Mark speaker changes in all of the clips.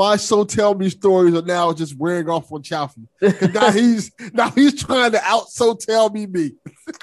Speaker 1: My so tell me stories are now just wearing off on Chaufie. 'Cause Now he's now he's trying to out so tell me me.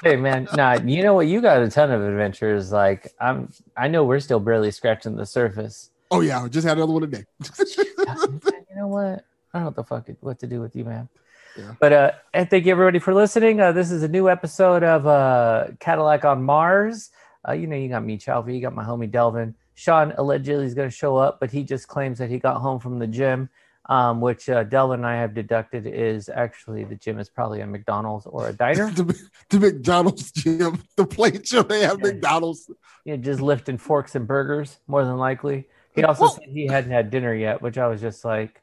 Speaker 2: hey man, nah, you know what? You got a ton of adventures. Like I'm, I know we're still barely scratching the surface.
Speaker 1: Oh yeah, I just had another one today.
Speaker 2: you know what? I don't know what the fuck it- what to do with you, man.
Speaker 1: Yeah.
Speaker 2: But uh, and thank you everybody for listening. Uh, this is a new episode of uh, Cadillac on Mars. Uh, you know, you got me, Chaufie. You got my homie Delvin. Sean allegedly is going to show up, but he just claims that he got home from the gym, um, which uh, Delvin and I have deducted is actually the gym is probably a McDonald's or a diner.
Speaker 1: the, the McDonald's gym, the plate gym, they have
Speaker 2: Yeah.
Speaker 1: McDonald's.
Speaker 2: you know, just lifting forks and burgers, more than likely. He also
Speaker 1: Well-
Speaker 2: said he hadn't had dinner yet, which I was just like,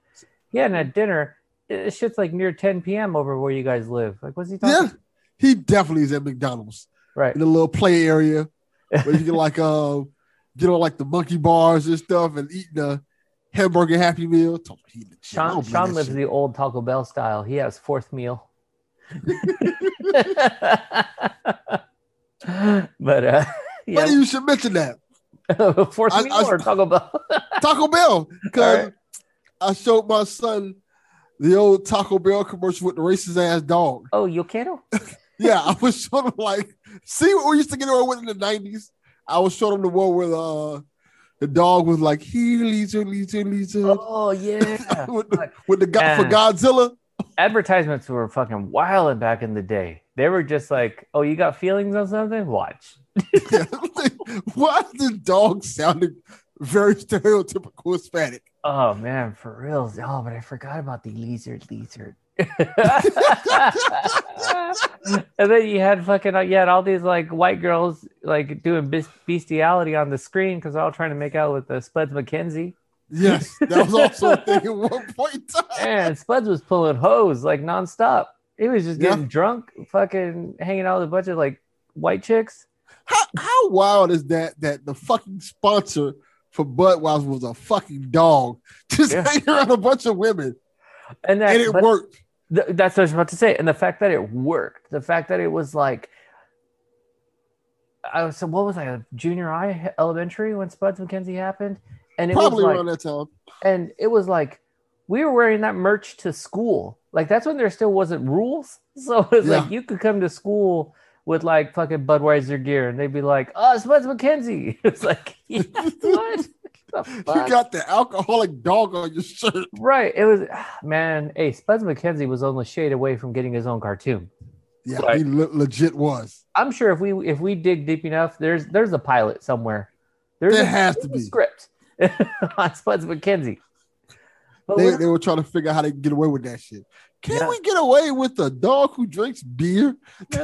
Speaker 2: he hadn't had dinner. It shit's like near 10 p.m. over where you guys live. Like, what's he talking?
Speaker 1: Yeah, he definitely is at McDonald's
Speaker 2: Right.
Speaker 1: in the little play area where you can like uh get on like the monkey bars and stuff and eat the hamburger Happy Meal. He in the gym. I
Speaker 2: Sean, Sean lives
Speaker 1: shit.
Speaker 2: the old Taco Bell style. He has fourth meal. but uh,
Speaker 1: Funny
Speaker 2: yeah,
Speaker 1: you should mention that
Speaker 2: fourth
Speaker 1: I-
Speaker 2: meal
Speaker 1: I-
Speaker 2: or Taco Bell.
Speaker 1: Taco Bell because
Speaker 2: Alright.
Speaker 1: I showed my son the old Taco Bell commercial with the racist ass dog.
Speaker 2: oh, you quiero?
Speaker 1: Yeah, I was showing him like, see what we used to get away with in the nineties. I was showing him the one where uh, the dog was like, he Lisa, Lisa, Lisa,
Speaker 2: Oh yeah.
Speaker 1: with the, with the guy for Godzilla.
Speaker 2: advertisements were fucking wild back in the day. They were just like, "Oh, you got feelings on something? Watch."
Speaker 1: Why is this dog sounding very stereotypical Hispanic?
Speaker 2: Oh man, for real. Oh, but I forgot about the lizard, lizard. and then you had fucking uh, you had all these like white girls like doing bestiality on the screen because they're all trying to make out with the Spuds MacKenzie.
Speaker 1: Yes, that was also a thing at one point.
Speaker 2: And Spuds was pulling hose like nonstop. He was just
Speaker 1: Yeah.
Speaker 2: getting drunk, fucking hanging out with a bunch of like white chicks.
Speaker 1: How, how wild is that? That the fucking sponsor for Budweiser was a fucking dog, just
Speaker 2: Yeah.
Speaker 1: hanging around a bunch of women,
Speaker 2: And that
Speaker 1: and it
Speaker 2: but-
Speaker 1: worked.
Speaker 2: Th- that's what I was about to say. And the fact that it worked, the fact that it was like, I was, so what was I, a junior high, elementary when Spuds MacKenzie happened? And it
Speaker 1: Probably
Speaker 2: was like,
Speaker 1: around that time.
Speaker 2: and it was like, we were wearing that merch to school. Like that's when there still wasn't rules. So it was
Speaker 1: Yeah.
Speaker 2: like, you could come to school with like fucking Budweiser gear and they'd be like, oh, Spuds MacKenzie. It's like, yeah, what? The
Speaker 1: You got the alcoholic dog on your shirt.
Speaker 2: Right. It was, ah, man, hey, Spuds MacKenzie was only shade away from getting his own cartoon.
Speaker 1: Yeah,
Speaker 2: Right.
Speaker 1: he le- legit was.
Speaker 2: I'm sure if we if we dig deep enough, there's there's a pilot somewhere. There's
Speaker 1: There
Speaker 2: a,
Speaker 1: has to
Speaker 2: there's a
Speaker 1: be.
Speaker 2: script on Spuds MacKenzie. But
Speaker 1: They, they were trying to figure out how to get away with that shit. Can
Speaker 2: Yeah.
Speaker 1: we get away with a dog who drinks beer?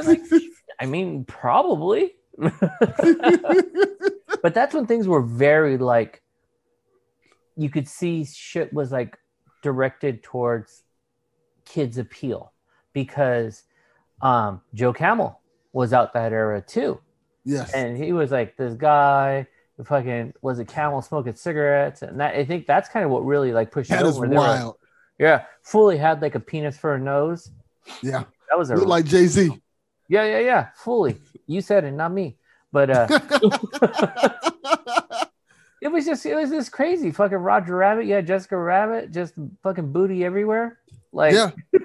Speaker 2: like, I mean, probably. but that's when things were very like you could see shit was like directed towards kids appeal because um Joe Camel was out that era too.
Speaker 1: yes.
Speaker 2: and he was like this guy who fucking was a camel smoking cigarettes and that I think that's kind of what really like pushed it
Speaker 1: that is
Speaker 2: over. They were-
Speaker 1: wild.
Speaker 2: yeah, fully had like a penis for a nose.
Speaker 1: Yeah.
Speaker 2: That was a
Speaker 1: Look like Jay Z.
Speaker 2: yeah, yeah, yeah, fully. You said it, not me. But uh it was just it was this crazy fucking Roger Rabbit. Yeah, Jessica Rabbit, just fucking booty everywhere. Like
Speaker 1: yeah.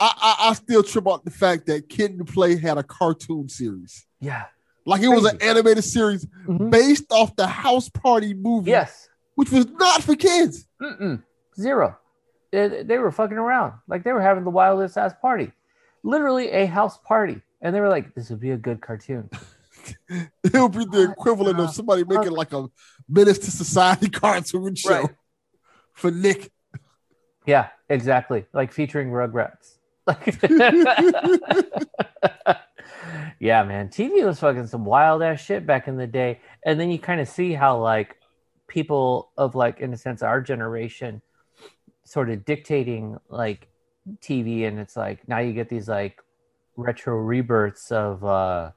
Speaker 1: I, I, I still trip out the fact that Kid and Play had a cartoon series.
Speaker 2: yeah.
Speaker 1: Like it was an animated series
Speaker 2: Mhm.
Speaker 1: based off the House Party movie,
Speaker 2: Yes.
Speaker 1: which was not for kids.
Speaker 2: Mm-mm. Zero. They, they were fucking around. Like they were having the wildest ass party. Literally a house party. And they were like, this would be a good cartoon.
Speaker 1: It would be the equivalent of somebody making like a Menace to Society cartoon show
Speaker 2: Right.
Speaker 1: for Nick.
Speaker 2: Yeah, exactly. Like featuring Rugrats. Yeah, man. TV was fucking some wild ass shit back in the day. And then you kind of see how like people of like in a sense our generation sort of dictating like TV and it's like now you get these like retro rebirths of uh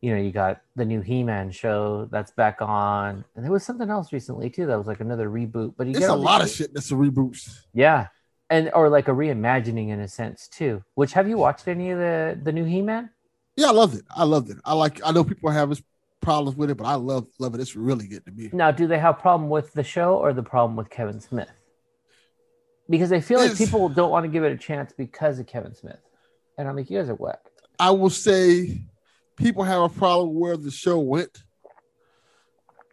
Speaker 2: you know you got the new He-Man show that's back on and there was something else recently too that was like another reboot but you
Speaker 1: It's
Speaker 2: get
Speaker 1: a
Speaker 2: these-
Speaker 1: lot of shit that's a reboots.
Speaker 2: yeah, and or like a reimagining in a sense too. Which have you watched any of the the new He Man?
Speaker 1: Yeah, I loved it. I loved it. I like. I know people have problems with it, but I love love it. It's really good to me.
Speaker 2: Now, do they have problem with the show or the problem with Kevin Smith? Because I feel like people don't want to give it a chance because of Kevin Smith, and I'm like, you guys are whack.
Speaker 1: I will say people have a problem where the show went.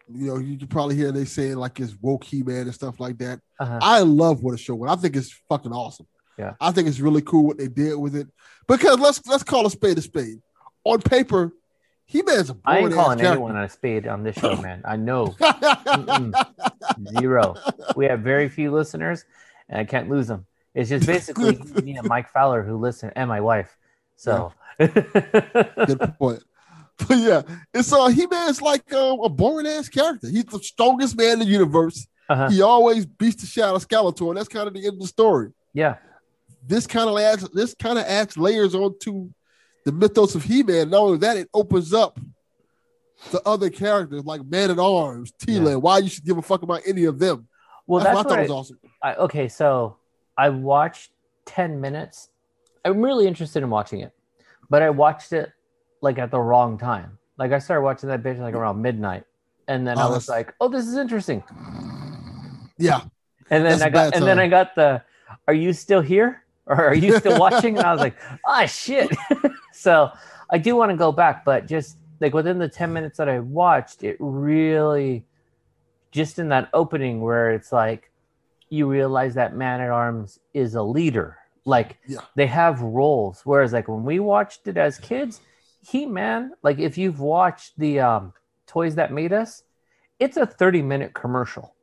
Speaker 1: You know, you can probably hear they saying like it's woke He Man and stuff like that.
Speaker 2: Uh-huh.
Speaker 1: I love where the show went. I think it's fucking awesome.
Speaker 2: Yeah.
Speaker 1: I think it's really cool what they did with it. Because let's let's call a spade a spade. On paper, He Man's a
Speaker 2: I ain't
Speaker 1: boring
Speaker 2: calling
Speaker 1: ass
Speaker 2: anyone a spade on this show, man. I know zero. We have very few listeners, and I can't lose them. It's just basically me and Mike Fowler who listen, and my wife. So,
Speaker 1: Good point. But yeah, it's uh He Man's like uh, a boring ass character. He's the strongest man in the universe.
Speaker 2: Uh-huh.
Speaker 1: He always beats the shit out of Skeletor, and that's kind of the end of the story.
Speaker 2: yeah,
Speaker 1: This kind of adds this kind of adds layers onto the mythos of He Man. Not only that, it opens up the other characters like Man at Arms, Teela.
Speaker 2: Yeah.
Speaker 1: Why you should give a fuck about any of them?
Speaker 2: well,
Speaker 1: that's,
Speaker 2: that's,
Speaker 1: what I thought was awesome.
Speaker 2: I, okay. So I watched ten minutes. I'm really interested in watching it, but I watched it like at the wrong time. Like I started watching that bitch like around midnight, and then
Speaker 1: Oh,
Speaker 2: I was
Speaker 1: that's-
Speaker 2: like, "Oh, this is interesting."
Speaker 1: Yeah,
Speaker 2: And then I got and then. I got the are you still here? Or are you still watching? And I was like, ah shit. so I do want to go back, but just like within the 10 minutes that I watched, it really just in that opening where it's like you realize that man at arms is a leader. Like
Speaker 1: Yeah.
Speaker 2: they have roles. Whereas like when we watched it as kids, he man, like if you've watched the um toys that made us, it's a 30 minute commercial.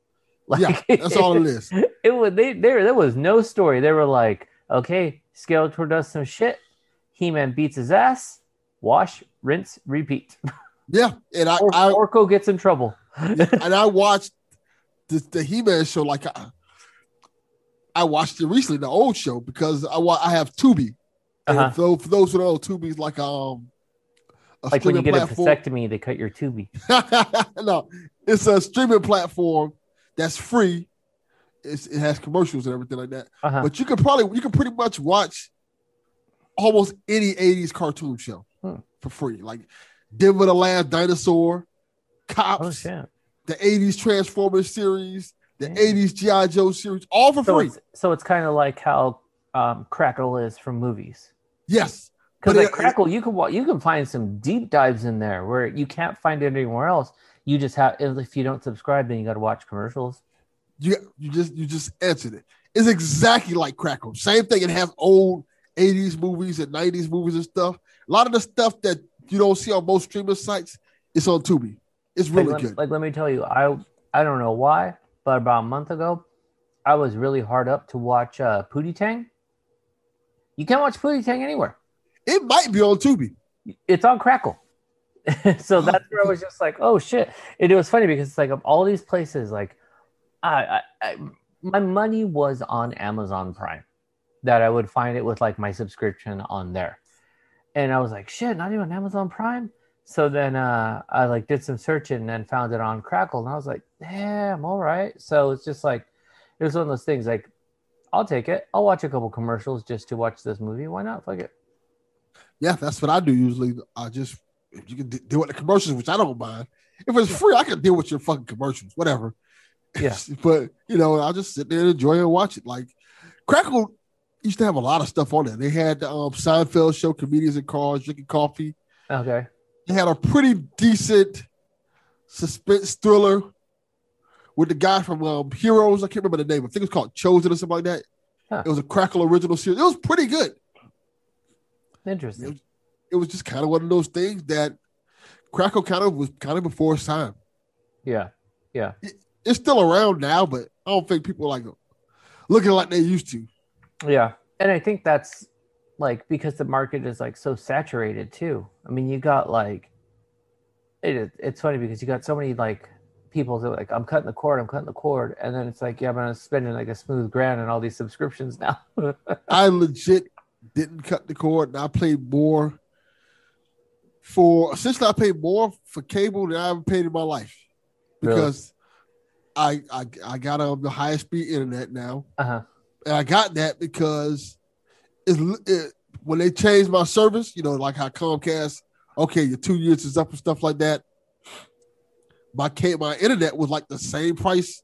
Speaker 1: yeah, that's all it is.
Speaker 2: it was they there there was no story. They were like, okay, Skeletor does some shit. He-Man beats his ass. Wash, rinse, repeat.
Speaker 1: Yeah, and I,
Speaker 2: Or,
Speaker 1: I
Speaker 2: Orko gets in trouble.
Speaker 1: and I watched the, the He Man show like I, I watched it recently, the old show, because I wa- I have Tubi.
Speaker 2: Uh-huh.
Speaker 1: for, for those who don't know, Tubi's like um a
Speaker 2: like when you get a
Speaker 1: platform.
Speaker 2: vasectomy, they cut your tubie.
Speaker 1: no, it's a streaming platform that's free. It's, it has commercials and everything like that.
Speaker 2: Uh-huh.
Speaker 1: But you can probably you can pretty much watch almost any 80s cartoon show
Speaker 2: Hmm.
Speaker 1: for free. Like Denver the Last Dinosaur,
Speaker 2: Oh
Speaker 1: Cops,
Speaker 2: shit!
Speaker 1: the 80s Transformers series, the
Speaker 2: Yeah.
Speaker 1: 80s G.I. Joe series, all for
Speaker 2: So
Speaker 1: free.
Speaker 2: it's so it's kind of like how um, Crackle is from movies.
Speaker 1: Yes.
Speaker 2: Because like
Speaker 1: it-
Speaker 2: Crackle, you can you can find some deep dives in there where you can't find it anywhere else. You just have if you don't subscribe, then you got to watch commercials.
Speaker 1: You you just you just answered it. It's exactly like Crackle. Same thing. It has old 80s movies and 90s movies and stuff. A lot of the stuff that you don't see on most streaming sites, it's on Tubi. It's really
Speaker 2: like,
Speaker 1: good.
Speaker 2: Like let me tell you, I I don't know why, but about a month ago, I was really hard up to watch uh, Pootie Tang. You can't watch Pootie Tang anywhere.
Speaker 1: it might be on Tubi.
Speaker 2: It's on Crackle. so that's where I was just like, oh shit. And it was funny because it's like of all these places, like I, I, I my money was on Amazon Prime that I would find it with like my subscription on there. And I was like, shit, not even Amazon Prime. So then uh, I like did some searching and found it on Crackle, and I was like, damn, all right. So it's just like it was one of those things like I'll take it. I'll watch a couple commercials just to watch this movie. Why not? Fuck it.
Speaker 1: Yeah, that's what I do usually. I just if you can deal with the commercials, which I don't mind. If it's free, I can deal with your fucking commercials, whatever.
Speaker 2: Yeah.
Speaker 1: but you know, I'll just sit there and enjoy and watch it. Like Crackle used to have a lot of stuff on there. They had the um, Seinfeld show, comedians in cars, drinking coffee.
Speaker 2: Okay.
Speaker 1: They had a pretty decent suspense thriller with the guy from um, Heroes. I can't remember the name. I think it was called Chosen or something like that.
Speaker 2: Huh.
Speaker 1: It was a Crackle original series. It was pretty good.
Speaker 2: Interesting.
Speaker 1: It was just kind of one of those things that Crackle kind of was kind of before its time.
Speaker 2: Yeah. Yeah.
Speaker 1: It's still around now, but I don't think people like looking like they used to.
Speaker 2: Yeah. And I think that's like because the market is like so saturated too. I mean, you got like it it's funny because you got so many like people that are like I'm cutting the cord, I'm cutting the cord, and then it's like, yeah, I'm gonna spend like a smooth grand on all these subscriptions now.
Speaker 1: I legit didn't cut the cord, and I paid more for essentially I paid more for cable than I ever paid in my life
Speaker 2: Really?
Speaker 1: because I I I got on the highest speed internet now,
Speaker 2: uh-huh.
Speaker 1: and I got that because it's it, when they changed my service, you know, like how Comcast, okay, your two years is up and stuff like that. My cable, my internet was like the same price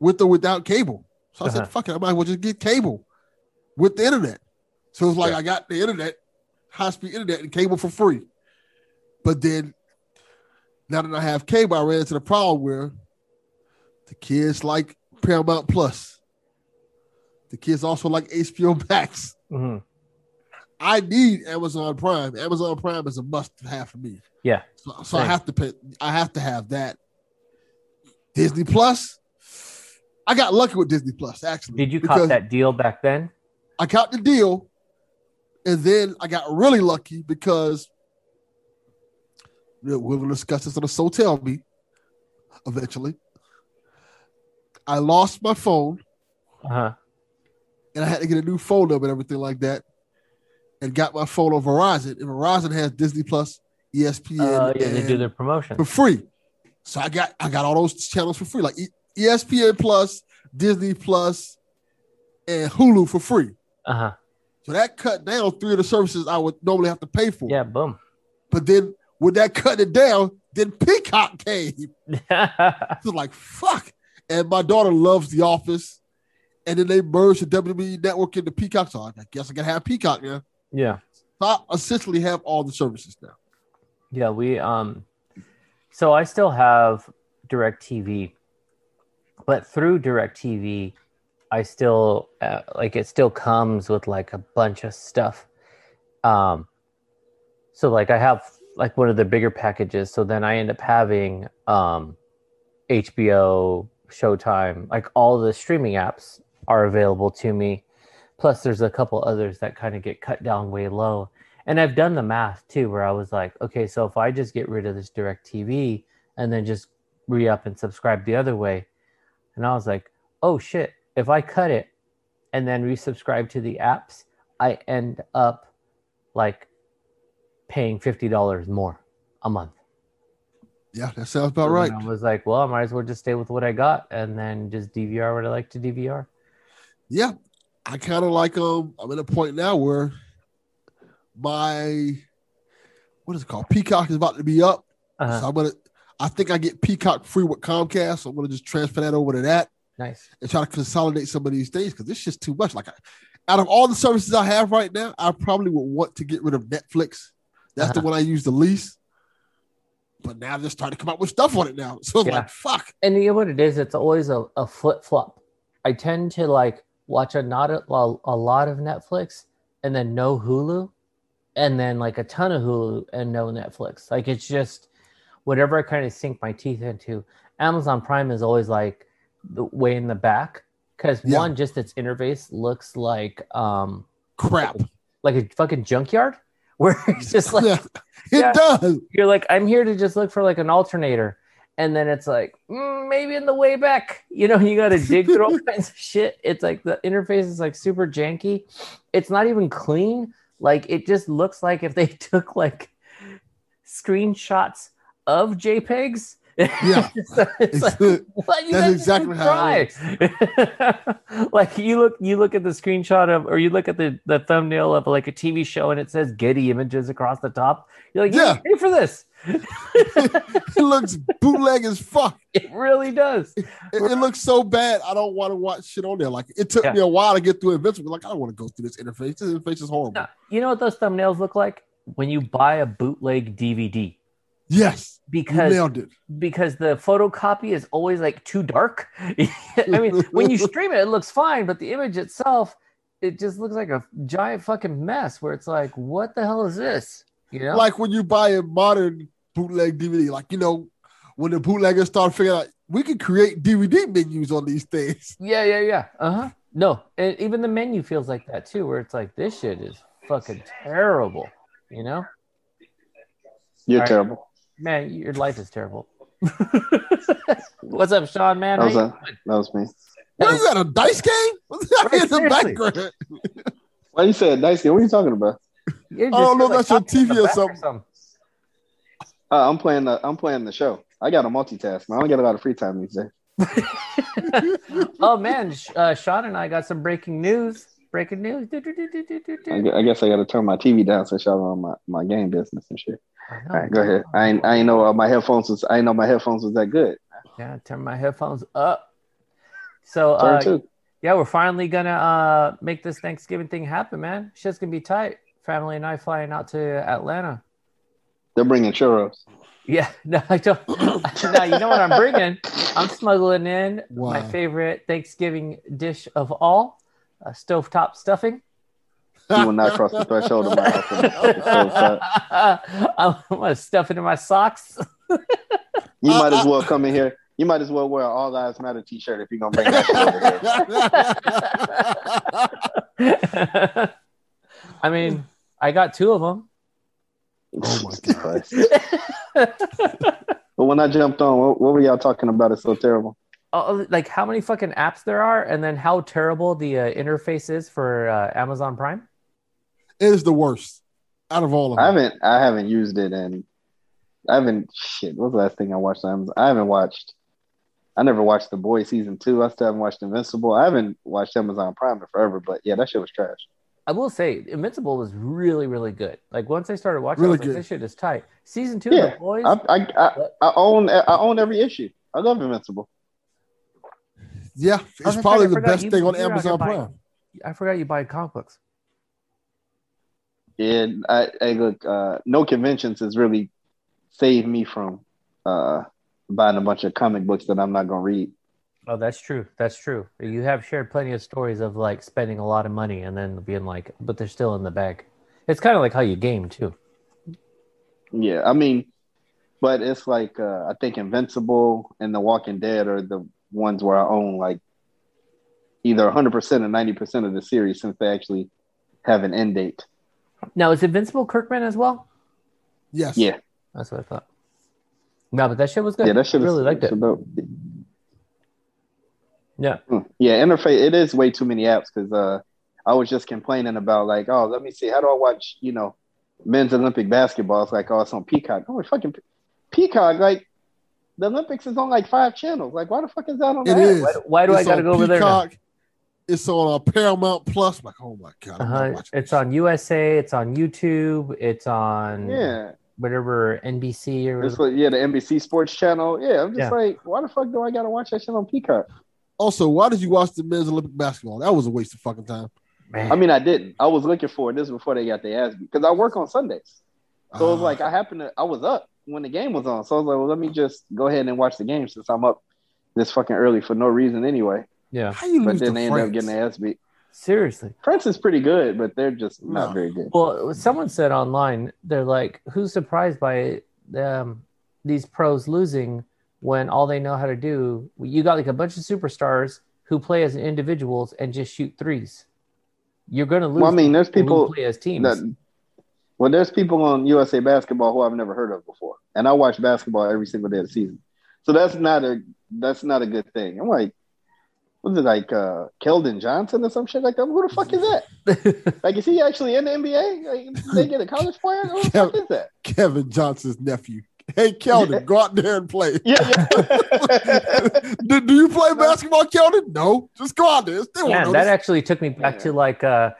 Speaker 1: with or without cable. So I
Speaker 2: Uh-huh.
Speaker 1: said, "Fuck it, I might as well just get cable with the internet." So it's like
Speaker 2: Sure.
Speaker 1: I got the internet, high speed internet, and cable for free. But then, now that I have cable, I ran into the problem where the kids like Paramount Plus. The kids also like HBO Max.
Speaker 2: hmm
Speaker 1: I need Amazon Prime. Amazon Prime is a must have for me.
Speaker 2: Yeah.
Speaker 1: So, so I have to pay. I have to have that. Disney Plus. I got lucky with Disney Plus actually.
Speaker 2: Did you cop that deal back then?
Speaker 1: I got the deal, and then I got really lucky because we're going to discuss this on the So Tell Me eventually. I lost my phone
Speaker 2: Uh huh.
Speaker 1: and I had to get a new phone number and everything like that, and got my phone on Verizon. And Verizon has Disney Plus, ESPN,
Speaker 2: Uh, yeah, they do their promotion.
Speaker 1: for free. So I got I got all those channels for free, like ESPN Plus, Disney Plus, and Hulu for free.
Speaker 2: Uh huh.
Speaker 1: So that cut down three of the services I would normally have to pay for.
Speaker 2: Yeah. Boom.
Speaker 1: But then with that cutting it down, then Peacock came. It's like fuck. And my daughter loves The Office. And then they merged the WWE network into Peacock. So I guess I gotta have Peacock now.
Speaker 2: Yeah.
Speaker 1: So I essentially have all the services now.
Speaker 2: Yeah, we um so I still have DirecTV. But through DirecTV, I still uh, like it still comes with like a bunch of stuff. Um so like I have like one of the bigger packages, so then I end up having um HBO, Showtime, like all the streaming apps are available to me. Plus there's a couple others that kind of get cut down way low. And I've done the math too, where I was like, okay, so if I just get rid of this direct TV and then just re up and subscribe the other way, and I was like, oh shit, if I cut it and then resubscribe to the apps, I end up like paying $50 more a month.
Speaker 1: Yeah, that sounds about
Speaker 2: So
Speaker 1: right.
Speaker 2: I was like, well, I might as well just stay with what I got and then just DVR what I like to DVR.
Speaker 1: Yeah, I kind of like um. I'm at a point now where my what is it called? Peacock is about to be up,
Speaker 2: Uh-huh.
Speaker 1: so I'm gonna. I think I get Peacock free with Comcast. So I'm gonna just transfer that over to that
Speaker 2: Nice.
Speaker 1: and try to consolidate some of these things because it's just too much. Like, I, out of all the services I have right now, I probably would want to get rid of Netflix. That's the
Speaker 2: Uh-huh.
Speaker 1: one I use the least. But now they're starting to come out with stuff on it now. So it's
Speaker 2: Yeah.
Speaker 1: like, fuck.
Speaker 2: and you know what it is it's always a, a flip flop i tend to like watch a not a, a lot of netflix and then no hulu and then like a ton of hulu and no netflix like it's just whatever i kind of sink my teeth into amazon prime is always like the way in the back because
Speaker 1: Yeah.
Speaker 2: one just its interface looks like um
Speaker 1: Crap.
Speaker 2: like a fucking junkyard where it's just like
Speaker 1: yeah, it
Speaker 2: Yeah.
Speaker 1: does.
Speaker 2: you're like i'm here to just look for like an alternator and then it's like mm, maybe in the way back. You know you got to dig through all kinds of shit. It's like the interface is like super janky. It's not even clean. Like it just looks like if they took like screenshots of jpegs
Speaker 1: Yeah.
Speaker 2: so like, what?
Speaker 1: That's exactly how
Speaker 2: like you look, you look at the screenshot of, or you look at the, the thumbnail of like a TV show, and it says Getty Images across the top. You're like, yeah,
Speaker 1: Yeah.
Speaker 2: pay for this.
Speaker 1: it looks bootleg as fuck.
Speaker 2: It really does.
Speaker 1: It, it looks so bad. I don't want to watch shit on there. Like it took
Speaker 2: Yeah.
Speaker 1: me a while to get through Invincible. Like I don't want to go through this interface. This interface is horrible.
Speaker 2: No, you know what those thumbnails look like when you buy a bootleg DVD
Speaker 1: Yes,
Speaker 2: because
Speaker 1: nailed it.
Speaker 2: because the photocopy is always like too dark. I mean, when you stream it, it looks fine, but the image itself, it just looks like a giant fucking mess. Where it's like, what the hell is this? You know?
Speaker 1: Like when you buy a modern bootleg DVD. Like you know, when the bootleggers start figuring out we can create DVD menus on these things.
Speaker 2: yeah, yeah, yeah. Uh huh. No, and even the menu feels like that too, where it's like this shit is fucking terrible. You know,
Speaker 3: You're
Speaker 2: All right.
Speaker 3: Terrible.
Speaker 2: man, your life is terrible. What's up, Sean? Man,
Speaker 3: That was,
Speaker 2: How you
Speaker 3: a, that was me.
Speaker 1: What is that? A dice game? What's that
Speaker 2: Right,
Speaker 1: in the background?
Speaker 3: Why you said dice game? What are you talking about?
Speaker 2: You
Speaker 1: I don't know
Speaker 2: just
Speaker 1: if that's your
Speaker 2: feel like talking in
Speaker 1: TV
Speaker 2: the
Speaker 1: or
Speaker 2: back
Speaker 1: something.
Speaker 3: Uh, I'm playing the I'm playing the show. I got a multitask. Man. I don't get a lot of free time these days.
Speaker 2: oh man, uh, Sean and I got some breaking news. Breaking news.
Speaker 3: I I guess I got to turn my TV down so y'all on my, my game business and shit.
Speaker 2: I.
Speaker 3: All right, go ahead. I ain't, I ain't know uh, my headphones was. I ain't know my headphones was that good.
Speaker 2: Yeah, turn my headphones up. So
Speaker 3: Turn
Speaker 2: uh,
Speaker 3: two.
Speaker 2: yeah, we're finally gonna uh make this Thanksgiving thing happen, man. Shit's gonna be tight. Family and I flying out to Atlanta.
Speaker 3: They're bringing churros.
Speaker 2: Yeah, no, I don't. now you know what I'm bringing. I'm smuggling in my favorite Thanksgiving dish of all, uh, stovetop stuffing.
Speaker 3: You will not cross the threshold of my house. with the stovetop.
Speaker 2: I'm gonna stuff it in my socks.
Speaker 3: You might as well come in here. You might as well wear an All Lives Matter T-shirt if you're gonna bring that over here.
Speaker 2: I mean, I got two of them.
Speaker 1: Oh my God.
Speaker 3: But when I jumped on, what, what were y'all talking about? It's so terrible.
Speaker 2: Oh, like how many fucking apps there are, and then how terrible the uh, interface is for uh, Amazon Prime.
Speaker 1: It is the worst out of all of them.
Speaker 3: I
Speaker 1: them.
Speaker 3: haven't I haven't used it and I haven't shit. What's the last thing I watched? I haven't watched. I never watched The Boy season two. I still haven't watched Invincible. I haven't watched Amazon Prime in forever. But yeah, that shit was trash.
Speaker 2: I will say, Invincible was really, really good. Like once I started watching,
Speaker 1: Really
Speaker 2: I was like,
Speaker 1: good.
Speaker 2: this shit is tight. Season two,
Speaker 3: Yeah,
Speaker 2: the boys.
Speaker 3: I I, I I own I own every issue. I love Invincible.
Speaker 1: Yeah, it's probably the best
Speaker 2: you-
Speaker 1: thing on
Speaker 2: you're out here
Speaker 1: Amazon
Speaker 2: buying-
Speaker 1: Prime.
Speaker 2: I forgot you buy comic books.
Speaker 3: And I, I look, uh, no conventions has really saved me from uh, buying a bunch of comic books that I'm not gonna read.
Speaker 2: Oh, that's true. That's true. You have shared plenty of stories of like spending a lot of money and then being like, but they're still in the bag. It's kind of like how you game too.
Speaker 3: Yeah, I mean, but it's like uh, I think Invincible and The Walking Dead are the ones where I own like either 100% or 90% of the series since they actually have an end date.
Speaker 2: Now, is Invincible Kirkman as well?
Speaker 1: Yes.
Speaker 3: Yeah,
Speaker 2: That's what I thought. No, but that shit was good.
Speaker 3: yeah, that shit
Speaker 2: I
Speaker 3: is
Speaker 2: really liked it.
Speaker 3: so dope.
Speaker 2: Yeah.
Speaker 3: Hmm. Yeah, interface. It is way too many apps because uh, I was just complaining about like, oh, let me see, how do I watch, you know, men's Olympic basketball? It's like, oh, it's on Peacock. Oh, fucking Peacock! Like the Olympics is on like five channels. Like, why the fuck is that on
Speaker 1: It
Speaker 3: that?
Speaker 1: is.
Speaker 2: Why, why do I got to
Speaker 1: on
Speaker 2: go over there? now?
Speaker 1: Peacock. It's on uh, Paramount Plus. Like, oh my god, I'm
Speaker 2: Uh-huh.
Speaker 1: watching
Speaker 2: It's
Speaker 1: this.
Speaker 2: on USA. It's on YouTube. It's on
Speaker 3: Yeah,
Speaker 2: whatever NBC or
Speaker 3: it's like yeah, the NBC Sports Channel. Yeah, I'm just
Speaker 2: Yeah.
Speaker 3: like, why the fuck do I gotta watch that shit on Peacock?
Speaker 1: Also, why did you watch the men's Olympic basketball? That was a waste of fucking time.
Speaker 2: man.
Speaker 3: I mean, I didn't. I was looking for it. This was before they got their ass beat because I work on Sundays. So it was
Speaker 1: Ah.
Speaker 3: like I happened to I was up when the game was on. So I was like, well, let me just go ahead and watch the game since I'm up this fucking early for no reason anyway.
Speaker 2: Yeah,
Speaker 1: how you
Speaker 3: But
Speaker 1: lose
Speaker 3: then
Speaker 1: to
Speaker 3: they ended
Speaker 1: France?
Speaker 3: up getting their ass beat.
Speaker 2: seriously.
Speaker 3: France is pretty good, but they're just not
Speaker 1: No.
Speaker 3: very good.
Speaker 2: Well, someone said online, they're like, "Who's surprised by um, these pros losing when all they know how to do? You got like a bunch of superstars who play as individuals and just shoot threes. You're gonna lose.
Speaker 3: Well, I mean, there's
Speaker 2: to who
Speaker 3: people
Speaker 2: play as teams.
Speaker 3: that well, there's people on USA basketball who I've never heard of before, and I watch basketball every single day of the season. So that's not a that's not a good thing. I'm like, what's it like, uh, Keldon Johnson or some shit like that? Who the fuck is that? Like, is he actually in the NBA? Like, they get a college player? Who the fuck is that?
Speaker 1: Kevin Johnson's nephew. Hey, Keldon, go out there and play.
Speaker 3: Yeah, yeah.
Speaker 1: do, do you play basketball, Keldon? No, just go out there. Still
Speaker 2: Man, that actually took me back
Speaker 3: Yeah.
Speaker 2: to like uh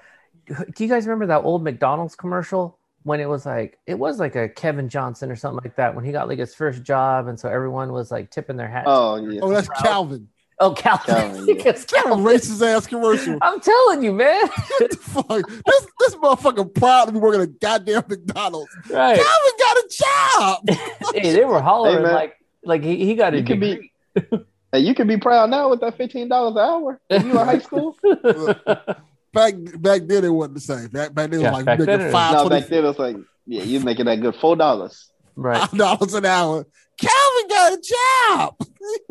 Speaker 2: do you guys remember that old McDonald's commercial when it was like it was like a Kevin Johnson or something like that when he got like his first job and so everyone was like tipping their hats.
Speaker 3: oh yeah.
Speaker 1: oh, that's Calvin.
Speaker 2: Oh, Calvin.
Speaker 3: Calvin, yeah.
Speaker 2: It's
Speaker 1: Calvin
Speaker 2: Calvin.
Speaker 1: racist ass commercial.
Speaker 2: I'm telling you, man.
Speaker 1: Fuck? This this motherfucker proud to be working at goddamn McDonald's.
Speaker 2: right.
Speaker 1: Calvin got a job.
Speaker 2: Hey, they were hollering
Speaker 3: Hey,
Speaker 2: like like he, he got a
Speaker 3: You could be hey, you could be proud now with that fifteen dollars an hour. When you in high school?
Speaker 1: back back then it wasn't the same. Back, back then it
Speaker 2: Yeah,
Speaker 1: was like
Speaker 2: back
Speaker 1: making
Speaker 2: then it-
Speaker 1: five
Speaker 3: no, back then it was like, yeah, you making that good four dollars.
Speaker 2: right.
Speaker 1: five dollars an hour. Calvin got a job.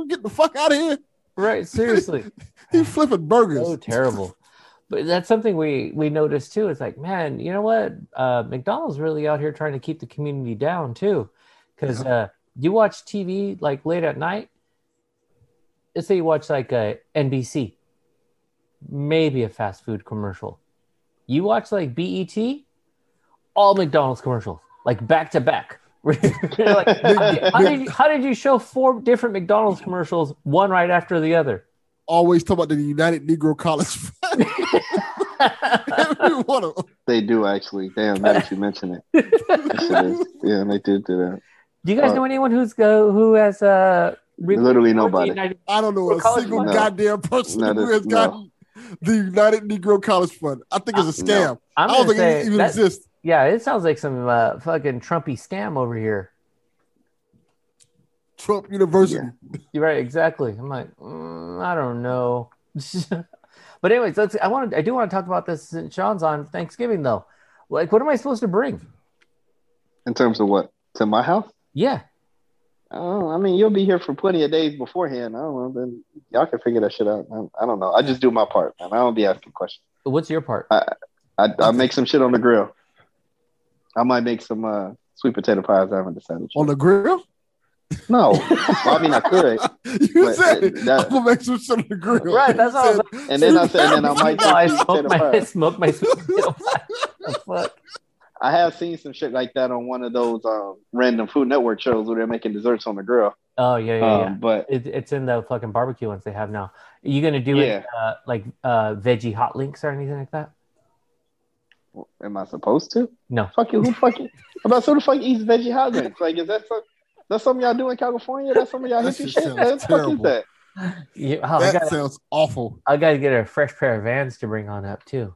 Speaker 1: Get the fuck out of here.
Speaker 2: Right. Seriously.
Speaker 1: He flipping burgers.
Speaker 2: so terrible. But that's something we we noticed too. It's like, man, you know what? Uh, McDonald's really out here trying to keep the community down too, because uh, you watch TV like late at night. Let's say you watch like a NBC, maybe a fast food commercial. You watch like BET, all McDonald's commercials, like back to back. You're like, how, did you, how did you show four different McDonald's commercials, one right after the other?
Speaker 1: Always talk about the United Negro College. Every one of them.
Speaker 3: They do actually. Damn, now that you mention it. That shit is- yeah, they do do that.
Speaker 2: Do you guys
Speaker 3: Uh,
Speaker 2: know anyone who's go who has uh re-
Speaker 3: Literally nobody.
Speaker 2: United-
Speaker 1: I don't know a single?
Speaker 3: No.
Speaker 1: goddamn person
Speaker 3: No,
Speaker 1: who
Speaker 3: that's-
Speaker 1: has gotten the United Negro College Fund. I think it's a scam.
Speaker 3: no.
Speaker 2: I'm
Speaker 1: don't think
Speaker 2: say
Speaker 1: it even exists.
Speaker 2: Yeah, it sounds like some uh, fucking Trumpy scam over here.
Speaker 1: Trump University.
Speaker 2: You're right, exactly. I'm like, mm, I don't know. but anyways, let's. I want. I do want to talk about this. Since Sean's on Thanksgiving, though. Like, what am I supposed to bring?
Speaker 3: In terms of what? To my house?
Speaker 2: Yeah,
Speaker 3: Oh, I mean, you'll be here for plenty of days beforehand. I don't know. Then y'all can figure that shit out. I, I don't know. I just do my part, man. I don't be asking questions.
Speaker 2: what's your part?
Speaker 3: I I make some shit on the grill. I might make some uh, sweet potato pies. I haven't decided.
Speaker 1: On the grill?
Speaker 3: No, Well, I mean I could.
Speaker 1: you
Speaker 3: But
Speaker 1: said
Speaker 3: that-
Speaker 1: I'm gonna make some shit on the grill.
Speaker 2: Right, that's all I
Speaker 1: said,
Speaker 2: was
Speaker 3: And then I said, and then I might do
Speaker 2: I smoke my I
Speaker 3: pies.
Speaker 2: smoke my sweet potato pie. Fuck.
Speaker 3: I have seen some shit like that on one of those um, random Food Network shows where they're making desserts on the grill.
Speaker 2: Oh yeah, yeah, yeah.
Speaker 3: Um, but
Speaker 2: It, it's in the fucking barbecue ones they have now. Are you gonna do
Speaker 3: Yeah.
Speaker 2: it uh, like uh, veggie hot links or anything like that?
Speaker 3: Am I supposed to?
Speaker 2: No.
Speaker 3: Fuck you. Who fucking? About who the fuck eats veggie hot dogs? Like, is that some, that's something y'all do in California? That's some of y'all
Speaker 1: That
Speaker 3: hippie
Speaker 1: shit
Speaker 3: shit.
Speaker 1: sounds
Speaker 3: What the fuck is
Speaker 1: terrible.
Speaker 3: that?
Speaker 2: Yeah, oh,
Speaker 1: that
Speaker 2: got
Speaker 1: sounds awful.
Speaker 2: I got to get a fresh pair of Vans to bring on up too.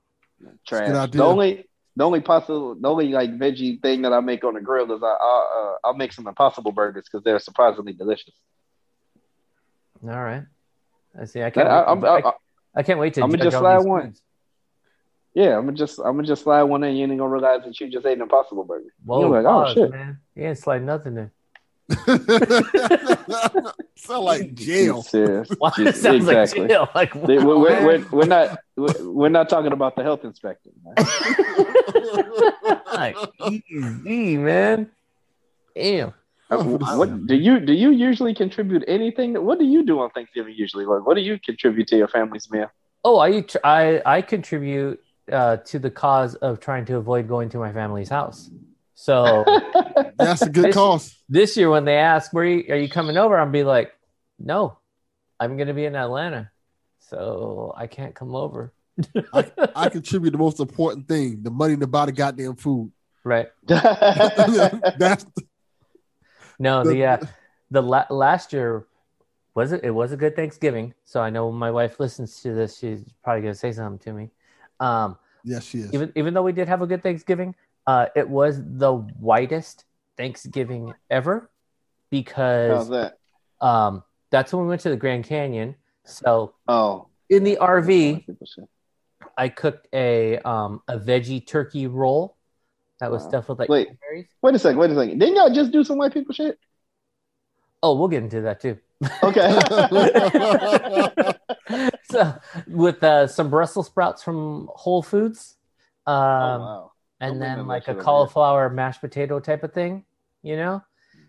Speaker 3: Trash.
Speaker 1: good idea.
Speaker 3: The only, the only possible, the only like veggie thing that I make on the grill is I, I'll, uh, I'll make some Impossible burgers because they're surprisingly delicious.
Speaker 2: All right. I see. I can't.
Speaker 3: I,
Speaker 2: wait,
Speaker 3: I'm,
Speaker 2: to,
Speaker 3: I,
Speaker 2: I, I can't wait to.
Speaker 3: I'ma just
Speaker 2: all
Speaker 3: slide
Speaker 2: these
Speaker 3: one.
Speaker 2: foods.
Speaker 3: Yeah, I'm gonna just, I'm gonna just slide one in. You ain't gonna realize that you just ate an Impossible burger.
Speaker 2: Whoa,
Speaker 3: You're like, oh,
Speaker 2: pause,
Speaker 3: shit.
Speaker 2: man! You ain't slide nothing in.
Speaker 1: Sound like jail.
Speaker 3: Serious.
Speaker 2: Why it sounds
Speaker 3: exactly.
Speaker 2: like jail. Like wow,
Speaker 3: we're, we're, we're, we're not we're, we're not talking about the health inspector. man.
Speaker 2: Like, easy, man. Damn.
Speaker 3: Uh, what do you do? You usually contribute anything? What do you do on Thanksgiving usually? Like, what do you contribute to your family's meal?
Speaker 2: Oh, I I I contribute uh, to the cause of trying to avoid going to my family's house. So
Speaker 1: That's a good cause.
Speaker 2: this year, when they ask where you, are you coming over, I'm be like, no, I'm gonna be in Atlanta, so I can't come over.
Speaker 1: I contribute the most important thing: the money to buy the goddamn food.
Speaker 2: right?
Speaker 1: That's
Speaker 2: No,
Speaker 1: the-
Speaker 2: the uh, the la- last year was it? It was a good Thanksgiving. So I know when my wife listens to this, she's probably gonna say something to me. Um,
Speaker 1: yes, she is.
Speaker 2: even even though we did have a good Thanksgiving, uh, it was the whitest Thanksgiving ever
Speaker 3: How's
Speaker 2: because
Speaker 3: that?
Speaker 2: um, that's when we went to the Grand Canyon. So
Speaker 3: Oh,
Speaker 2: in the RV,
Speaker 3: People shit.
Speaker 2: I cooked a um, a veggie turkey roll that was
Speaker 3: Wow.
Speaker 2: stuffed with like
Speaker 3: Wait.
Speaker 2: cranberries.
Speaker 3: Wait a second. Wait a second. Didn't y'all just do some white people shit?
Speaker 2: Oh, we'll get into that too.
Speaker 3: Okay.
Speaker 2: so with uh, some Brussels sprouts from Whole Foods, um,
Speaker 3: oh, wow.
Speaker 2: and
Speaker 3: Don't
Speaker 2: then like a
Speaker 3: over here.
Speaker 2: cauliflower mashed potato type of thing, you know.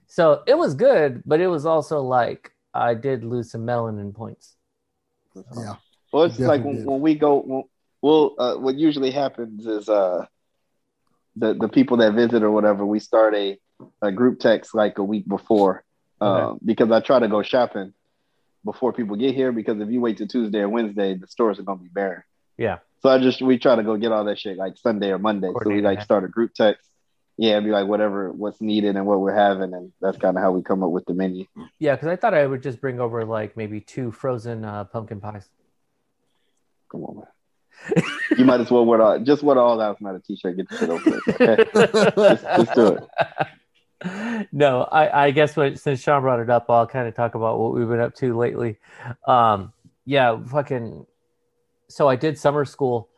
Speaker 2: So it was good, but it was also like I did lose some melanin points.
Speaker 1: yeah,
Speaker 3: Well, it's like when, when we go. When, well, uh, what usually happens is uh, the the people that visit or whatever, we start a, a group text like a week before, um, because I try to go shopping before people get here. Because if you wait till Tuesday or Wednesday, the stores are gonna be barren.
Speaker 2: Yeah.
Speaker 3: So I just we try to go get all that shit like Sunday or Monday. So we like start a group text. Yeah, be like whatever what's needed and what we're having, and that's kind of how we come up with the menu.
Speaker 2: Yeah, because I thought I would just bring over like maybe two frozen uh, pumpkin pies.
Speaker 3: Come on, man. you might as well wear all, just wear all out not a t-shirt. Get the shit over with. Okay? let's, let's do it.
Speaker 2: No, I, I guess what since Sean brought it up, I'll kind of talk about what we've been up to lately. Um, yeah, fucking. So I did summer school,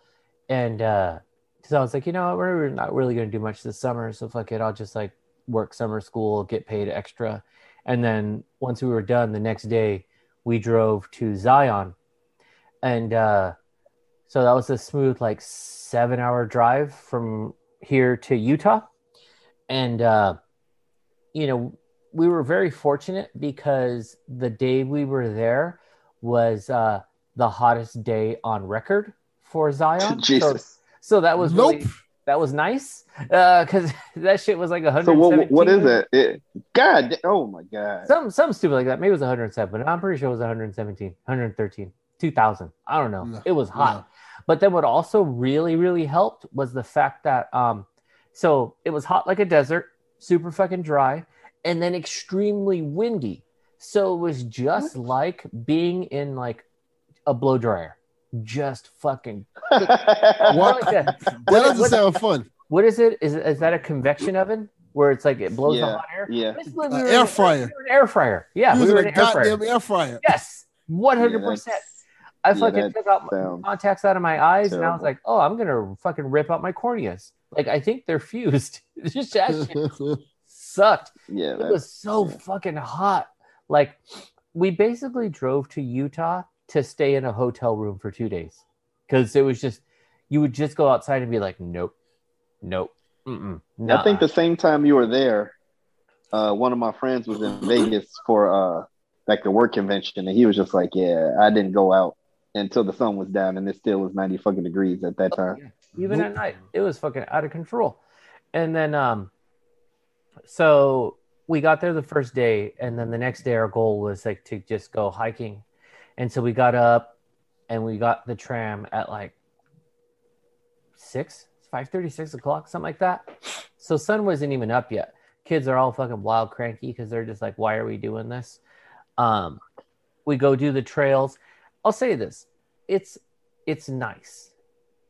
Speaker 2: and uh, so I was like, you know, we're not really going to do much this summer, so fuck it, I'll just like work summer school, get paid extra, and then once we were done, the next day we drove to Zion, and uh, so that was a smooth like seven hour drive from here to Utah, and. uh you know, we were very fortunate because the day we were there was uh, the hottest day on record for Zion. So,
Speaker 3: Jesus.
Speaker 2: so that was
Speaker 1: nope.
Speaker 2: really that was nice because that shit was like
Speaker 3: So
Speaker 2: 117.
Speaker 3: what, what is it? it? God, oh my God.
Speaker 2: Some some stupid like that. Maybe it was 107, but I'm pretty sure it was 117, 113, 2000. I don't know.
Speaker 1: No,
Speaker 2: it was hot. But then what also really, really helped was the fact that um, so it was hot like a desert, super fucking dry, and then extremely windy. So it was just like being in like a blow dryer. Just fucking
Speaker 1: What?
Speaker 2: like that.
Speaker 1: That doesn't
Speaker 2: what-
Speaker 1: sound fun.
Speaker 2: what is it? Is is that a convection oven where it's like it blows the
Speaker 3: Yeah,
Speaker 2: hot air?
Speaker 3: yeah.
Speaker 2: Basically,
Speaker 1: Uh, air
Speaker 2: in-
Speaker 1: fryer.
Speaker 2: we were air fryer. Yeah, we
Speaker 1: Using
Speaker 2: were in an air fryer.
Speaker 1: goddamn air fryer.
Speaker 2: Yes, one hundred
Speaker 3: Yeah,
Speaker 2: percent. I fucking took out my
Speaker 3: sounds
Speaker 2: contacts out of my eyes, and I was like, "Oh, I'm gonna fucking rip out my corneas." Like I think they're fused. Just that shit sucked.
Speaker 3: Yeah,
Speaker 2: It was so
Speaker 3: yeah.
Speaker 2: fucking hot. Like we basically drove to Utah to stay in a hotel room for two days because it was just you would just go outside and be like, "Nope, nope." Mm-mm,
Speaker 3: I think the same time you were there, uh, one of my friends was in Vegas for uh, like the work convention, and he was just like, "Yeah, I didn't go out until the sun was down, and it still was ninety fucking degrees at that time."
Speaker 2: even at night it was fucking out of control. And then um so we got there the first day and then the next day our goal was like to just go hiking. And so we got up and we got the tram at like six five thirty six o'clock something like that. So sun wasn't even up yet. Kids are all fucking wild cranky because they're just like why are we doing this? Um we go do the trails i'll say this it's it's nice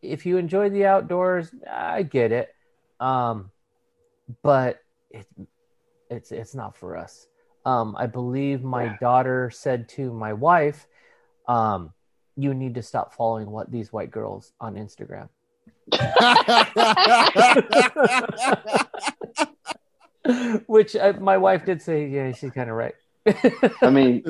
Speaker 2: if you enjoy the outdoors, I get it. Um, but it, it's it's not for us. Um, I believe my
Speaker 3: Yeah.
Speaker 2: daughter said to my wife, um, "You need to stop following what these white girls on Instagram." Which uh, my wife did say, "Yeah, she's kind of right."
Speaker 3: I mean,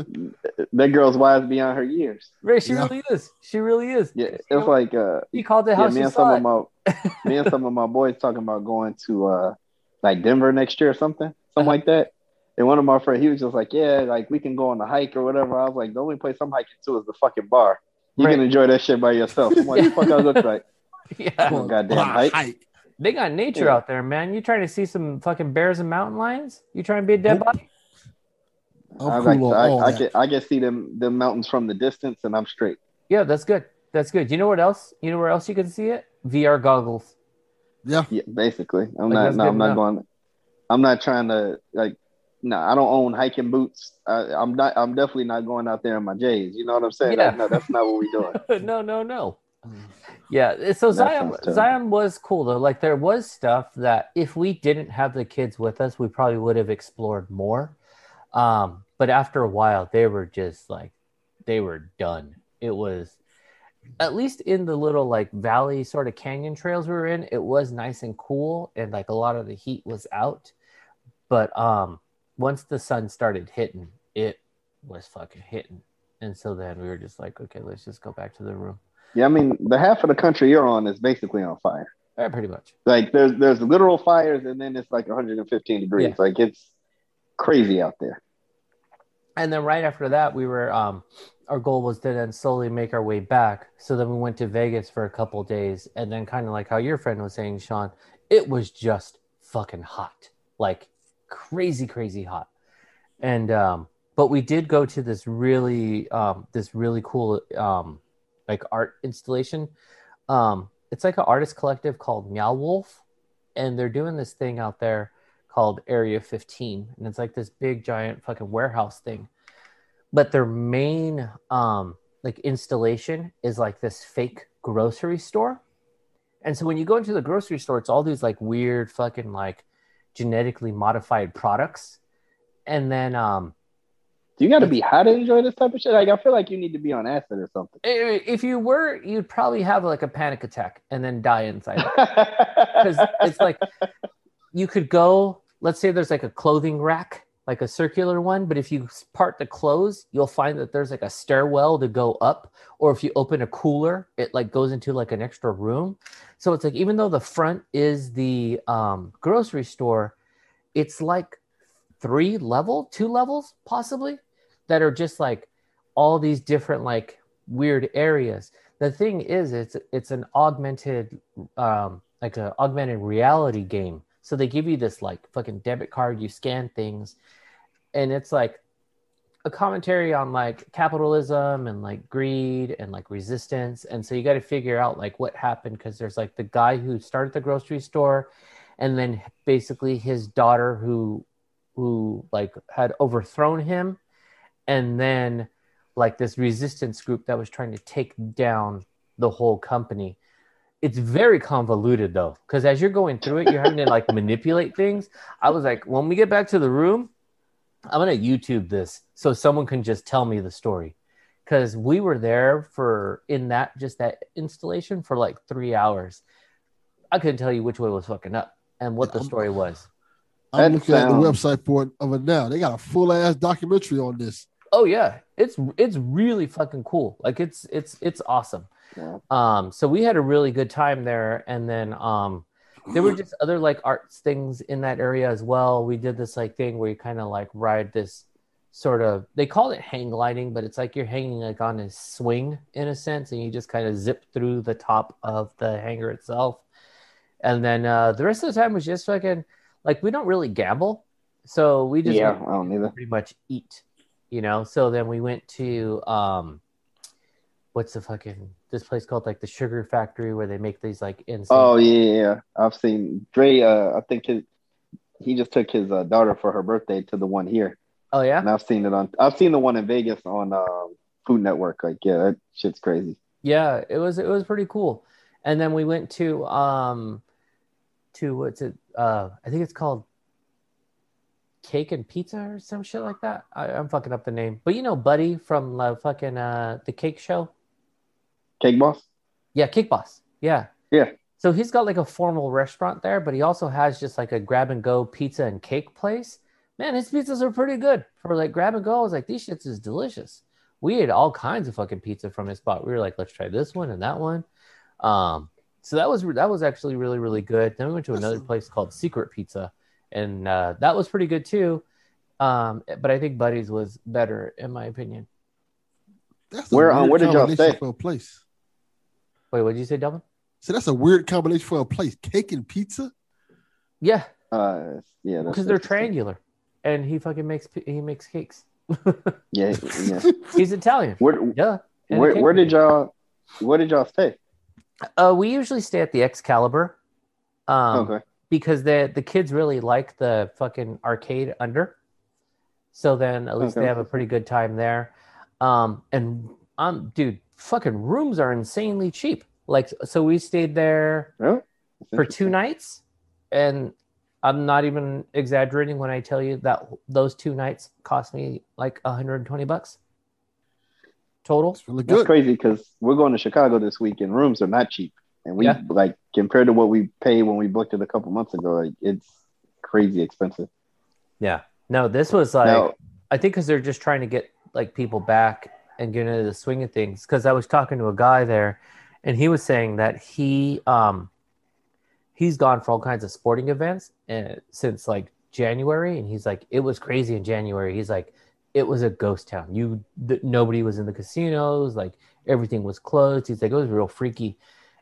Speaker 3: that girl's wise beyond her years.
Speaker 2: Right, she
Speaker 1: Yeah.
Speaker 2: really is. She really is.
Speaker 3: Yeah,
Speaker 2: You
Speaker 3: it's
Speaker 2: know,
Speaker 3: like uh,
Speaker 2: he called it how
Speaker 3: yeah,
Speaker 2: she
Speaker 3: me and
Speaker 2: saw
Speaker 3: some
Speaker 2: it.
Speaker 3: of my me and some of my boys talking about going to uh like Denver next year or something, something
Speaker 2: Uh-huh.
Speaker 3: like that. And one of my friends, he was just like, "Yeah, like we can go on a hike or whatever." I was like, "The only place I'm hiking to is the fucking bar. You
Speaker 2: Right.
Speaker 3: can enjoy that shit by yourself." I'm like, "Fuck, I look like."
Speaker 2: yeah,
Speaker 3: Oh, goddamn hike.
Speaker 2: they got nature
Speaker 3: Yeah.
Speaker 2: out there, man. You trying to see some fucking bears and mountain lions? You trying to be a dead body?
Speaker 1: I'm
Speaker 3: I
Speaker 1: cool
Speaker 3: like
Speaker 1: on
Speaker 3: I,
Speaker 1: all
Speaker 3: I
Speaker 1: that.
Speaker 3: can I can see them the mountains from the distance, and I'm straight.
Speaker 2: Yeah, that's good. That's good. You know what else? You know where else you can see it? VR goggles.
Speaker 1: Yeah.
Speaker 3: Yeah, basically. I'm
Speaker 2: Like,
Speaker 3: not. No, I'm not going. I'm not trying to like. No, I don't own hiking boots. I, I'm not. I'm definitely not going out there in my J's. You know what I'm saying?
Speaker 2: Yeah.
Speaker 3: Like, no, that's not what we're doing.
Speaker 2: no, no, no. Yeah, so
Speaker 3: That
Speaker 2: Zion. Zion was cool though. Like there was stuff that if we didn't have the kids with us, we probably would have explored more. Um, but after a while, they were just like they were done. It was at least in the little like valley sort of canyon trails we were in, it was nice and cool and like a lot of the heat was out. But um once the sun started hitting, it was fucking hitting. And so then we were just like, okay, let's just go back to the room.
Speaker 3: Yeah, I mean, the half of the country you're on is basically on fire.
Speaker 2: Yeah, pretty much.
Speaker 3: Like, there's there's literal fires, and then it's like 115 degrees.
Speaker 2: Yeah.
Speaker 3: Like, it's crazy out there.
Speaker 2: And then right after that, we were um our goal was to then slowly make our way back. So then we went to Vegas for a couple days, and then kind of like how your friend was saying, Sean, it was just fucking hot, like crazy, crazy hot. And um, but we did go to this really um this really cool um like art installation. Um, it's like an artist collective called Meow Wolf, and they're doing this thing out there called Area 15, and it's like this big giant fucking warehouse thing. But their main um like installation is like this fake grocery store. And so when you go into the grocery store, it's all these like weird fucking like genetically modified products. And then um
Speaker 3: you got to be high to enjoy this type of shit? Like, I feel like you need to be on acid or something.
Speaker 2: if you were, you'd probably have like a panic attack and then die inside. Because it's like you could go, let's say there's like a clothing rack, like a circular one, but if you part the clothes, you'll find that there's like a stairwell to go up. Or if you open a cooler, it like goes into like an extra room. So it's like even though the front is the um, grocery store, it's like three level, two levels possibly, that are just like all these different like weird areas. The thing is, it's it's an augmented um, like an augmented reality game. So they give you this like fucking debit card, you scan things, and it's like a commentary on like capitalism and like greed and like resistance and so you got to figure out like what happened because there's like the guy who started the grocery store and then basically his daughter who who like had overthrown him and then like this resistance group that was trying to take down the whole company it's very convoluted though because as you're going through it you're having to like manipulate things i was like when we get back to the room i'm gonna youtube this so someone can just tell me the story because we were there for in that just that installation for like three hours i couldn't tell you which way was fucking up and what the story was
Speaker 1: I'm
Speaker 3: That
Speaker 1: looking at the website for it of it now. They got a full ass documentary on this.
Speaker 2: Oh yeah, it's it's really fucking cool. Like it's it's it's awesome.
Speaker 3: Yeah.
Speaker 2: Um, so we had a really good time there, and then um, there were just other like arts things in that area as well. We did this like thing where you kind of like ride this sort of they call it hang gliding, but it's like you're hanging like on a swing in a sense, and you just kind of zip through the top of the hangar itself. And then uh, the rest of the time was just fucking like we don't really gamble, so we just
Speaker 3: Yeah, I don't either.
Speaker 2: pretty much eat, you know. So then we went to um, what's the fucking this place called like the Sugar Factory where they make these like insane.
Speaker 3: Oh yeah, yeah. I've seen Dre. Uh, I think his, he just took his uh, daughter for her birthday to the one here,
Speaker 2: Oh yeah,
Speaker 3: and I've seen it on. I've seen the one in Vegas on um, Food Network. Like, yeah, that shit's crazy.
Speaker 2: yeah. It was it was pretty cool. And then we went to um, to what's it? Uh, I think it's called Cake and Pizza or some shit like that. I, I'm fucking up the name, but you know, Buddy from the fucking uh the Cake Show.
Speaker 3: Cake Boss.
Speaker 2: Yeah, Cake Boss. Yeah.
Speaker 3: Yeah.
Speaker 2: So he's got like a formal restaurant there, but he also has just like a grab and go pizza and cake place. Man, his pizzas are pretty good for like grab and go. I was like, these shits is delicious. We ate all kinds of fucking pizza from his spot. We were like, let's try this one and that one. Um, so that was that was actually really really good. Then we went to another place called Secret Pizza, and uh, that was pretty good too. Um, but I think Buddy's was better in my opinion.
Speaker 1: That's a
Speaker 3: Where, um, where did y'all
Speaker 1: combination
Speaker 3: stay?
Speaker 1: For a place.
Speaker 2: Wait, what did you say, Delvin?
Speaker 1: So that's a weird combination for a place. Cake and pizza.
Speaker 2: Yeah,
Speaker 3: Uh, yeah,
Speaker 2: because they're triangular, and he fucking makes he makes cakes.
Speaker 3: Yeah, yeah.
Speaker 2: He's Italian.
Speaker 3: Where,
Speaker 2: Yeah.
Speaker 3: where, where did y'all, where did y'all stay?
Speaker 2: Uh, we usually stay at the Excalibur, um,
Speaker 3: okay.
Speaker 2: because the the kids really like the fucking arcade under. So then at least
Speaker 3: Okay.
Speaker 2: they have a pretty good time there. Um, and um, dude, fucking rooms are insanely cheap. Like, so we stayed there
Speaker 3: Really?
Speaker 2: For two nights, and I'm not even exaggerating when I tell you that those two nights cost me like 120 bucks total.
Speaker 1: It's really
Speaker 3: That's
Speaker 1: good.
Speaker 3: crazy because we're going to Chicago this week and rooms are not cheap. And we
Speaker 2: Yeah.
Speaker 3: like compared to what we paid when we booked it a couple months ago, like it's crazy expensive.
Speaker 2: Yeah. No, this was like
Speaker 3: now,
Speaker 2: I think because they're just trying to get like people back and get into the swing of things. Because I was talking to a guy there, and he was saying that he um he's gone for all kinds of sporting events uh, since like January, and he's like it was crazy in January. He's like it was a ghost town. You th- nobody was in the casinos. Like everything was closed. He's like it was real freaky.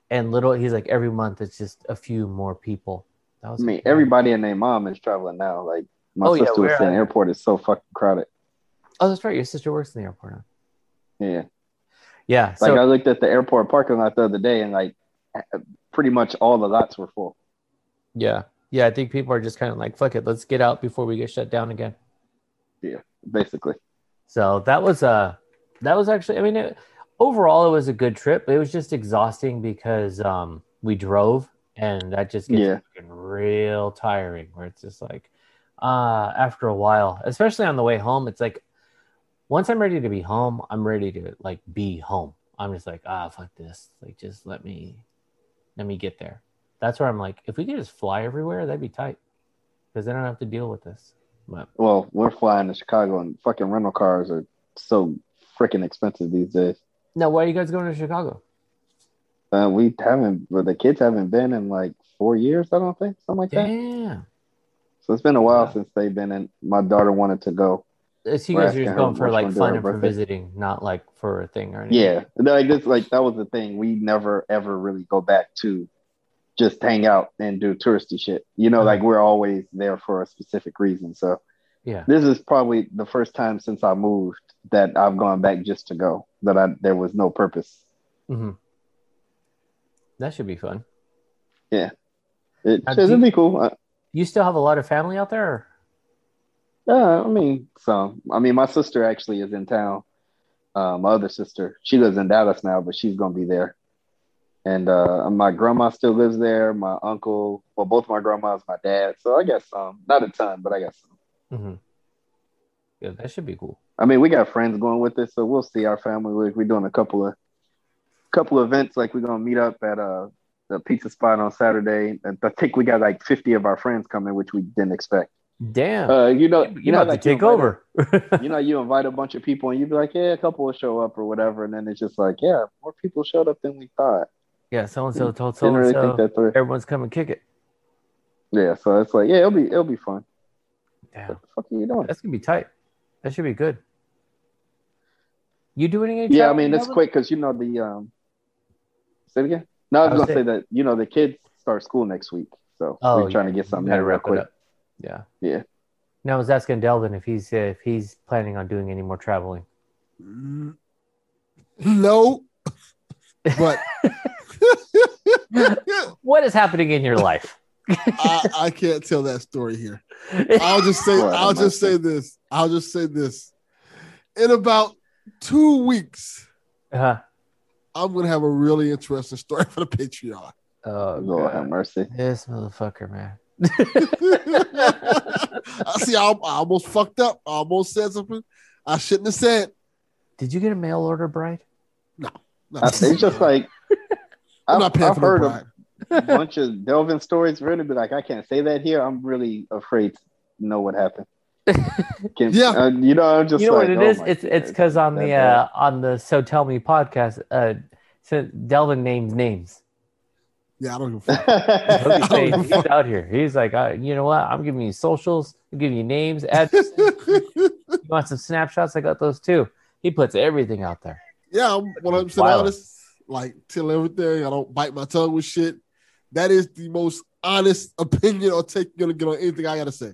Speaker 2: And little, he's like every month it's just a few more people. That
Speaker 3: I
Speaker 2: was
Speaker 3: mean, everybody and their mom is traveling now. Like my
Speaker 2: Oh, yeah,
Speaker 3: sister was
Speaker 2: we're
Speaker 3: saying, the airport is so fucking crowded.
Speaker 2: Oh, that's right. Your sister works in the airport. Huh?
Speaker 3: Yeah,
Speaker 2: Yeah.
Speaker 3: like
Speaker 2: So
Speaker 3: I looked at the airport parking lot the other day, and like pretty much all the lots were full.
Speaker 2: Yeah. Yeah. I think people are just kind of like, fuck it, let's get out before we get shut down again.
Speaker 3: Yeah, basically,
Speaker 2: So that was uh that was actually I mean it, overall it was a good trip. It was just exhausting because um we drove and that just gets
Speaker 3: Yeah.
Speaker 2: real tiring where it's just like uh after a while, especially on the way home, it's like once I'm ready to be home, I'm ready to like be home. I'm just like, ah fuck this. Like just let me let me get there. That's where I'm like, if we could just fly everywhere, that'd be tight. Because I don't have to deal with this. But
Speaker 3: well, we're flying to Chicago, and fucking rental cars are so freaking expensive these days.
Speaker 2: now why are you guys going to Chicago?
Speaker 3: Uh, we haven't, but the kids haven't been in like four years. I don't think something like that.
Speaker 2: Damn.
Speaker 3: So it's been a while
Speaker 2: Wow.
Speaker 3: since they've been in. My daughter wanted to go.
Speaker 2: So you guys are just going for like fun and for visiting, not like for a thing or anything.
Speaker 3: Yeah, like this, like that was the thing. We never ever really go back to just hang out and do touristy shit. You know, like we're always there for a specific reason. So
Speaker 2: Yeah.
Speaker 3: This is probably the first time since I moved that I've gone back just to go. That I there was no purpose.
Speaker 2: Mm-hmm. That should be fun. Yeah,
Speaker 3: it'd
Speaker 2: do
Speaker 3: be cool. Uh,
Speaker 2: You still have a lot of family out there? Or?
Speaker 3: Yeah, I mean, some. I mean, my sister actually is in town. Uh, my other sister, she lives in Dallas now, but she's gonna be there. And uh, my grandma still lives there. My uncle, well, both my grandmas, my dad. So I got some, not a ton, but I got some.
Speaker 2: hmm Yeah, that should be cool.
Speaker 3: I mean, we got friends going with us, so we'll see our family. We're, we're doing a couple of couple of events. Like we're gonna meet up at uh, the pizza spot on Saturday. And I think we got like fifty of our friends coming, which we didn't expect.
Speaker 2: Damn.
Speaker 3: Uh, you know,
Speaker 2: You're
Speaker 3: you know,
Speaker 2: about
Speaker 3: like
Speaker 2: to
Speaker 3: you
Speaker 2: take
Speaker 3: a-
Speaker 2: over.
Speaker 3: you know, you invite a bunch of people and you'd be like, yeah, a couple will show up or whatever. And then it's just like, yeah, more people showed up than we thought.
Speaker 2: yeah, so and so told so and so. Everyone's come and kick it.
Speaker 3: Yeah, so it's like, yeah, it'll be it'll be fun.
Speaker 2: Damn.
Speaker 3: What the fuck are you doing?
Speaker 2: That's gonna be tight. That should be good. You doing any?
Speaker 3: Yeah, I mean, it's quick because you know the um. Say it again. No, I was
Speaker 2: I was
Speaker 3: gonna say that you know the kids start school next week, so
Speaker 2: Oh,
Speaker 3: we're trying to get something in real quick.
Speaker 2: Up. Yeah.
Speaker 3: Yeah.
Speaker 2: Now I was asking Delvin if he's uh, if he's planning on doing any more traveling.
Speaker 1: Mm, No, but
Speaker 2: What is happening in your life?
Speaker 1: I, I can't tell that story here. I'll just say
Speaker 3: Right,
Speaker 1: I'll just say this. I'll just say this. In about two weeks,
Speaker 2: uh,
Speaker 1: I'm gonna have a really interesting story for the Patreon.
Speaker 2: oh,
Speaker 3: Lord have mercy.
Speaker 2: this motherfucker, man.
Speaker 1: I see. I, I almost fucked up. I almost said something I shouldn't have said.
Speaker 2: Did you get a mail order bride?
Speaker 1: No,
Speaker 3: I- It's just like
Speaker 1: I'm
Speaker 3: I've,
Speaker 1: not paying
Speaker 3: I've
Speaker 1: for no
Speaker 3: heard
Speaker 1: bride.
Speaker 3: a bunch of Delvin stories. Really, be like, I can't say that here. I'm really afraid to know what happened. Can,
Speaker 1: Yeah.
Speaker 3: uh, you know, I'm just
Speaker 2: you know
Speaker 3: like,
Speaker 2: what it
Speaker 3: oh
Speaker 2: is?
Speaker 3: my
Speaker 2: It's it's because on
Speaker 3: that
Speaker 2: the uh, on the So Tell Me podcast, uh, so Delvin names names.
Speaker 1: Yeah, I don't give a fuck.
Speaker 2: He'll be
Speaker 1: I don't
Speaker 2: saying
Speaker 1: give
Speaker 2: he's
Speaker 1: fuck.
Speaker 2: out here. He's like, uh, you know what? I'm giving you socials. I'm giving you names, addresses. you want some snapshots? I got those too. He puts everything out there.
Speaker 1: yeah, I'm 100 percent
Speaker 2: Wild.
Speaker 1: honest. Like tell everything. I don't bite my tongue with shit. That is the most honest opinion or take you're gonna get on anything I gotta say.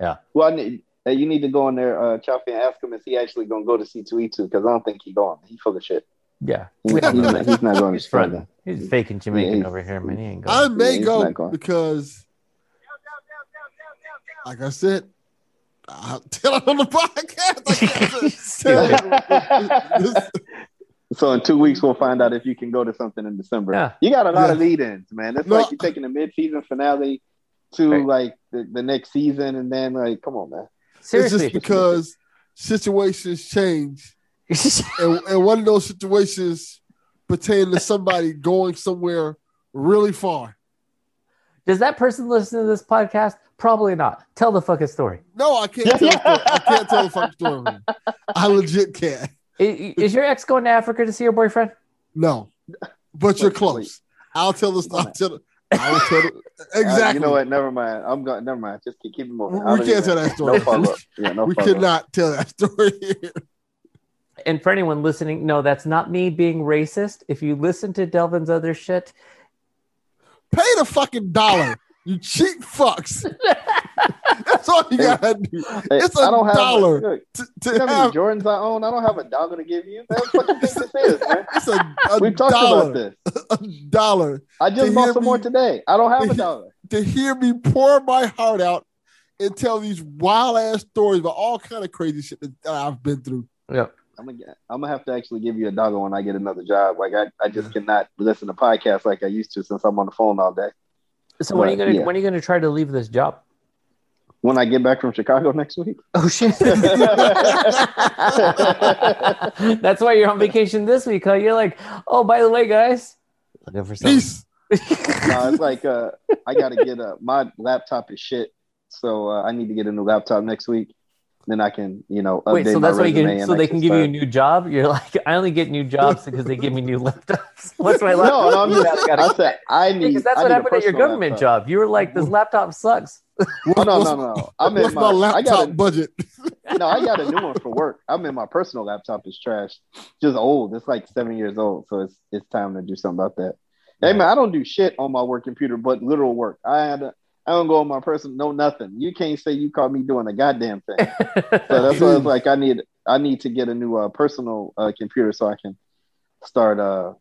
Speaker 1: Yeah.
Speaker 3: Well, I need, hey, you need to go in there, uh, Chaufie, and ask him is he actually going to go to C2E2 because I don't think he's going. He's full of shit.
Speaker 2: Yeah,
Speaker 3: He-
Speaker 2: We
Speaker 3: he's,
Speaker 2: don't know
Speaker 3: not,
Speaker 2: that.
Speaker 3: he's not going to
Speaker 2: he's fronting. He's faking Jamaican
Speaker 3: he's-
Speaker 2: over here, man. He ain't going.
Speaker 1: I may
Speaker 3: Yeah,
Speaker 1: go because, like I said, I'll tell it on the podcast. I can't tell it.
Speaker 3: So in two weeks, we'll find out if you can go to something in December.
Speaker 2: Yeah.
Speaker 3: You got a lot of lead-ins, man. It's
Speaker 1: No.
Speaker 3: like you're taking the mid-season finale to
Speaker 2: Right.
Speaker 3: like the, the next season, and then like, come on, man.
Speaker 2: Seriously, It's
Speaker 1: just because situations change, and, and one of those situations pertain to somebody going somewhere really far.
Speaker 2: does that person listen to this podcast? Probably not. Tell the fucking story.
Speaker 1: No, I can't tell. Story. I can't tell the fucking story. I legit can't.
Speaker 2: I- Is your ex going to Africa to see her boyfriend?
Speaker 1: No, but you're close. I'll tell the story. I'll tell the, I will tell the, exactly.
Speaker 3: Uh, you know what? Never mind. I'm going. Never mind. Just keep, keep it moving.
Speaker 1: We can't
Speaker 3: even-
Speaker 1: tell that story.
Speaker 3: No follow-up. Yeah, no
Speaker 1: we
Speaker 3: follow-up.
Speaker 1: cannot tell that story here.
Speaker 2: And for anyone listening, no, that's not me being racist. If you listen to Delvin's other shit,
Speaker 1: Pay the fucking dollar, you cheap fucks. That's all you gotta do.
Speaker 3: Hey,
Speaker 1: It's a
Speaker 3: I don't have
Speaker 1: dollar.
Speaker 3: look,
Speaker 1: To,
Speaker 3: you know how
Speaker 1: have,
Speaker 3: many Jordans I own? I don't have a dollar to give you. That's what you think this is, man.
Speaker 1: it's a, a
Speaker 3: We talked
Speaker 1: dollar.
Speaker 3: about this.
Speaker 1: A dollar
Speaker 3: I just bought
Speaker 1: hear
Speaker 3: some more today. I don't have a dollar.
Speaker 1: to hear me pour my heart out and tell these wild ass stories about all kind of crazy shit that I've been through.
Speaker 2: yep.
Speaker 3: I'm gonna, I'm gonna have to actually give you a dollar when I get another job. Like I, I just cannot listen to podcasts like I used to since I'm on the phone all day.
Speaker 2: So when are you gonna
Speaker 3: yeah.
Speaker 2: when are you gonna try to leave this job?
Speaker 3: When I get back from Chicago next week.
Speaker 2: Oh shit! That's why you're on vacation this week, huh? You're like, oh, by the way, guys, looking for something.
Speaker 1: Peace.
Speaker 3: no, it's like uh, I gotta get a my laptop is shit, so uh, I need to get a new laptop next week. Then I can, you know, update
Speaker 2: Wait, so
Speaker 3: my
Speaker 2: that's why you
Speaker 3: resume
Speaker 2: can, so they
Speaker 3: I
Speaker 2: can give you a new job. You're like, I only get new jobs because they give me new laptops. What's my laptop?
Speaker 3: no, I'm just, I said I need.
Speaker 2: because that's
Speaker 3: I
Speaker 2: what happened at your government
Speaker 3: laptop.
Speaker 2: job. You were like, this laptop sucks.
Speaker 3: Oh, no, no, no. I'm in
Speaker 1: What's
Speaker 3: my,
Speaker 1: my
Speaker 3: I got
Speaker 1: laptop
Speaker 3: a,
Speaker 1: budget?
Speaker 3: no, I got a new one for work. I'm in my personal laptop is trash, just old. It's like seven years old, so it's it's time to do something about that. Hey man, I don't do shit on my work computer, but literal work. I had a, I don't go on my personal, no nothing. You can't say you caught me doing a goddamn thing. So that's why it's like I need I need to get a new uh, personal uh, computer so I can start uh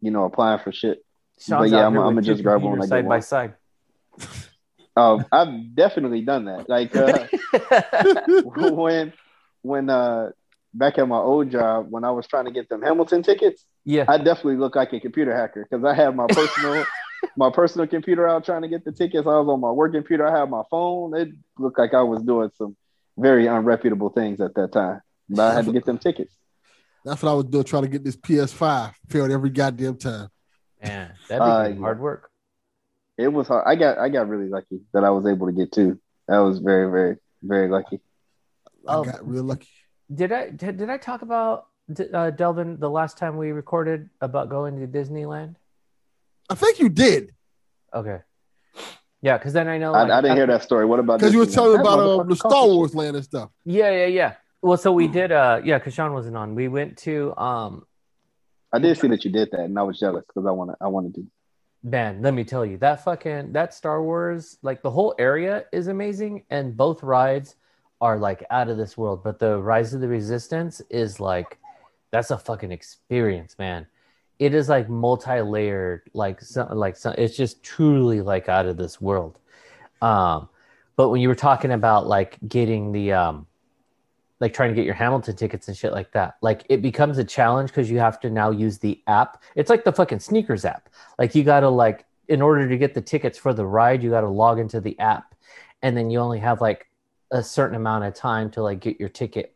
Speaker 3: you know applying for shit.
Speaker 2: Sean's
Speaker 3: yeah, I'm- I'ma just grab one when
Speaker 2: side by
Speaker 3: one.
Speaker 2: side.
Speaker 3: Um, I've definitely done that. Like uh, when when uh back at my old job when I was trying to get them Hamilton tickets,
Speaker 2: yeah.
Speaker 3: I definitely look like a computer hacker because I had my personal my personal computer out trying to get the tickets. I was on my work computer. I had my phone. It looked like I was doing some very unreputable things at that time. But I had to get them tickets.
Speaker 1: That's what I was doing, trying to get this PS5. Failed every goddamn time.
Speaker 2: Man, that'd be
Speaker 3: Uh,
Speaker 2: hard work.
Speaker 3: It was hard. I got I got really lucky that I was able to get two. That was very very very lucky.
Speaker 1: I
Speaker 2: Oh.
Speaker 1: got real lucky.
Speaker 2: Did I did, did I talk about uh, Delvin the last time we recorded about going to Disneyland?
Speaker 1: I think you did
Speaker 2: Okay. Yeah, because then I know.
Speaker 3: I,
Speaker 2: like,
Speaker 3: I didn't hear that story. What about
Speaker 1: because you were telling
Speaker 3: That
Speaker 1: about
Speaker 3: motherfucker
Speaker 1: the Star Wars land and stuff.
Speaker 2: Yeah, yeah, yeah. Well, so we did. Uh, yeah, because Sean wasn't on. We went to um
Speaker 3: I did see that you did that, and I was jealous because I wanted I wanted to.
Speaker 2: man, let me tell you, that fucking that Star Wars, like the whole area is amazing, and both rides are like out of this world. But the Rise of the Resistance is like that's a fucking experience, man. It is like multi-layered, like some, like some, it's just truly like out of this world. Um, but when you were talking about like getting the um, like trying to get your Hamilton tickets and shit like that, like it becomes a challenge because you have to now use the app. It's like the fucking sneakers app. Like you gotta like in order to get the tickets for the ride, you gotta log into the app, and then you only have like a certain amount of time to like get your ticket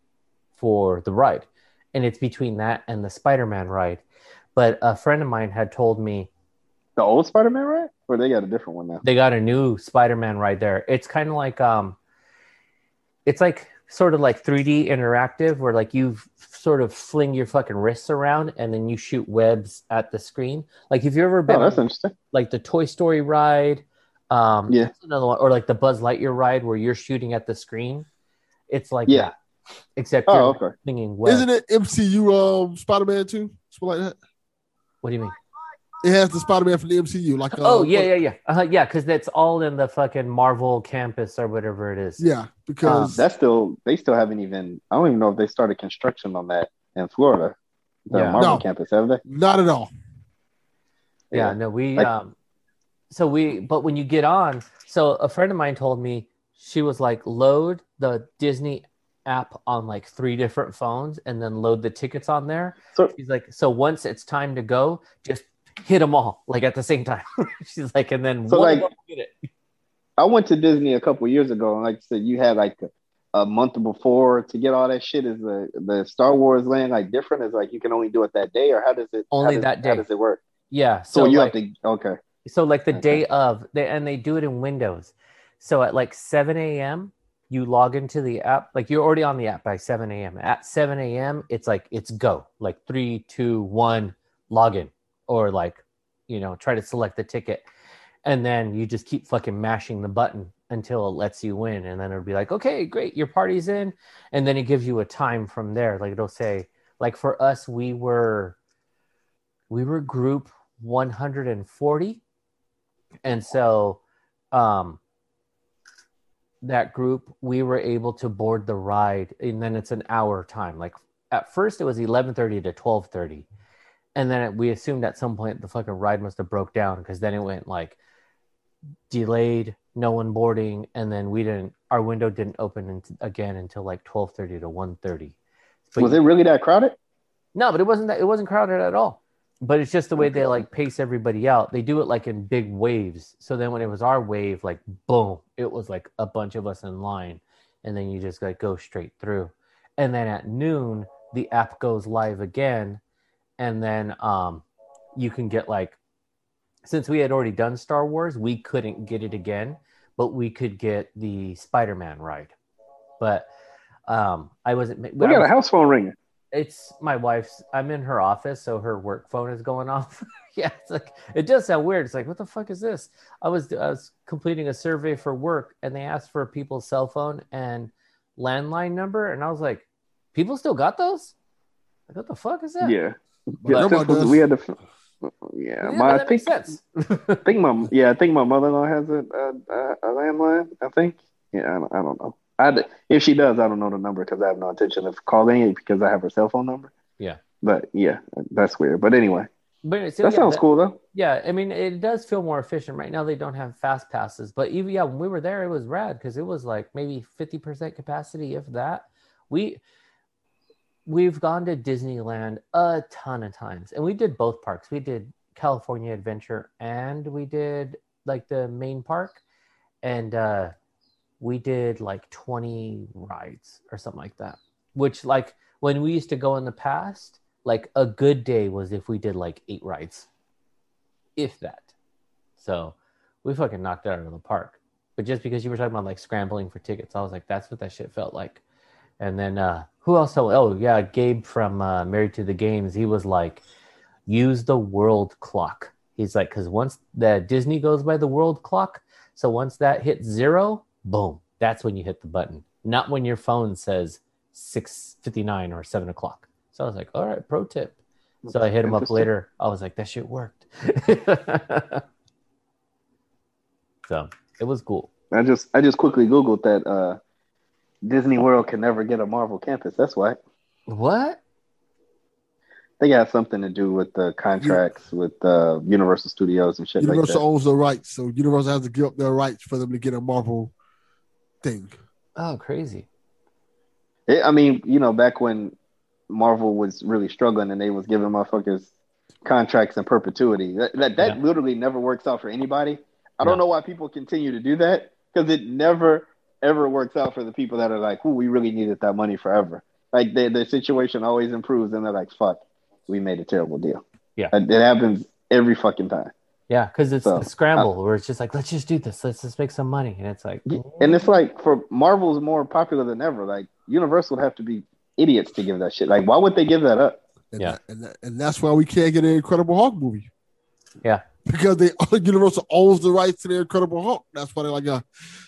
Speaker 2: for the ride, and it's between that and the Spider-Man ride. But a friend of mine had told me
Speaker 3: The old Spider Man, right? Or they got a different one now.
Speaker 2: they got a new Spider-Man right there. It's kind of like um it's like sort of like 3D interactive where like you sort of fling your fucking wrists around and then you shoot webs at the screen. Like if you've ever been
Speaker 3: Oh, that's interesting.
Speaker 2: like the Toy Story ride, um
Speaker 3: Yeah.
Speaker 2: that's another one or like the Buzz Lightyear ride where you're shooting at the screen. It's like
Speaker 3: Yeah.
Speaker 2: that. Except
Speaker 3: Oh,
Speaker 2: you're
Speaker 3: okay.
Speaker 2: flinging webs.
Speaker 1: Isn't it MCU um Spider Man too? Something like that.
Speaker 2: What do you mean?
Speaker 1: It has the Spider Man from the MCU. Like uh,
Speaker 2: oh yeah, yeah, yeah. Uh-huh, yeah, because that's all in the fucking Marvel campus or whatever it is.
Speaker 1: yeah. Because
Speaker 3: That's still they still haven't even. I don't even know if they started construction on that in Florida, the
Speaker 2: Yeah.
Speaker 3: Marvel
Speaker 1: No.
Speaker 3: campus. Have they?
Speaker 1: not at all.
Speaker 2: yeah
Speaker 3: Yeah.
Speaker 2: no we
Speaker 3: Like-
Speaker 2: um so we but when you get on so a friend of mine told me she was like load the disney app on like three different phones and then load the tickets on there
Speaker 3: So
Speaker 2: she's like so once it's time to go just hit them all like at the same time she's like and then
Speaker 3: So,
Speaker 2: one
Speaker 3: like-
Speaker 2: get it
Speaker 3: I went to Disney a couple years ago, and like I said, you had like a, a month before to get all that shit. Is the the Star Wars land like different? Is like you can only do it that day, or how does it
Speaker 2: Only
Speaker 3: does-
Speaker 2: that day.
Speaker 3: How does it work?
Speaker 2: yeah
Speaker 3: So,
Speaker 2: so,
Speaker 3: you
Speaker 2: like,
Speaker 3: have to okay.
Speaker 2: So like the
Speaker 3: Okay.
Speaker 2: day of, they, and they do it in Windows. So at like 7 a.m., you log into the app. Like you're already on the app by 7 a.m. At 7 a.m., it's like it's go. Like three, two, one, login, or like you know try to select the ticket, and then you just keep fucking mashing the button until it lets you in, and then it'll be like, okay, great, your party's in, and then it gives you a time from there. Like it'll say, like for us, we were we were group 140 and so um that group we were able to board the ride and then it's an hour time like at first it was 11:30 to 12:30 and then it, we assumed at some point the fucking ride must have broke down because then it went like delayed no one boarding and then we didn't our window didn't open in, again until like 12:30 to 1:30 But
Speaker 3: Was it really that crowded?
Speaker 2: no, but it wasn't that it wasn't crowded at all. But it's just the way they like pace everybody out. They do it like in big waves. So then when it was our wave, like boom, it was like a bunch of us in line, and then you just like go straight through. And then at noon, the app goes live again, and then um, you can get like, since we had already done Star Wars, we couldn't get it again, but we could get the Spider-Man ride. But um, I wasn't.
Speaker 3: We got a house phone ringing.
Speaker 2: It's my wife's. I'm in her office, so her work phone is going off. yeah, it's like it does sound weird. It's like, what the fuck is this? I was I was completing a survey for work, and they asked for people's cell phone and landline number, and I was like, people still got those? Like, what the fuck is that?
Speaker 3: Yeah.
Speaker 1: But
Speaker 3: Yeah,
Speaker 1: nobody
Speaker 3: we had to Yeah,
Speaker 2: Yeah,
Speaker 3: my,
Speaker 2: but
Speaker 3: I think
Speaker 2: makes sense.
Speaker 3: I think my yeah, I think my mother-in-law has a, a, a, a landline. I think. Yeah, I don't, I don't know. I if she does, I don't know the number because I have no intention of calling it because I have her cell phone number.
Speaker 2: Yeah.
Speaker 3: But yeah, that's weird. But anyway,
Speaker 2: but so,
Speaker 3: that
Speaker 2: yeah,
Speaker 3: sounds
Speaker 2: that-
Speaker 3: cool though.
Speaker 2: Yeah, I mean, it does feel more efficient right now. They don't have fast passes, but even yeah, when we were there, it was rad because it was like maybe fifty percent capacity, if that. We we've gone to Disneyland a ton of times, and we did both parks. We did California Adventure, and we did like the main park, and uh, we did like twenty rides or something like that. Which like when we used to go in the past, like a good day was if we did like eight rides if that. So we fucking knocked it out of the park. But just because you were talking about like scrambling for tickets, I was like, that's what that shit felt like. And then uh who else? Oh, oh yeah, Gabe from uh, Married to the Games. He was like, use the world clock. He's like, because once the Disney goes by the world clock, so once that hits zero, boom, that's when you hit the button. Not when your phone says six fifty nine or seven o'clock. So I was like, all right, pro tip. So I hit him up later. I was like, that shit worked. so it was cool.
Speaker 3: I just I just quickly googled that uh, Disney World can never get a Marvel campus. That's why
Speaker 2: What?
Speaker 3: they got something to do with the contracts with uh, Universal Studios and shit
Speaker 1: Universal
Speaker 3: like
Speaker 1: owns the rights, so Universal has to give up their rights for them to get a Marvel thing.
Speaker 2: Oh, crazy.
Speaker 3: It, I mean, you know, back when Marvel was really struggling and they was giving motherfuckers contracts in perpetuity, that that, that
Speaker 2: Yeah.
Speaker 3: literally never works out for anybody. I don't
Speaker 2: No.
Speaker 3: know why people continue to do that because it never ever works out for the people that are like, "Ooh, we really needed that money forever." Like the the situation always improves, and they're like, "Fuck, we made a terrible deal."
Speaker 2: Yeah.
Speaker 3: it, it happens every fucking time.
Speaker 2: Yeah, because it's
Speaker 3: So,
Speaker 2: the scramble where it's just like, let's just do this. Let's just make some money. And it's like,
Speaker 3: And it's like for Marvel's more popular than ever. Like Universal would have to be idiots to give that shit. Like, why would they give that up?
Speaker 1: And
Speaker 2: Yeah.
Speaker 1: that, and, that, and that's why we can't get an Incredible Hulk movie.
Speaker 2: Yeah.
Speaker 1: Because they Universal owns the rights to the Incredible Hulk. That's why they're like, uh,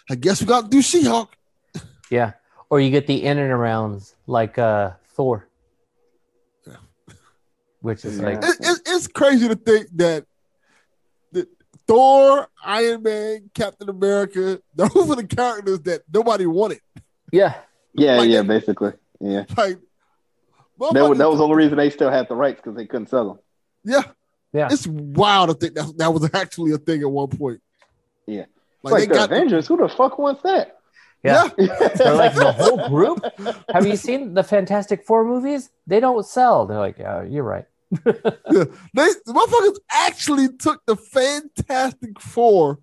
Speaker 1: I guess we got to do She-Hulk.
Speaker 2: yeah. Or you get the in and arounds like uh Thor.
Speaker 1: Yeah.
Speaker 2: Which is
Speaker 3: Yeah.
Speaker 2: like,
Speaker 1: It, it, it's crazy to think that, that Thor, Iron Man, Captain America, those are the characters that nobody wanted.
Speaker 2: yeah,
Speaker 3: Yeah,
Speaker 1: Like
Speaker 3: yeah,
Speaker 1: that-
Speaker 3: basically. Yeah.
Speaker 1: Like,
Speaker 3: That was, that was the only reason they still had the rights because they couldn't sell them.
Speaker 1: yeah.
Speaker 2: Yeah.
Speaker 1: It's wild to think that that was actually a thing at one point.
Speaker 3: Yeah.
Speaker 1: Like,
Speaker 3: Like,
Speaker 1: they
Speaker 3: the
Speaker 1: got
Speaker 3: Avengers, who the fuck wants that?
Speaker 2: yeah.
Speaker 1: yeah.
Speaker 2: They're like the whole group. Have you seen the Fantastic Four movies? They don't sell. They're like, yeah, you're right.
Speaker 1: Yeah. They the motherfuckers actually took the Fantastic Four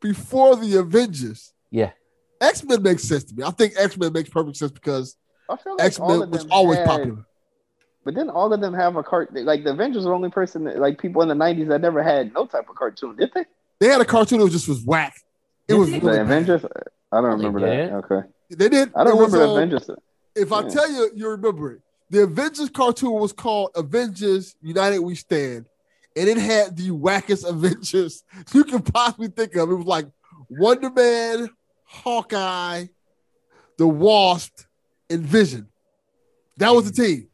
Speaker 1: before the Avengers.
Speaker 2: Yeah.
Speaker 1: X Men makes sense to me. I think X Men makes perfect sense because
Speaker 3: like
Speaker 1: X Men was always
Speaker 3: had-
Speaker 1: popular.
Speaker 3: But then all of them have a cart. Like the Avengers are the only person, that, like people in the '90s that never had no type of cartoon, did they?
Speaker 1: They had a cartoon that was just was whack. It
Speaker 2: Did
Speaker 1: was really
Speaker 3: the
Speaker 1: bad.
Speaker 3: Avengers. I don't remember that. Okay,
Speaker 1: They did.
Speaker 3: I don't
Speaker 1: It was,
Speaker 3: remember the
Speaker 1: uh,
Speaker 3: Avengers.
Speaker 1: If I
Speaker 3: Yeah.
Speaker 1: tell you, you remember it. The Avengers cartoon was called Avengers United We Stand, and it had the wackest Avengers you can possibly think of. It was like Wonder Man, Hawkeye, the Wasp, and Vision. That was the hmm. team.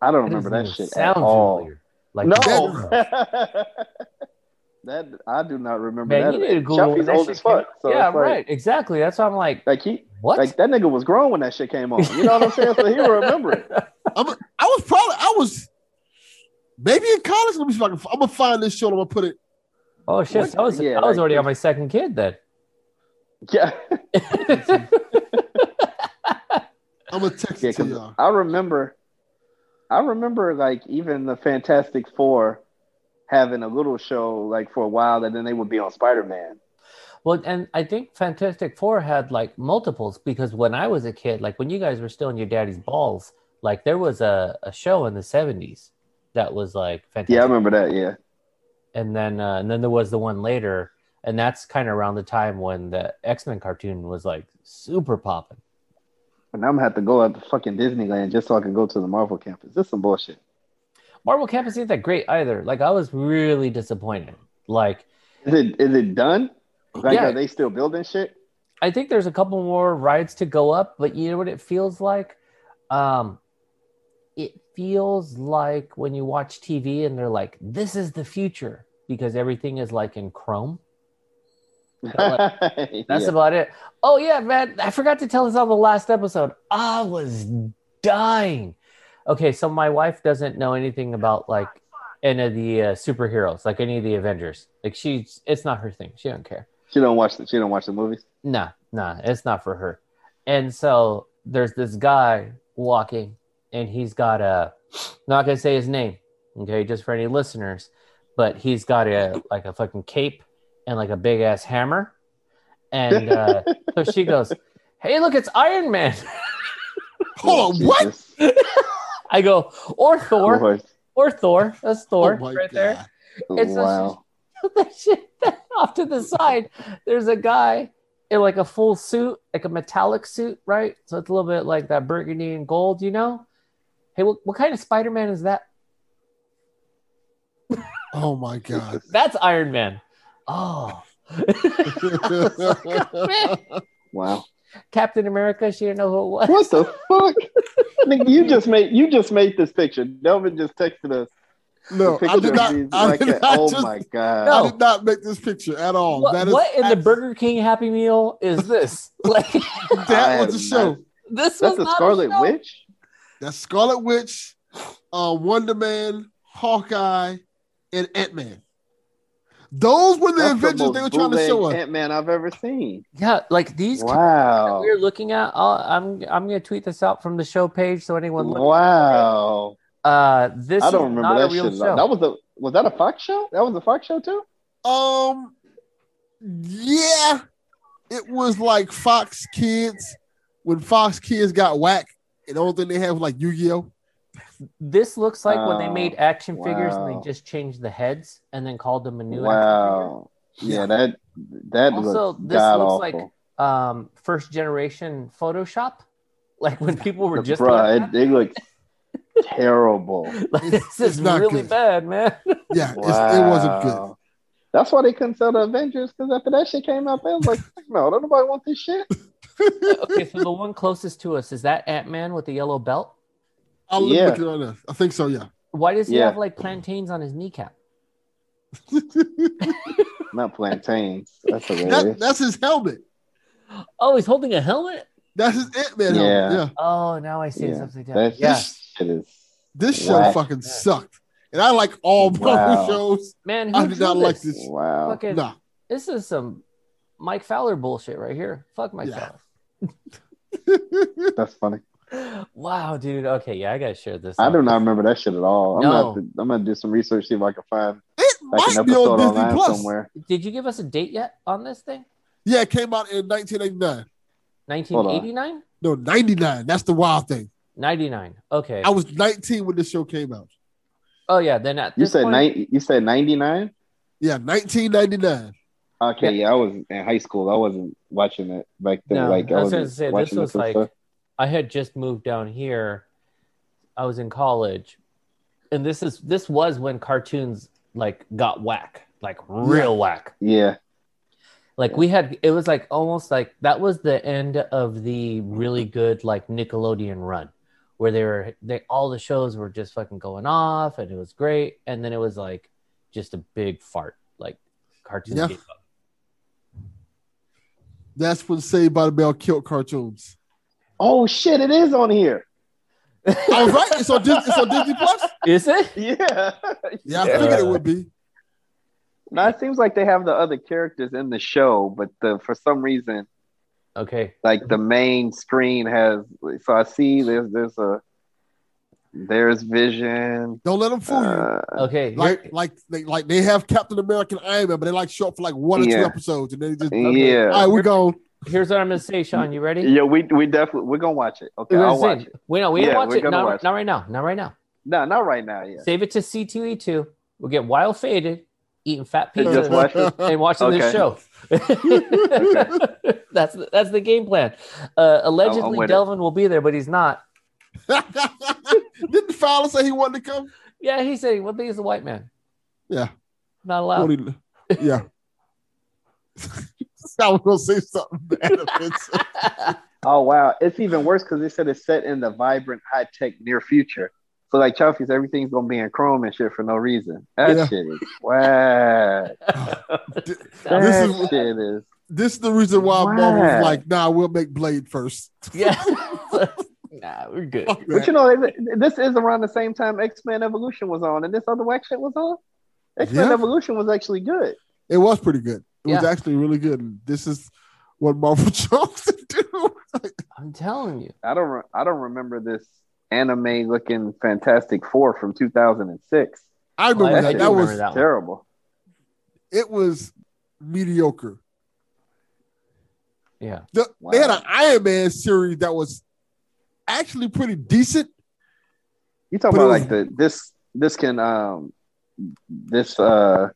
Speaker 3: I don't remember
Speaker 2: doesn't
Speaker 3: that
Speaker 2: even
Speaker 3: shit at all.
Speaker 2: familiar. Like
Speaker 3: no,
Speaker 2: that-
Speaker 3: that I do not remember
Speaker 2: Man,
Speaker 3: that.
Speaker 2: you need to Google
Speaker 3: Chaufie's
Speaker 2: that
Speaker 3: old as fuck. So
Speaker 2: yeah,
Speaker 3: it's like,
Speaker 2: right. Exactly. That's why I'm like,
Speaker 3: Like he,
Speaker 2: what?
Speaker 3: like that nigga was grown when that shit came on. You know what I'm saying? So he will remember it.
Speaker 1: I'm, I was probably, I was maybe in college. Let me see if I can, I'm gonna find this show. I'm gonna put it.
Speaker 2: oh shit! I was
Speaker 3: Yeah,
Speaker 2: I was
Speaker 3: like-
Speaker 2: already on my second kid then.
Speaker 3: Yeah,
Speaker 1: I'm gonna text
Speaker 3: yeah.
Speaker 1: it to
Speaker 3: 'cause
Speaker 1: y'all.
Speaker 3: I remember, I remember like even the Fantastic Four having a little show like for a while, and then they would be on Spider Man.
Speaker 2: Well, and I think Fantastic Four had like multiples because when I was a kid, like when you guys were still in your daddy's balls, like there was a, a show in the seventies that was like fantastic.
Speaker 3: Yeah, I remember that. Yeah,
Speaker 2: and then uh, and then there was the one later, and that's kind of around the time when the X Men cartoon was like super popping.
Speaker 3: and I'm gonna have to go out to fucking Disneyland just so I can go to the Marvel campus. This is some bullshit.
Speaker 2: Marvel Campus ain't that great either. Like I was really disappointed. Like
Speaker 3: Is it is it done? Like
Speaker 2: Yeah.
Speaker 3: are they still building shit?
Speaker 2: I think there's a couple more rides to go up, but you know what it feels like? Um, it feels like when you watch TV and they're like, "This is the future," because everything is like in Chrome. That's
Speaker 3: Yeah.
Speaker 2: about it. Oh yeah, man! I forgot to tell this on the last episode. I was dying. Okay, so my wife doesn't know anything about like any of the uh, superheroes, like any of the Avengers. Like she's, it's not her thing. She don't care.
Speaker 3: She don't watch the she don't watch the movies.
Speaker 2: Nah, nah, it's not for her. And so there's this guy walking, and he's got a, not gonna say his name, okay, just for any listeners, but he's got a like a fucking cape and like a big ass hammer, and uh, so she goes, "Hey, look, it's Iron Man."
Speaker 1: Hold on, what?
Speaker 2: I go, or Thor, or Thor. That's Thor
Speaker 1: Oh
Speaker 2: right
Speaker 1: God.
Speaker 2: there. It's a-
Speaker 3: wow.
Speaker 2: that shit off to the side. There's a guy in like a full suit, like a metallic suit, right? So it's a little bit like that burgundy and gold, you know? Hey, what, what kind of Spider Man is that?
Speaker 1: Oh my God.
Speaker 2: That's Iron Man. Oh.
Speaker 3: Wow.
Speaker 2: Captain America, she didn't know who it was.
Speaker 3: What the fuck? Nigga, you just made you just made this picture. Delvin just texted us.
Speaker 1: No, I did not. I
Speaker 3: like
Speaker 1: did
Speaker 3: that.
Speaker 1: not
Speaker 3: Oh
Speaker 1: just,
Speaker 3: my god.
Speaker 2: No.
Speaker 1: I did not make this picture at all.
Speaker 2: What,
Speaker 1: that is
Speaker 2: what in the Burger King Happy Meal is this? Like
Speaker 1: That
Speaker 3: I
Speaker 1: was the show.
Speaker 3: not-
Speaker 2: this
Speaker 3: That's
Speaker 2: was
Speaker 3: the
Speaker 2: a
Speaker 3: Scarlet
Speaker 2: show.
Speaker 3: Witch.
Speaker 1: That's Scarlet Witch, uh, Wonder Man, Hawkeye, and Ant Man. Those were the
Speaker 3: That's
Speaker 1: Avengers they were trying to show us.
Speaker 3: Ant Man I've ever seen.
Speaker 2: Yeah, like these that
Speaker 3: Wow.
Speaker 2: we're looking at. I'll, I'm I'm gonna tweet this out from the show page so anyone look.
Speaker 3: Wow.
Speaker 2: Uh, this
Speaker 3: I don't
Speaker 2: is
Speaker 3: remember
Speaker 2: not
Speaker 3: that
Speaker 2: a real
Speaker 3: shit.
Speaker 2: show.
Speaker 3: That was a was that a Fox show? That was a Fox show too?
Speaker 1: Um, yeah, it was like Fox Kids when Fox Kids got whack, and the only thing they had was like Yu Gi Oh.
Speaker 2: This looks like when they
Speaker 3: Oh,
Speaker 2: made action figures and they just changed the heads and then called them a new action
Speaker 3: Wow. Yeah, that that
Speaker 2: Also,
Speaker 3: looks
Speaker 2: this looks
Speaker 3: awful.
Speaker 2: like. Um, first generation Photoshop, like when people were just
Speaker 3: Bruh,
Speaker 2: learning
Speaker 3: it, it looks terrible.
Speaker 2: that. Like,
Speaker 1: It's-
Speaker 2: this is
Speaker 1: it's not
Speaker 2: really
Speaker 1: good.
Speaker 2: bad, man.
Speaker 1: Yeah, it's, it wasn't good.
Speaker 3: That's why they couldn't sell the Avengers because after that shit came out, they was like, "Fuck no, don't nobody want this shit.
Speaker 2: okay, so the one closest to us is that Ant Man with the yellow belt.
Speaker 1: I'll
Speaker 3: Yeah.
Speaker 1: look it right now. I think so. Yeah.
Speaker 2: Why does he
Speaker 3: Yeah.
Speaker 2: have like plantains on his kneecap?
Speaker 3: Not plantains. That's
Speaker 1: That, that's his helmet.
Speaker 2: Oh, he's holding a helmet.
Speaker 1: That's his Ant Man
Speaker 3: Yeah.
Speaker 1: helmet. Yeah.
Speaker 2: Oh, now I see it's
Speaker 3: Yeah.
Speaker 2: upside down.
Speaker 3: That
Speaker 2: yeah,
Speaker 3: shit is
Speaker 1: This show
Speaker 3: Whack.
Speaker 1: fucking sucked, and I like all Marvel
Speaker 3: Wow.
Speaker 1: shows.
Speaker 2: man,
Speaker 1: I
Speaker 2: who
Speaker 1: did
Speaker 2: drew
Speaker 1: not like
Speaker 2: this?
Speaker 1: this.
Speaker 3: wow.
Speaker 2: Fucking,
Speaker 1: Nah,
Speaker 2: this is some Mike Fowler bullshit right here. Fuck Mike
Speaker 1: Yeah.
Speaker 2: Fowler.
Speaker 3: That's funny.
Speaker 2: Wow, dude. Okay, yeah, I gotta share this.
Speaker 3: I
Speaker 2: up.
Speaker 3: do not remember that shit at all. I'm,
Speaker 2: No.
Speaker 3: gonna, to, I'm gonna do some research, see if I can find
Speaker 1: it
Speaker 3: like
Speaker 1: might
Speaker 3: an
Speaker 1: be on Disney Plus.
Speaker 3: somewhere.
Speaker 2: Did you give us a date yet on this thing?
Speaker 1: Yeah, it came out in 1989.
Speaker 2: 1989?
Speaker 1: No, 99. That's the wild thing.
Speaker 2: 99. Okay.
Speaker 1: I was 19 when this show came out.
Speaker 2: Oh yeah. Then at
Speaker 3: You
Speaker 2: this
Speaker 3: said
Speaker 2: point,
Speaker 3: nine, You said 99.
Speaker 1: Yeah, 1999.
Speaker 3: Okay, yeah. I was in high school. I wasn't watching it back then.
Speaker 2: No,
Speaker 3: like
Speaker 2: I
Speaker 3: I
Speaker 2: was
Speaker 3: was
Speaker 2: gonna say this
Speaker 3: watching
Speaker 2: was
Speaker 3: and
Speaker 2: like
Speaker 3: stuff.
Speaker 2: I had just moved down here. I was in college, and this is this was when cartoons like got whack, like real whack.
Speaker 3: Yeah,
Speaker 2: Like we had, it was like almost like that was the end of the really good like Nickelodeon run, where they were they all the shows were just fucking going off, and it was great, and then it was like just a big fart, like cartoons.
Speaker 1: Yeah.
Speaker 2: gave up.
Speaker 1: That's when Saved by the Bell killed cartoons.
Speaker 3: Oh shit! It is on here.
Speaker 1: all oh, right. It's on, Dis- it's on Disney Plus.
Speaker 2: Is it?
Speaker 3: Yeah.
Speaker 1: Yeah, I
Speaker 2: Yeah.
Speaker 1: figured it would be.
Speaker 3: Now it seems like they have the other characters in the show, but the for some reason,
Speaker 2: Okay.
Speaker 3: like the main screen has. So I see there's there's a there's Vision.
Speaker 1: Don't let them fool you.
Speaker 3: Uh,
Speaker 2: Okay.
Speaker 1: Like, like, they, like they have Captain America and Iron Man, but they like show up for like one or two episodes, and then they just
Speaker 3: yeah.
Speaker 1: all right, we're gone.
Speaker 2: here's what I'm gonna say, Sean. You ready?
Speaker 3: Yeah, we we definitely we're gonna watch it. Okay, I'll watch it.
Speaker 2: Wait, no, we
Speaker 3: Yeah,
Speaker 2: don't watch it.
Speaker 3: gonna
Speaker 2: Not,
Speaker 3: watch
Speaker 2: not right now. Not right now.
Speaker 3: No, not right now. Yeah.
Speaker 2: Save it to C2E2. We'll get wild faded, eating fat pizza,
Speaker 3: just watch
Speaker 2: and watching this
Speaker 3: Okay.
Speaker 2: show. that's the, that's the game plan. Uh, allegedly,
Speaker 3: with it.
Speaker 2: Delvin will be there, but he's not.
Speaker 1: Didn't Fowler say he wanted to come?
Speaker 2: Yeah, he said, "What big is the white man?"
Speaker 1: Yeah.
Speaker 2: Not allowed.
Speaker 1: Only- yeah. I was gonna say something bad. offensive.
Speaker 3: Oh wow, it's even worse because they said it's set in the vibrant, high tech near future. So like Chelsea's everything's gonna be in Chrome and shit for no reason. That
Speaker 1: Yeah.
Speaker 3: shit is whack. That
Speaker 1: this is
Speaker 3: shit is
Speaker 1: this is the reason why
Speaker 3: Why?
Speaker 1: Marvel's like, nah, we'll make Blade first.
Speaker 2: Yeah. nah, we're good.
Speaker 1: Fuck
Speaker 3: But
Speaker 1: that.
Speaker 3: you know, this is around the same time X Men Evolution was on, and this other whack shit was on. X Men
Speaker 1: Yeah.
Speaker 3: Evolution was actually good.
Speaker 1: It was pretty good. It was actually really good. And this is what Marvel chose to do.
Speaker 2: I'm telling you.
Speaker 3: I don't, re- I don't remember this anime looking Fantastic Four from 2006.
Speaker 1: I remember
Speaker 2: Well, I- I
Speaker 1: that. That
Speaker 2: remember
Speaker 1: was
Speaker 2: that.
Speaker 3: Terrible.
Speaker 1: it was mediocre.
Speaker 2: Yeah.
Speaker 1: The, They had an Iron Man series that was actually pretty decent.
Speaker 3: You talking
Speaker 1: But
Speaker 3: about
Speaker 1: it
Speaker 3: like the this this can um this uh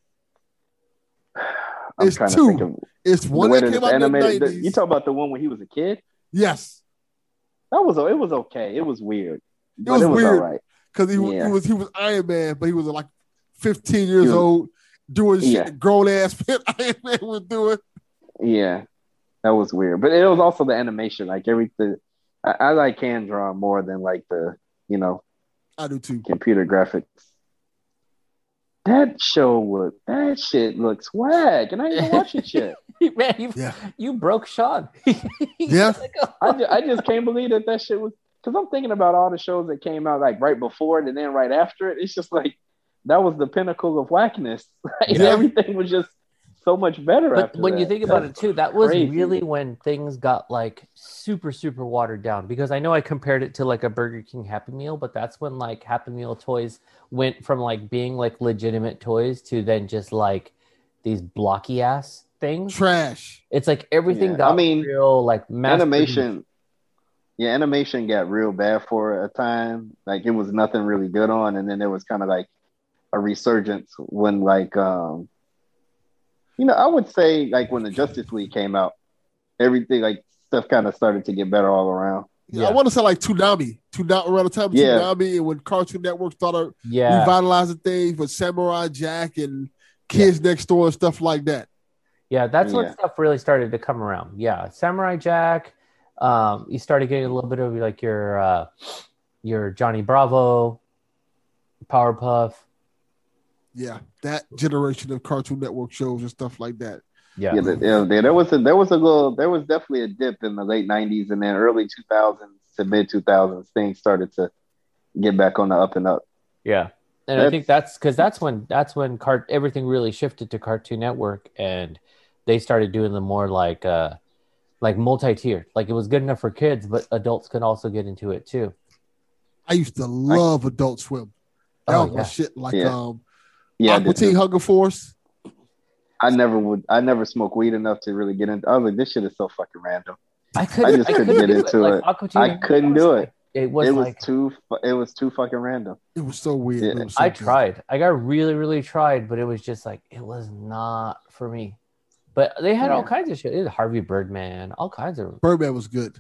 Speaker 3: I'm
Speaker 1: It's
Speaker 3: trying
Speaker 1: two.
Speaker 3: to think of
Speaker 1: It's one
Speaker 3: way
Speaker 1: that
Speaker 3: that
Speaker 1: came out in the
Speaker 3: animated. The-
Speaker 1: 90s.
Speaker 3: you talk about the one when he was a kid?
Speaker 1: yes,
Speaker 3: That was it was okay. It was weird. But
Speaker 1: was
Speaker 3: it was
Speaker 1: weird.
Speaker 3: all right.
Speaker 1: because he,
Speaker 3: Yeah.
Speaker 1: he was he was Iron Man, but he was like 15 years
Speaker 3: was-
Speaker 1: old doing shit
Speaker 3: Yeah.
Speaker 1: that grown ass Iron Man was doing.
Speaker 3: Yeah. That was weird. But it was also the animation. Like everything I, I like hand draw more than like the, you know,
Speaker 1: I do too.
Speaker 3: computer graphics. That show was that shit looks whack, and I ain't even watching shit.
Speaker 2: Man, you
Speaker 1: Yeah.
Speaker 2: you broke Sean.
Speaker 1: Yeah.
Speaker 2: Like, oh.
Speaker 3: I just, I just can't believe that that shit was because I'm thinking about all the shows that came out like right before it and then right after it. It's just like that was the pinnacle of whackness. Like,
Speaker 1: Yeah.
Speaker 3: Everything was just so much better.
Speaker 2: But
Speaker 3: after
Speaker 2: when you think about it too, that was
Speaker 3: crazy.
Speaker 2: really when things got like super, super watered down. Because I know I compared it to like a Burger King Happy Meal, but that's when like Happy Meal toys went from like being like legitimate toys to then just like these blocky ass things.
Speaker 1: Trash.
Speaker 2: It's like everything
Speaker 3: Yeah,
Speaker 2: got
Speaker 3: I mean,
Speaker 2: real like
Speaker 3: animation. Yeah, animation got real bad for a time. Like it was nothing really good on, and then there was kind of like a resurgence when like um you know, I would say like when the Justice League came out, everything like stuff kind of started to get better all around.
Speaker 1: Yeah,
Speaker 2: Yeah.
Speaker 1: I want to say like Toonami. Toonami around the time of
Speaker 3: Yeah.
Speaker 1: Toonami and when Cartoon Network started
Speaker 2: Yeah.
Speaker 1: revitalizing things with Samurai Jack and Kids Next Door and stuff like that.
Speaker 2: Yeah, that's when stuff really started to come around. Yeah, Samurai Jack. Um, you started getting a little bit of like your uh, your Johnny Bravo, Powerpuff.
Speaker 1: Yeah, that generation of Cartoon Network shows and stuff like that.
Speaker 2: Yeah,
Speaker 3: Yeah, the, yeah, there, there was a there was a little there was definitely a dip in the late '90s and then early 2000s to mid 2000s. Things started to get back on the up and up.
Speaker 2: yeah. And I think that's because that's when that's when cart everything really shifted to Cartoon Network, and they started doing the more like uh like multi-tiered. Like it was good enough for kids, but adults could also get into it too.
Speaker 1: I used to love Adult Swim. That
Speaker 2: Oh,
Speaker 1: was my
Speaker 2: yeah.
Speaker 1: shit. Like
Speaker 3: Yeah.
Speaker 1: um,
Speaker 3: Yeah,
Speaker 1: Aqua
Speaker 3: this
Speaker 1: Teen Hunger Force.
Speaker 3: I never would. I never smoked weed enough to really get into. I was like, this shit is so fucking random.
Speaker 2: I couldn't.
Speaker 3: I just couldn't get
Speaker 2: do
Speaker 3: into
Speaker 2: Like,
Speaker 3: it.
Speaker 2: Aqua
Speaker 3: I couldn't do it.
Speaker 2: It was,
Speaker 3: it was
Speaker 2: like
Speaker 3: too. It was too fucking random.
Speaker 1: It was so weird.
Speaker 3: Yeah.
Speaker 1: was so
Speaker 2: I
Speaker 1: good.
Speaker 2: tried. I got really, really tried, but it was just like it was not for me. But they had all kinds of shit. It was Harvey Birdman, all kinds of.
Speaker 1: Birdman was good.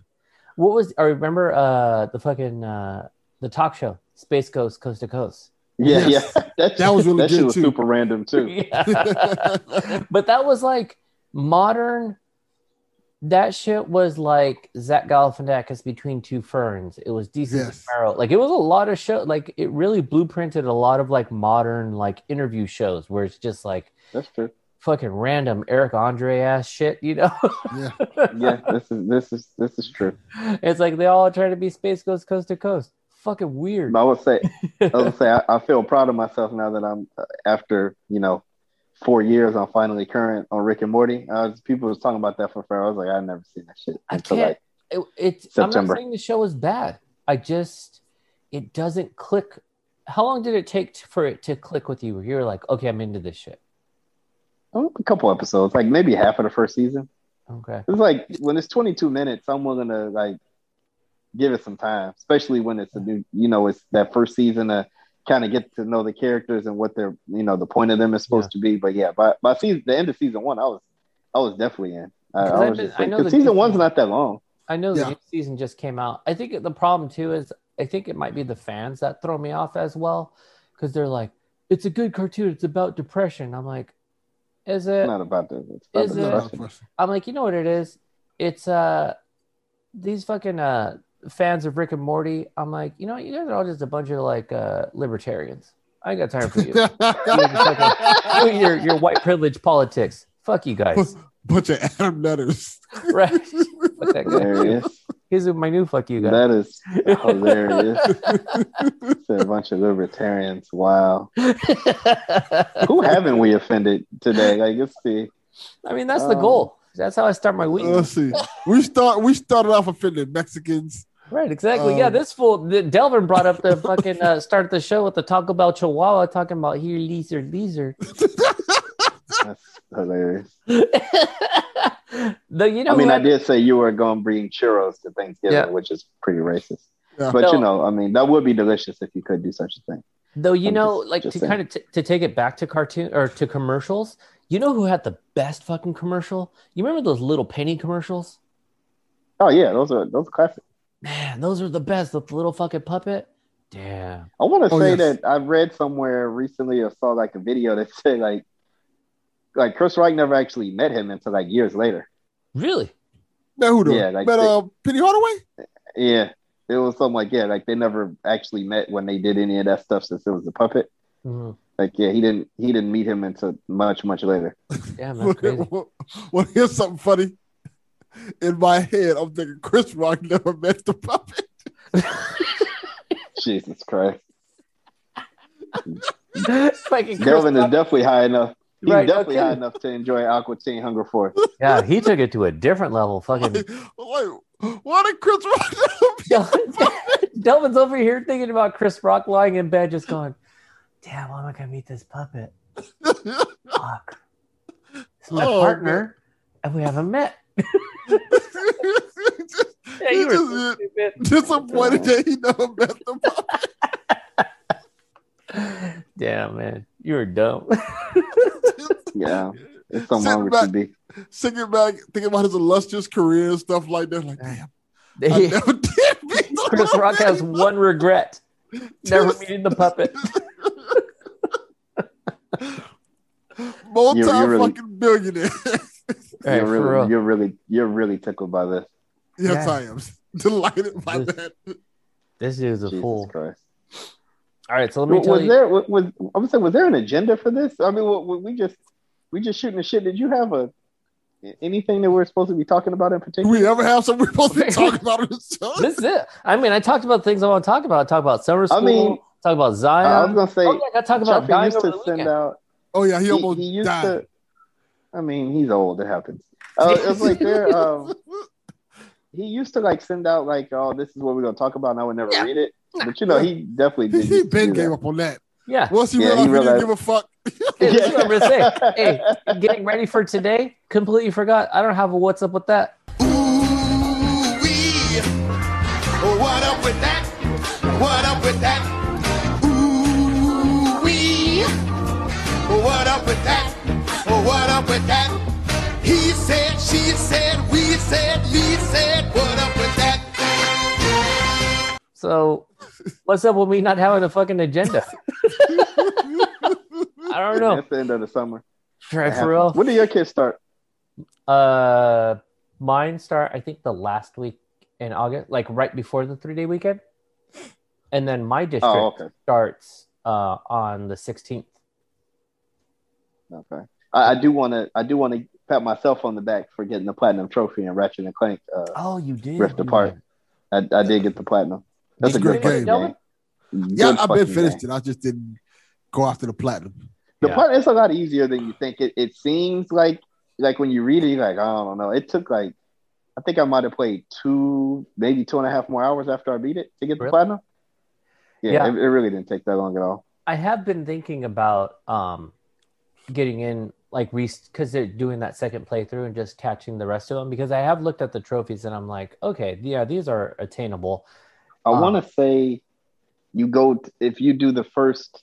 Speaker 2: What was? I remember uh the fucking uh the talk show, Space Ghost Coast to Coast.
Speaker 3: Yeah,
Speaker 1: Yes.
Speaker 3: yeah. That,
Speaker 1: That was really
Speaker 3: that shit
Speaker 1: good,
Speaker 3: was
Speaker 1: too.
Speaker 3: super random too.
Speaker 2: Yeah. but that was like modern. That shit was like Zach Galifianakis between two ferns. It was decent
Speaker 1: Yes.
Speaker 2: Sparrow. Like it was a lot of show. Like it really blueprinted a lot of like modern like interview shows where it's just like
Speaker 3: That's true.
Speaker 2: fucking random Eric Andre ass shit. You know,
Speaker 1: Yeah.
Speaker 3: Yeah, this is this is this is true.
Speaker 2: it's like they all try to be Space Ghost Coast to Coast. Fucking weird.
Speaker 3: But I would say, I would say, I, I feel proud of myself now that I'm uh, after you know four years. I'm finally current on Rick and Morty. I was, people was talking about that for forever. I was like, I've never seen that shit
Speaker 2: I can't.
Speaker 3: like
Speaker 2: it, it's I'm
Speaker 3: September.
Speaker 2: not saying the show is bad. I just it doesn't click. How long did it take t- for it to click with you? You're like, okay, I'm into this shit.
Speaker 3: oh, a couple episodes, like maybe half of the first season.
Speaker 2: Okay.
Speaker 3: It's like when it's 22 minutes, I'm willing to like give it some time, especially when it's a new, you know, it's that first season to kind of get to know the characters and what their, you know, the point of them is supposed to be. But yeah, by by season, the end of season one, I was, I was definitely in. I,
Speaker 2: Because
Speaker 3: I was
Speaker 2: been-
Speaker 3: just
Speaker 2: I
Speaker 3: like,
Speaker 2: know
Speaker 3: 'cause
Speaker 2: the
Speaker 3: season
Speaker 2: difference-
Speaker 3: one's not that long.
Speaker 2: I know the
Speaker 1: Yeah.
Speaker 2: new season just came out. I think the problem too is I think it might be the fans that throw me off as well because they're like, it's a good cartoon. It's about depression. I'm like, is it?
Speaker 3: It's not about the. It's about
Speaker 2: Is it- I'm like, you know what it is? It's uh these fucking uh fans of Rick and Morty, I'm like, you know, you guys are all just a bunch of like uh, libertarians. I ain't got time for you. You're, just your your white privilege politics. Fuck you guys.
Speaker 1: Bunch of Adam Nutters.
Speaker 2: Right. Fuck that guy.
Speaker 3: Hilarious.
Speaker 2: Here's my new fuck you guys.
Speaker 3: that is hilarious. Said a bunch of libertarians. Wow. Who haven't we offended today? Like, let's see.
Speaker 2: I mean, that's the
Speaker 3: Um,
Speaker 2: goal. That's how I start my week.
Speaker 1: Let's see. We start. We started off offending Mexicans.
Speaker 2: Right, exactly. yeah,
Speaker 1: Um,
Speaker 2: this fool, the, Delvin brought up the fucking uh, start the show with the Taco Bell Chihuahua talking about here, lizard, lizard.
Speaker 3: That's hilarious.
Speaker 2: the you know,
Speaker 3: I mean,
Speaker 2: who
Speaker 3: I did say you were going to bring churros to Thanksgiving,
Speaker 2: Yeah.
Speaker 3: which is pretty racist.
Speaker 1: Yeah.
Speaker 3: But
Speaker 2: No.
Speaker 3: you know, I mean, that would be delicious if you could do such a thing.
Speaker 2: though you
Speaker 3: I'm
Speaker 2: know,
Speaker 3: just-
Speaker 2: like
Speaker 3: just
Speaker 2: to
Speaker 3: saying.
Speaker 2: kind of t- to take it back to cartoon or to commercials. You know who had the best fucking commercial? You remember those Lil Penny commercials?
Speaker 3: Oh yeah, those are those are classic.
Speaker 2: Man, those are the best. The little fucking puppet. Damn.
Speaker 3: I want to
Speaker 1: Oh,
Speaker 3: say
Speaker 1: yes.
Speaker 3: that I read somewhere recently or saw like a video that said like like Chris Rock never actually met him until like years later.
Speaker 2: Really?
Speaker 1: Man, who the?
Speaker 3: Yeah, like
Speaker 1: but
Speaker 3: they-
Speaker 1: uh, Penny Hardaway.
Speaker 3: Yeah. It was something like yeah, like they never actually met when they did any of that stuff since it was a puppet.
Speaker 2: Mhm.
Speaker 3: Like yeah, he didn't he didn't meet him until much much later.
Speaker 2: Damn, that's crazy.
Speaker 1: well, here's something funny. In my head, I'm thinking Chris Rock never met the puppet.
Speaker 3: Jesus Christ.
Speaker 2: Fucking Chris
Speaker 3: Delvin is definitely high enough. He's
Speaker 2: Right, no
Speaker 3: definitely high enough to enjoy Aqua Teen Hunger Force.
Speaker 2: yeah, he took it to a different level. Fucking
Speaker 1: Like, like, why did Chris Rock never
Speaker 2: Delvin's over here thinking about Chris Rock lying in bed, just going, "Damn, why am I gonna meet this puppet?
Speaker 1: the
Speaker 2: Fuck, this is my
Speaker 1: Oh,
Speaker 2: partner, and we haven't met."
Speaker 1: Puppet?
Speaker 2: Yeah, you were
Speaker 1: He
Speaker 2: so
Speaker 1: just-
Speaker 2: stupid.
Speaker 1: disappointed oh. that he never met the puppet.
Speaker 2: Damn, man, you were dumb.
Speaker 3: Yeah. It's something
Speaker 1: Sitting
Speaker 3: wrong with
Speaker 1: back-
Speaker 3: you, B.
Speaker 1: Sitting back, thinking about his illustrious career and stuff like that. Like, damn, I never did meet the
Speaker 2: Chris Rock has one regret: never meeting the puppet.
Speaker 1: multi
Speaker 3: you're really-
Speaker 1: fucking billionaire.
Speaker 2: Hey,
Speaker 3: you're really
Speaker 2: real.
Speaker 3: you're really you're really tickled by this.
Speaker 1: yes,
Speaker 2: Yeah.
Speaker 1: I am delighted by
Speaker 2: This-
Speaker 1: that.
Speaker 2: This is a
Speaker 3: Jesus
Speaker 2: fool.
Speaker 3: Christ.
Speaker 2: All right, so let me
Speaker 3: Was,
Speaker 2: tell
Speaker 3: was
Speaker 2: you.
Speaker 3: there was, was I would say was there an agenda for this? I mean, wa- wa- we just we just shooting the shit. Did you have a anything that we're supposed to be talking about in
Speaker 1: Do
Speaker 3: particular?
Speaker 1: we ever have something we're supposed to talk about on the show?
Speaker 2: This is it. I mean, I talked about things I want to talk about. I Talk about summer school.
Speaker 3: I mean,
Speaker 2: talk about Zion.
Speaker 3: I was gonna say
Speaker 2: oh, yeah, I got to talk about
Speaker 3: Chaufie
Speaker 2: dying
Speaker 3: used to send
Speaker 2: weekend.
Speaker 3: out.
Speaker 1: Oh yeah, he,
Speaker 3: He,
Speaker 1: almost
Speaker 3: he used
Speaker 1: died.
Speaker 3: to. I mean, he's old. It happens. Uh, it was like there. Um, he used to like send out like, "Oh, this is what we're gonna talk about," and I would never
Speaker 2: Yeah.
Speaker 3: read it. But you know, he definitely did.
Speaker 1: he
Speaker 3: used to
Speaker 1: been
Speaker 3: do
Speaker 1: gave
Speaker 3: that.
Speaker 1: up on that.
Speaker 2: Yeah.
Speaker 1: Once he
Speaker 3: Yeah, he
Speaker 1: realized he, didn't give a fuck.
Speaker 2: Hey, this what I'm gonna say. Hey, getting ready for today. Completely forgot. I don't have a what's up with that.
Speaker 4: Ooh-wee. What up with that? What up with that? He said, she said, we said, Lee said, what up with that?
Speaker 2: So, what's up with me not having a fucking agenda? I don't know.
Speaker 3: That's the end of the summer.
Speaker 2: Right,
Speaker 3: It
Speaker 2: for real.
Speaker 3: When do your kids start?
Speaker 2: Uh, mine start. I think the last week in August, like right before the three day weekend, and then my district
Speaker 3: Oh, okay.
Speaker 2: starts uh on the 16th.
Speaker 3: Okay. I, I do want to. I do want to pat myself on the back for getting the platinum trophy in Ratchet and Clank. Uh,
Speaker 2: Oh, you did.
Speaker 3: Rift Apart. I, I did get the platinum. That's
Speaker 1: It's
Speaker 3: a
Speaker 1: a
Speaker 3: great
Speaker 1: good game,
Speaker 3: game.
Speaker 1: Yeah,
Speaker 3: Good
Speaker 1: I've been finished
Speaker 3: game.
Speaker 1: it. I just didn't go after the platinum.
Speaker 3: The
Speaker 2: Yeah.
Speaker 3: part it's a lot easier than you think. It it seems like like when you read it, you're like, I don't know. It took like I think I might have played two, maybe two and a half more hours after I beat it to get the
Speaker 2: Really?
Speaker 3: platinum. Yeah,
Speaker 2: Yeah.
Speaker 3: It, it really didn't take that long at all.
Speaker 2: I have been thinking about um getting in like because they're doing that second playthrough and just catching the rest of them because I have looked at the trophies and I'm like, okay, yeah, these are attainable.
Speaker 3: I
Speaker 2: Um,
Speaker 3: want to say you go t- if you do the first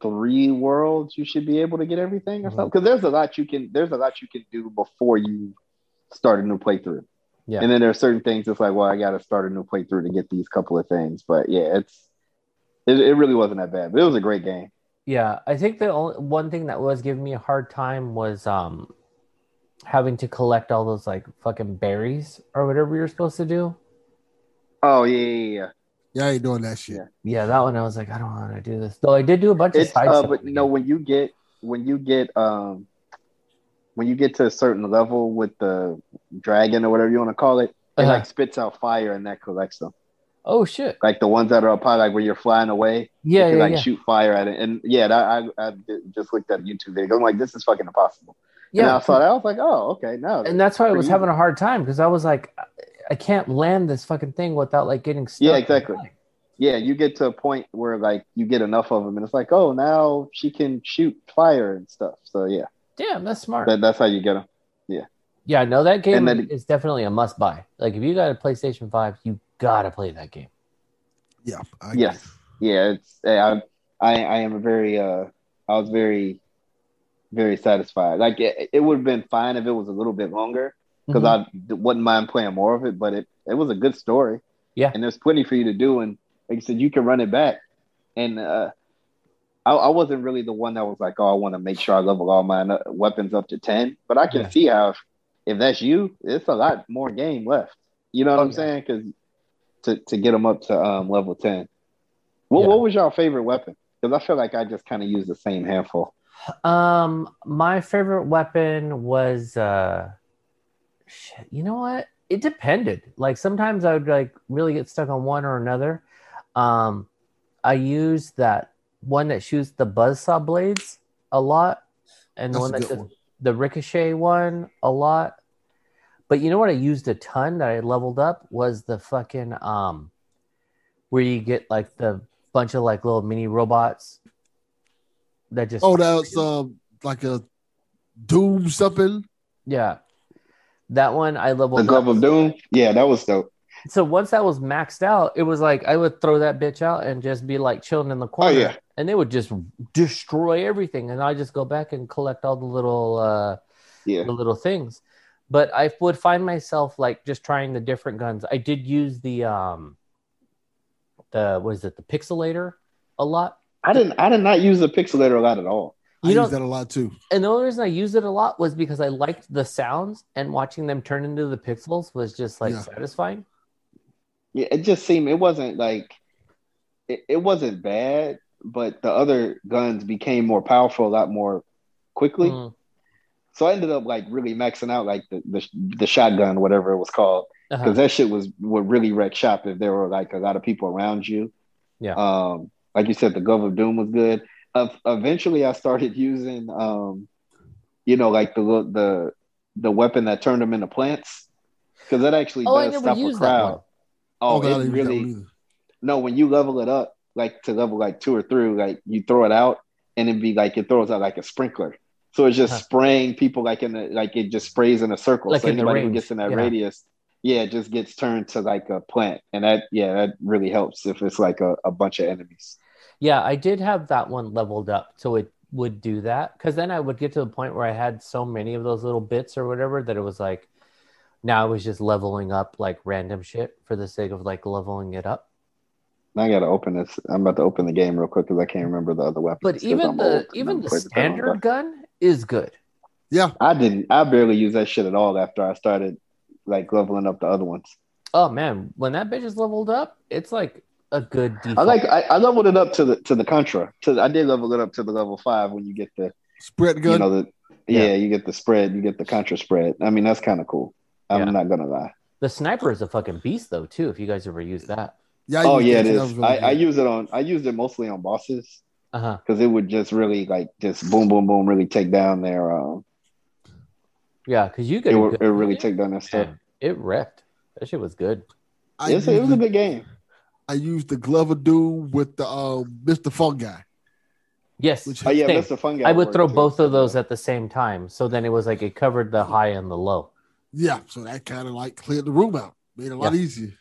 Speaker 3: three worlds, you should be able to get everything or
Speaker 2: Mhm.
Speaker 3: something. Because there's a lot you can there's a lot you can do before you start a new playthrough.
Speaker 2: Yeah.
Speaker 3: And then there are certain things it's like, well, I got to start a new playthrough to get these couple of things. But yeah, it's it, it really wasn't that bad. But it was a great game.
Speaker 2: Yeah, I think the only one thing that was giving me a hard time was um having to collect all those like fucking berries or whatever you're supposed to do.
Speaker 3: Oh yeah, yeah, yeah.
Speaker 1: Yeah, I ain't doing that shit.
Speaker 3: Yeah.
Speaker 2: Yeah, that one I was like, I don't want to do this. Though I did do a bunch of
Speaker 3: It's
Speaker 2: side
Speaker 3: uh,
Speaker 2: stuff
Speaker 3: but
Speaker 2: in the
Speaker 3: no, when you get when you get um when you get to a certain level with the dragon or whatever you want to call it, it
Speaker 2: Uh-huh.
Speaker 3: like spits out fire and that collects them.
Speaker 2: Oh shit.
Speaker 3: Like the ones that are up high, like where you're flying away,
Speaker 2: Yeah,
Speaker 3: you can
Speaker 2: yeah,
Speaker 3: like
Speaker 2: yeah.
Speaker 3: shoot fire at it. And yeah, that, I I just looked at a YouTube video. I'm like, this is fucking impossible. and
Speaker 2: Yeah.
Speaker 3: I saw that, I was like, oh, okay, no.
Speaker 2: and that's why I was having a hard time because I was like, I- can't land this fucking thing without like getting stuck.
Speaker 3: Yeah, exactly. yeah, you get to a point where like you get enough of them, and it's like, oh, now she can shoot fire and stuff. So yeah,
Speaker 2: Damn, that's smart.
Speaker 3: that, that's how you get them.
Speaker 2: yeah, Yeah, no, that game
Speaker 3: And then-
Speaker 2: is definitely a must buy. Like if you got a PlayStation 5, you gotta play that game.
Speaker 1: Yeah. I
Speaker 3: Yes. Yeah, it's I I I am a very uh I was very very satisfied. Like it, it would have been fine if it was a little bit longer because
Speaker 2: Mhm.
Speaker 3: I d- wouldn't mind playing more of it, but it it was a good story.
Speaker 2: Yeah.
Speaker 3: and there's plenty for you to do, and like you said, you can run it back. And uh, I, I wasn't really the one that was like, oh, I want to make sure I level all my uh, weapons up to ten, but I can
Speaker 2: Yeah.
Speaker 3: see how if, if that's you, it's a lot more game left. You know what
Speaker 2: Oh,
Speaker 3: I'm
Speaker 2: yeah.
Speaker 3: saying? Because to to get them up to um, level ten. What
Speaker 2: Yeah.
Speaker 3: what was your favorite weapon? Because I feel like I just kind of used the same handful.
Speaker 2: Um, my favorite weapon was uh, shit. You know what? It depended. Like sometimes I would like really get stuck on one or another. Um, I used that one that shoots the buzzsaw blades a lot, and the
Speaker 1: That's
Speaker 2: one that does
Speaker 1: one.
Speaker 2: the ricochet one a lot. But you know what I used a ton that I leveled up was the fucking um, where you get like the bunch of like little mini robots that just
Speaker 1: Oh, that's um like a Doom something.
Speaker 2: Yeah. That one I leveled up.
Speaker 3: The
Speaker 2: leveled
Speaker 3: Glove
Speaker 2: up.
Speaker 3: of Doom. Yeah, that was dope.
Speaker 2: So once that was maxed out, it was like I would throw that bitch out and just be like chilling in the corner.
Speaker 3: yeah.
Speaker 2: And they would just destroy everything. And I just go back and collect all the little uh
Speaker 3: Yeah.
Speaker 2: the little things. But I would find myself like just trying the different guns. I did use the um the what is it, the pixelator a lot.
Speaker 3: I didn't I did not use the pixelator a lot at all.
Speaker 1: I
Speaker 2: You
Speaker 1: use
Speaker 2: know,
Speaker 1: that a lot too.
Speaker 2: and the only reason I used it a lot was because I liked the sounds and watching them turn into the pixels was just like
Speaker 1: Yeah.
Speaker 2: satisfying.
Speaker 3: Yeah, it just seemed it wasn't like it, it wasn't bad, but the other guns became more powerful a lot more quickly.
Speaker 2: Mm,
Speaker 3: So I ended up like really maxing out like the the, the shotgun, whatever it was called,
Speaker 2: uh-huh.
Speaker 3: because that shit was would really wreck shop if there were like a lot of people around you.
Speaker 2: Yeah.
Speaker 3: Um, like you said, the Glove of Doom was good. Uh, eventually, I started using, um, you know, like the the the weapon that turned them into plants, because that actually
Speaker 2: Oh,
Speaker 3: does
Speaker 2: never
Speaker 3: stop a crowd.
Speaker 2: one.
Speaker 3: Oh,
Speaker 1: God,
Speaker 3: it
Speaker 1: didn't use that
Speaker 3: really no, when you level it up, like to level like two or three, like you throw it out and it'd be like it throws out like a sprinkler. So it's just
Speaker 2: Huh.
Speaker 3: spraying people like in the like it just sprays in a circle.
Speaker 2: Like
Speaker 3: so anybody who gets in that
Speaker 2: yeah.
Speaker 3: radius, yeah, it just gets turned to like a plant. And that yeah, that really helps if it's like a, a bunch of enemies.
Speaker 2: Yeah, I did have that one leveled up, so it would do that. Because then I would get to the point where I had so many of those little bits or whatever that it was like, now I was just leveling up like random shit for the sake of like leveling it up.
Speaker 3: Now I gotta open this. I'm about to open the game real quick because I can't remember the other weapons.
Speaker 2: But even the
Speaker 3: old
Speaker 2: even the
Speaker 3: played that long
Speaker 2: standard gun is good.
Speaker 1: Yeah,
Speaker 3: I didn't. I barely use that shit at all after I started like leveling up the other ones.
Speaker 2: Oh man, when that bitch is leveled up, it's like a good default.
Speaker 3: I like. I, I leveled it up to the to the Contra. To I did level it up to the level five when you get the
Speaker 1: spread gun.
Speaker 3: you know the
Speaker 2: Yeah.
Speaker 3: yeah. you get the spread. You get the Contra spread. I mean that's kind of cool. I'm
Speaker 2: Yeah.
Speaker 3: not gonna lie.
Speaker 2: the sniper is a fucking beast though too. If you guys ever use that,
Speaker 1: yeah, I
Speaker 3: oh yeah,
Speaker 1: that
Speaker 3: it
Speaker 1: too. That
Speaker 3: is.
Speaker 1: was really
Speaker 3: I, I use it on. I used it mostly on bosses
Speaker 2: uh huh.
Speaker 3: because it would just really like just boom boom boom really take down their. Um,
Speaker 2: Yeah, because you get
Speaker 3: it
Speaker 2: a
Speaker 3: would
Speaker 2: good
Speaker 3: it would really take down their stuff.
Speaker 2: It wrecked. That shit was good.
Speaker 1: I
Speaker 3: It's a- it was
Speaker 1: used
Speaker 3: a good game.
Speaker 1: I used the Glove of Doom with the uh, Mr. Fungi.
Speaker 2: Yes,
Speaker 1: Which-
Speaker 3: Oh yeah,
Speaker 2: same.
Speaker 3: Mr. Fungi
Speaker 2: I would throw
Speaker 3: too.
Speaker 2: both of those at the same time. So then it was like it covered the high and the low.
Speaker 1: Yeah, so that kind of like cleared the room out, made it a lot easier.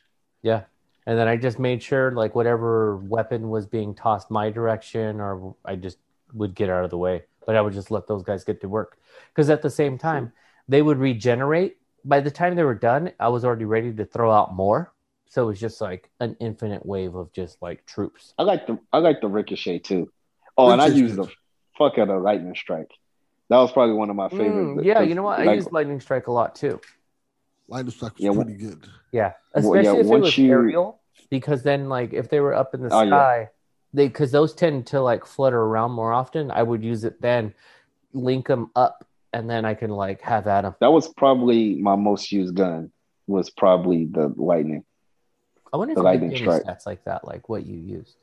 Speaker 2: Yeah. And then I just made sure like whatever weapon was being tossed my direction or I just would get out of the way. But I would just let those guys get to work. Because at the same time, they would regenerate. By the time they were done, I was already ready to throw out more. So it was just like an infinite wave of just like troops.
Speaker 3: I like the I like the ricochet too. Oh, and I used the fuck out of lightning strike. That was probably one of my favorites.
Speaker 2: Mm, yeah, you know what? I
Speaker 3: Like,
Speaker 2: used lightning strike a lot too.
Speaker 1: Lightning strike was
Speaker 3: Yeah, wh-
Speaker 1: pretty good.
Speaker 2: Yeah,
Speaker 3: Well,
Speaker 2: especially
Speaker 3: yeah,
Speaker 2: if it was
Speaker 3: you-
Speaker 2: aerial, because then like if they were up in the
Speaker 3: Oh, yeah.
Speaker 2: sky, they because those tend to like flutter around more often. I would use it then, link them up, and then I can like have at them.
Speaker 3: That was probably my most used gun. Was probably the lightning.
Speaker 2: I wonder if
Speaker 3: The
Speaker 2: you could
Speaker 3: lightning strike.
Speaker 2: stats like that, like what you used.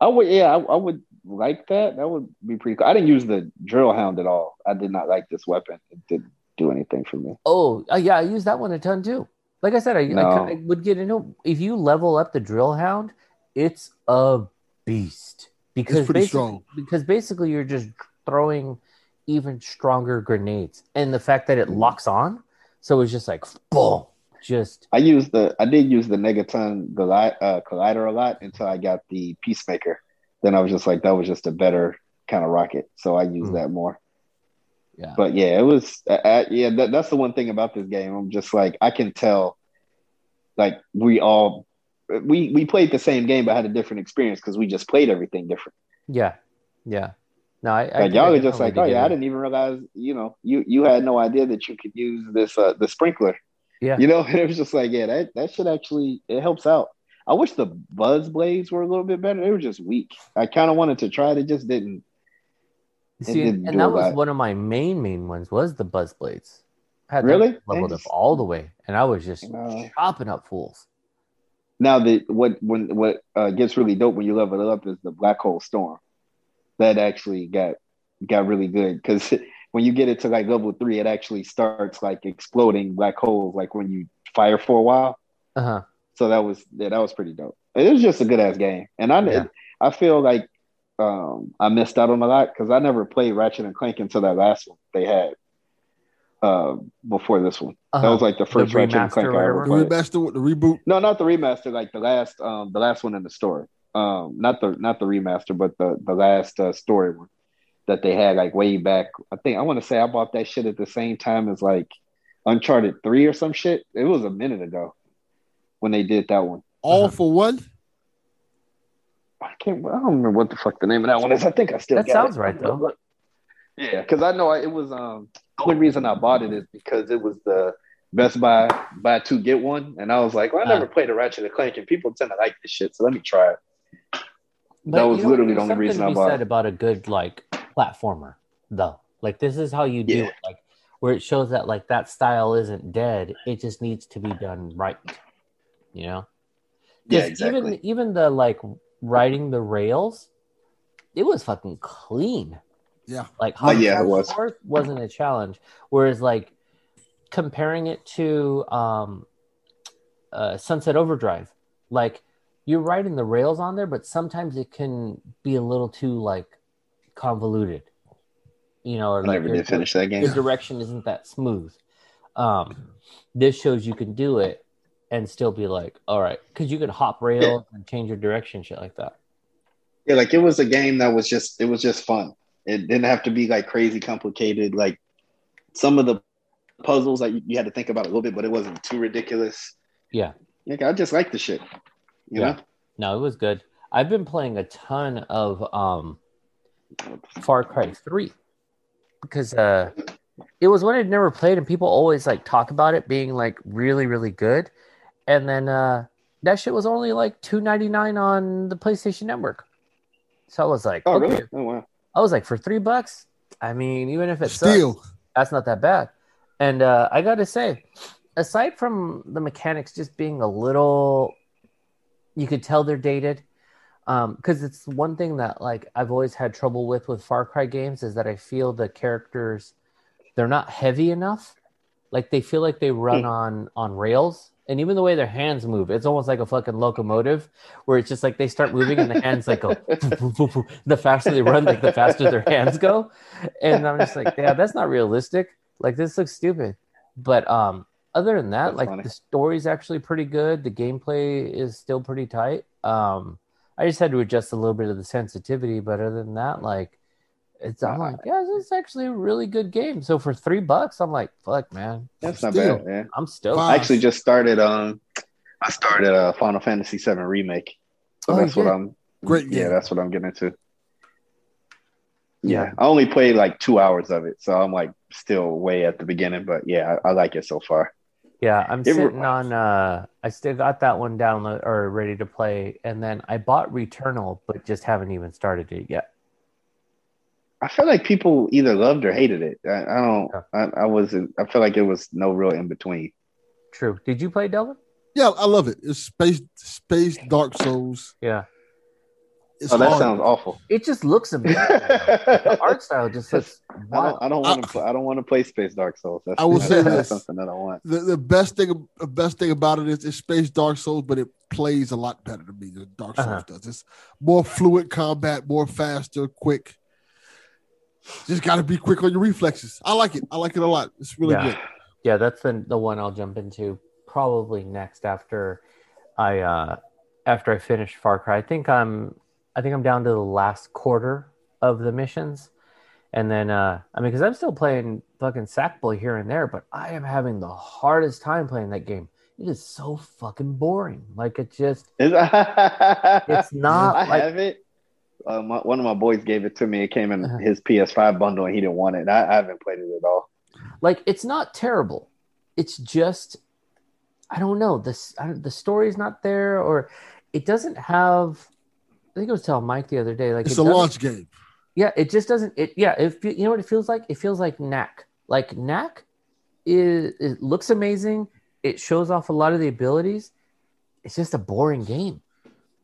Speaker 3: I would, yeah, I, I would like that. That would be pretty cool. I didn't use the drill hound at all. I did not like this weapon. It didn't do anything for me.
Speaker 2: Oh, uh, yeah, I use that one a ton too. Like I said, I, I,
Speaker 3: No.
Speaker 2: I would get into if you level up the drill hound, it's a beast because
Speaker 1: pretty
Speaker 2: basically,
Speaker 1: strong.
Speaker 2: because basically you're just throwing even stronger grenades, and the fact that it locks on, so it's just like boom, just
Speaker 3: I used the, I did use the Negatron Glide, uh, Collider a lot until I got the Peacemaker. Then I was just like, that was just a better kind of rocket, so I use
Speaker 2: Mm.
Speaker 3: that more.
Speaker 2: Yeah.
Speaker 3: But yeah, it was, uh, uh, yeah, that, that's the one thing about this game. I'm just like, I can tell, like we all, we we played the same game, but had a different experience because we just played everything different.
Speaker 2: Yeah, yeah. No, I, I
Speaker 3: Like y'all
Speaker 2: I
Speaker 3: are just like, oh yeah, I didn't even realize, you know, you you had no idea that you could use this uh the sprinkler.
Speaker 2: Yeah.
Speaker 3: You know, and it was just like, yeah, that that should actually it helps out. I wish the buzz blades were a little bit better. They were just weak. I kind of wanted to try it, it just didn't.
Speaker 2: See, and,
Speaker 3: didn't
Speaker 2: and
Speaker 3: do a
Speaker 2: that was one of my main main ones was the buzz blades. Had
Speaker 3: Really?
Speaker 2: leveled up all the way, and I was just
Speaker 3: No.
Speaker 2: chopping up fools.
Speaker 3: Now the what when what uh, gets really dope when you level it up is the black hole storm. That actually got got really good because when you get it to like level three, it actually starts like exploding black holes like when you fire for a while.
Speaker 2: Uh huh.
Speaker 3: So that was yeah, that was pretty dope. It was just a good ass game, and I
Speaker 2: Yeah.
Speaker 3: I feel like um, I missed out on a lot because I never played Ratchet and Clank until that last one they had uh, before this one. That
Speaker 2: Uh-huh.
Speaker 3: was like the first Ratchet and Clank
Speaker 2: or
Speaker 3: I ever
Speaker 2: whatever?
Speaker 1: The remaster with the reboot.
Speaker 3: No, not the remaster, like the last um the last one in the story. Um not the not the remaster, but the the last uh, story one that they had like way back. I think I want to say I bought that shit at the same time as like Uncharted 3 or some shit. It was a minute ago when they did that one.
Speaker 1: All
Speaker 2: Uh-huh.
Speaker 1: for one.
Speaker 3: I can't I don't remember what the fuck the name of that one is. I think I still
Speaker 2: That sounds
Speaker 3: it.
Speaker 2: right, though.
Speaker 3: Yeah, because I know I, it was um the only reason I bought it is because it was the Best Buy buy two get one, and I was like, well, I never
Speaker 2: Ah.
Speaker 3: played a Ratchet and Clank, and people tend to like this shit, so let me try it. That was
Speaker 2: you know,
Speaker 3: literally the only reason I bought
Speaker 2: said
Speaker 3: it.
Speaker 2: about a good like platformer, though. Like this is how you do
Speaker 3: Yeah.
Speaker 2: it. Like where it shows that like that style isn't dead. It just needs to be done right. You know. 'Cause Even even the like riding the rails, it was fucking clean.
Speaker 1: Yeah.
Speaker 2: Like
Speaker 3: Oh, yeah, it was.
Speaker 2: wasn't a challenge. Whereas like comparing it to um, uh, Sunset Overdrive, like you're riding the rails on there, but sometimes it can be a little too like convoluted. You know, or
Speaker 3: I
Speaker 2: like
Speaker 3: never
Speaker 2: your-
Speaker 3: did finish that game.
Speaker 2: your direction isn't that smooth. Um, this shows you can do it and still be like, all right, because you can hop rails and change your direction, shit like that.
Speaker 3: Yeah, like it was a game that was just it was just fun. It didn't have to be like crazy complicated. Like some of the puzzles that you, you had to think about a little bit, but it wasn't too ridiculous.
Speaker 2: Yeah.
Speaker 3: Like I just like the shit. You
Speaker 2: Yeah. No, it was good. I've been playing a ton of um. Far Cry 3 because uh, it was one I'd never played, and people always like talk about it being like really, really good. And then uh, that shit was only like two ninety nine on the PlayStation Network. So I was like,
Speaker 3: Oh
Speaker 2: okay.
Speaker 3: really? Oh wow.
Speaker 2: I was like, for three bucks, I mean, even if it's sucks,
Speaker 1: Still,
Speaker 2: that's not that bad. And uh, I got to say, aside from the mechanics just being a little, you could tell they're dated. Because it's one thing that like I've always had trouble with with Far Cry games is that I feel the characters they're not heavy enough. Like they feel like they run
Speaker 3: Hmm.
Speaker 2: on on rails, and even the way their hands move, it's almost like a fucking locomotive, where it's just like they start moving and the hands like go. the faster they run, like the faster their hands go, and I'm just like, yeah, that's not realistic. Like this looks stupid. But um, other than that,
Speaker 3: That's
Speaker 2: like
Speaker 3: funny.
Speaker 2: the story's actually pretty good. The gameplay is still pretty tight. Um, I just had to adjust a little bit of the sensitivity, but other than that, like it's I'm like, yeah, this is actually a really good game. So for three bucks, I'm like, fuck, man,
Speaker 3: That's not
Speaker 1: Still.
Speaker 3: bad. Yeah.
Speaker 2: I'm stoked.
Speaker 1: Fine.
Speaker 3: I actually just started um I started a Final Fantasy VII remake. So
Speaker 2: Oh,
Speaker 3: that's what. I'm
Speaker 1: Great
Speaker 3: Yeah,
Speaker 1: game.
Speaker 3: that's what I'm getting into.
Speaker 2: Yeah.
Speaker 3: Yeah. I only played like two hours of it, so I'm like still way at the beginning, but yeah, I, I like it so far.
Speaker 2: Yeah, I'm
Speaker 3: It
Speaker 2: sitting
Speaker 3: re-
Speaker 2: on. uh I still got that one download or ready to play, and then I bought Returnal, but just haven't even started it yet.
Speaker 3: I feel like people either loved or hated it. I, I don't.
Speaker 2: Yeah.
Speaker 3: I, I wasn't. I feel like it was no real in between.
Speaker 2: True. Did you play Delvin?
Speaker 1: Yeah, I love it. It's space, space, Dark Souls.
Speaker 2: Yeah.
Speaker 1: It's
Speaker 3: Oh, that
Speaker 1: hard.
Speaker 3: sounds awful.
Speaker 2: It just looks amazing. the art style just looks
Speaker 3: I don't. I don't want to. Play, I don't want to play Space Dark Souls. That's,
Speaker 1: I will
Speaker 3: that's,
Speaker 1: say
Speaker 3: that's
Speaker 1: this.
Speaker 3: something that I want.
Speaker 1: the, the best thing the best thing about it is it's space dark souls but it plays a lot better to me than dark souls
Speaker 2: Uh-huh.
Speaker 1: does it's more fluid combat more faster quick just got to be quick on your reflexes i like it i like it a lot it's really
Speaker 2: Yeah.
Speaker 1: good
Speaker 2: Yeah, that's the the one I'll jump into probably next after I uh after I finish Far Cry. I think I'm I think I'm down to the last quarter of the missions. And then uh I mean cuz I'm still playing fucking Sackboy here and there, but I am having the hardest time playing that game. It is so fucking boring. Like it just
Speaker 3: It's,
Speaker 2: it's not
Speaker 3: I
Speaker 2: like
Speaker 3: have it. Uh, my, one of my boys gave it to me. It came in
Speaker 2: Uh-huh.
Speaker 3: his PS5 bundle, and he didn't want it. I, I haven't played it at all.
Speaker 2: like it's not terrible it's just i don't know this I don't, the story's not there or it doesn't have i think i was telling mike the other day like
Speaker 1: it's
Speaker 2: it
Speaker 1: a launch game
Speaker 2: yeah it just doesn't it yeah if you know what it feels like it feels like knack like knack is it looks amazing it shows off a lot of the abilities it's just a boring game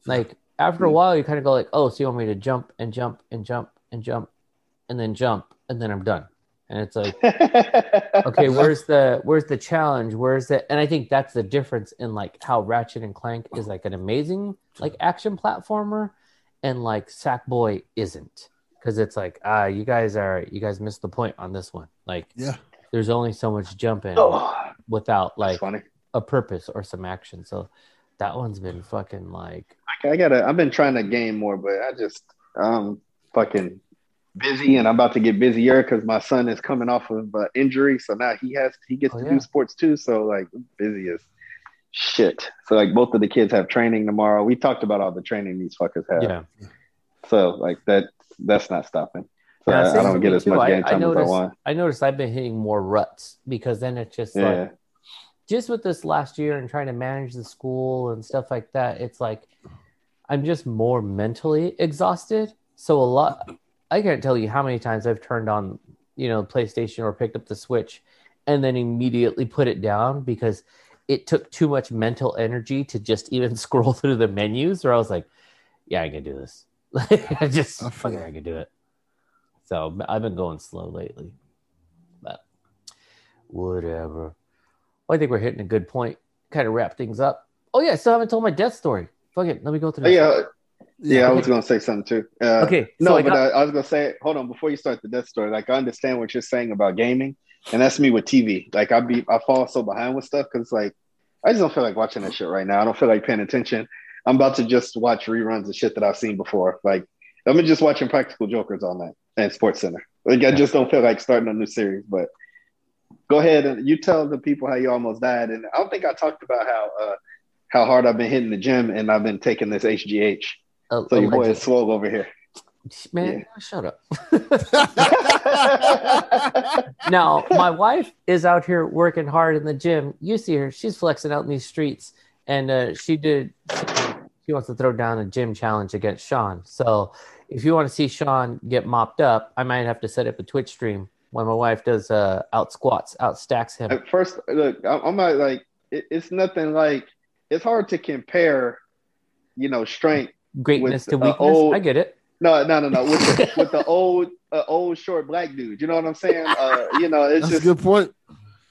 Speaker 2: like after a while you kind of go like oh so you want me to jump and jump and jump and jump and then jump and then i'm done. And it's like okay where's the where's the challenge? Where's the and i think that's the difference in like how ratchet and clank is like an amazing like action platformer and like sackboy isn't. Because it's like ah you guys are you guys missed the point on this one. Like
Speaker 1: yeah.
Speaker 2: there's only so much jumping
Speaker 3: oh,
Speaker 2: without like a purpose or some action. So that one's been fucking like
Speaker 3: I gotta. I've been trying to game more, but I just um fucking busy, and I'm about to get busier because my son is coming off of uh, injury, so now he has he gets
Speaker 2: Oh,
Speaker 3: to
Speaker 2: yeah.
Speaker 3: do sports too. So like busy as shit. So like both of the kids have training tomorrow. We talked about all the training these fuckers have.
Speaker 2: yeah
Speaker 3: So like that that's not stopping. So
Speaker 2: Yeah,
Speaker 3: I, I don't get as
Speaker 2: too.
Speaker 3: much
Speaker 2: I-
Speaker 3: game
Speaker 2: I
Speaker 3: time as I want.
Speaker 2: i noticed i've been hitting more ruts because then it's just
Speaker 3: Yeah.
Speaker 2: like just with this last year and trying to manage the school and stuff like that, it's like I'm just more mentally exhausted. So a lot, I can't tell you how many times I've turned on, you know, PlayStation or picked up the Switch and then immediately put it down because it took too much mental energy to just even scroll through the menus. Or I was like, yeah, I can do this. Like I just,
Speaker 1: oh,
Speaker 2: fucking, I can do it. So I've been going slow lately, but whatever. Well, I think we're hitting a good point. Kind of wrap things up. Oh yeah, I still haven't told my death story. Fuck it, let me go through. This.
Speaker 3: yeah, yeah, I was gonna say something too. Uh,
Speaker 2: Okay, so
Speaker 3: no,
Speaker 2: I
Speaker 3: but
Speaker 2: got-
Speaker 3: I, I was gonna say, hold on, before you start the death story, like I understand what you're saying about gaming, and that's me with TV. Like I be, I fall so behind with stuff because like I just don't feel like watching that shit right now. I don't feel like paying attention. I'm about to just watch reruns of shit that I've seen before. Like I'm just watching Practical Jokers all night and Sports Center. Like I just don't feel like starting a new series. But go ahead and you tell the people how you almost died. And I don't think I talked about how uh, how hard I've been hitting the gym and I've been taking this HGH.
Speaker 2: Uh,
Speaker 3: So your boy is swole over here.
Speaker 2: man, shut up. now, my wife is out here working hard in the gym. You see her; she's flexing out in these streets, and uh, she did. She wants to throw down a gym challenge against Sean. So, if you want to see Sean get mopped up, I might have to set up a Twitch stream when my wife does uh, out squats, out stacks him.
Speaker 3: At first, look, I'm, I'm not like it, it's nothing like it's hard to compare, you know, strength.
Speaker 2: Greatness
Speaker 3: with,
Speaker 2: to
Speaker 3: uh,
Speaker 2: weakness.
Speaker 3: old-
Speaker 2: I get it.
Speaker 3: No, no, no, no. With the, with the old, uh, old short black dude. You know what I'm saying? Uh, you know, it's
Speaker 1: That's a
Speaker 3: just
Speaker 1: good point.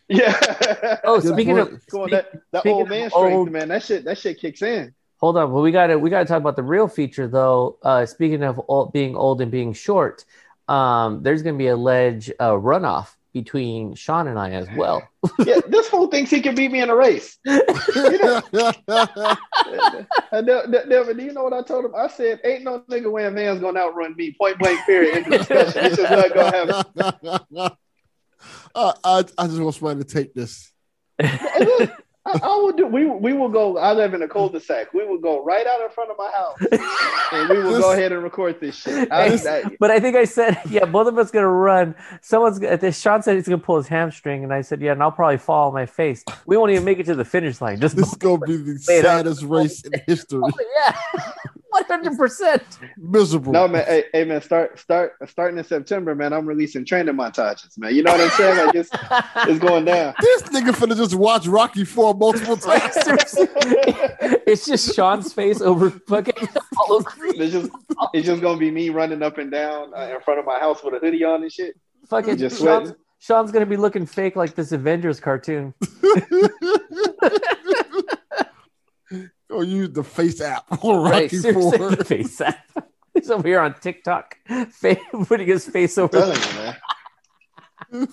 Speaker 3: yeah.
Speaker 2: Oh,
Speaker 1: Good
Speaker 2: speaking
Speaker 1: point.
Speaker 2: of
Speaker 3: Come on, that, that
Speaker 2: speaking
Speaker 3: old man strength,
Speaker 2: old-
Speaker 3: man. That shit, that shit kicks in.
Speaker 2: Hold on, but we got to we got to talk about the real feature though. Uh, speaking of old, being old and being short, um, there's going to be a ledge uh, runoff between Sean and I as well.
Speaker 3: Yeah, this fool thinks he can beat me in a race. Ne- ne- never, do you know what I told him? I said, "Ain't no nigga wearing Vans gonna outrun me." Point blank. Period. End of discussion. It's just not gonna happen.
Speaker 1: uh, I, I just want somebody to take this.
Speaker 3: Hey, look, I, I will do. We we will go. I live in a cul-de-sac. We will go right out in front of my house, and we will
Speaker 1: This-
Speaker 3: go ahead and record this shit. I,
Speaker 2: Hey,
Speaker 3: I-
Speaker 2: But I think I said, yeah, both of us gonna run. Someone's gonna- this Sean said he's gonna pull his hamstring, and I said, yeah, and I'll probably fall on my face. We won't even make it to the finish line. Just
Speaker 1: This is gonna be the saddest race in history.
Speaker 2: yeah, one hundred percent.
Speaker 1: Miserable.
Speaker 3: no man, hey, hey man, start start starting in September, man. I'm releasing training montages, man. You know what I'm saying? Like it's it's going down.
Speaker 1: This nigga finna just watch Rocky Four multiple times.
Speaker 2: it's just Sean's face over fucking Apollo Creed.
Speaker 3: It's just it's just gonna be me running up and down uh, in front of my house with a hoodie on and shit.
Speaker 2: Fucking
Speaker 3: Just
Speaker 2: Sean's. Sean's gonna be looking fake like this Avengers cartoon.
Speaker 1: Oh, or use the face app on
Speaker 2: Right,
Speaker 1: Rocky
Speaker 2: seriously,
Speaker 1: Four.
Speaker 2: the face app. He's over here on TikTok, putting his face over.
Speaker 3: telling you, man.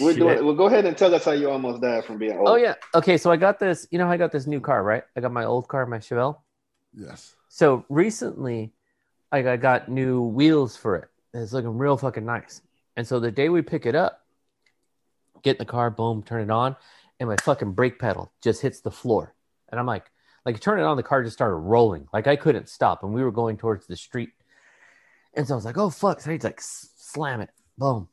Speaker 3: We're
Speaker 2: Shit.
Speaker 3: doing. Well, go ahead and tell us how you almost died from being oh, old.
Speaker 2: Oh yeah. Okay, so I got this. You know, I got this new car, right? I got my old car, my Chevelle.
Speaker 1: yes.
Speaker 2: So recently, I got, got new wheels for it. It's looking real fucking nice. And so the day we pick it up, get in the car, boom, turn it on, and my fucking brake pedal just hits the floor. And I'm like, like turn it on, the car just started rolling. Like I couldn't stop, and we were going towards the street. And so I was like, oh fuck! So I like slam it, boom.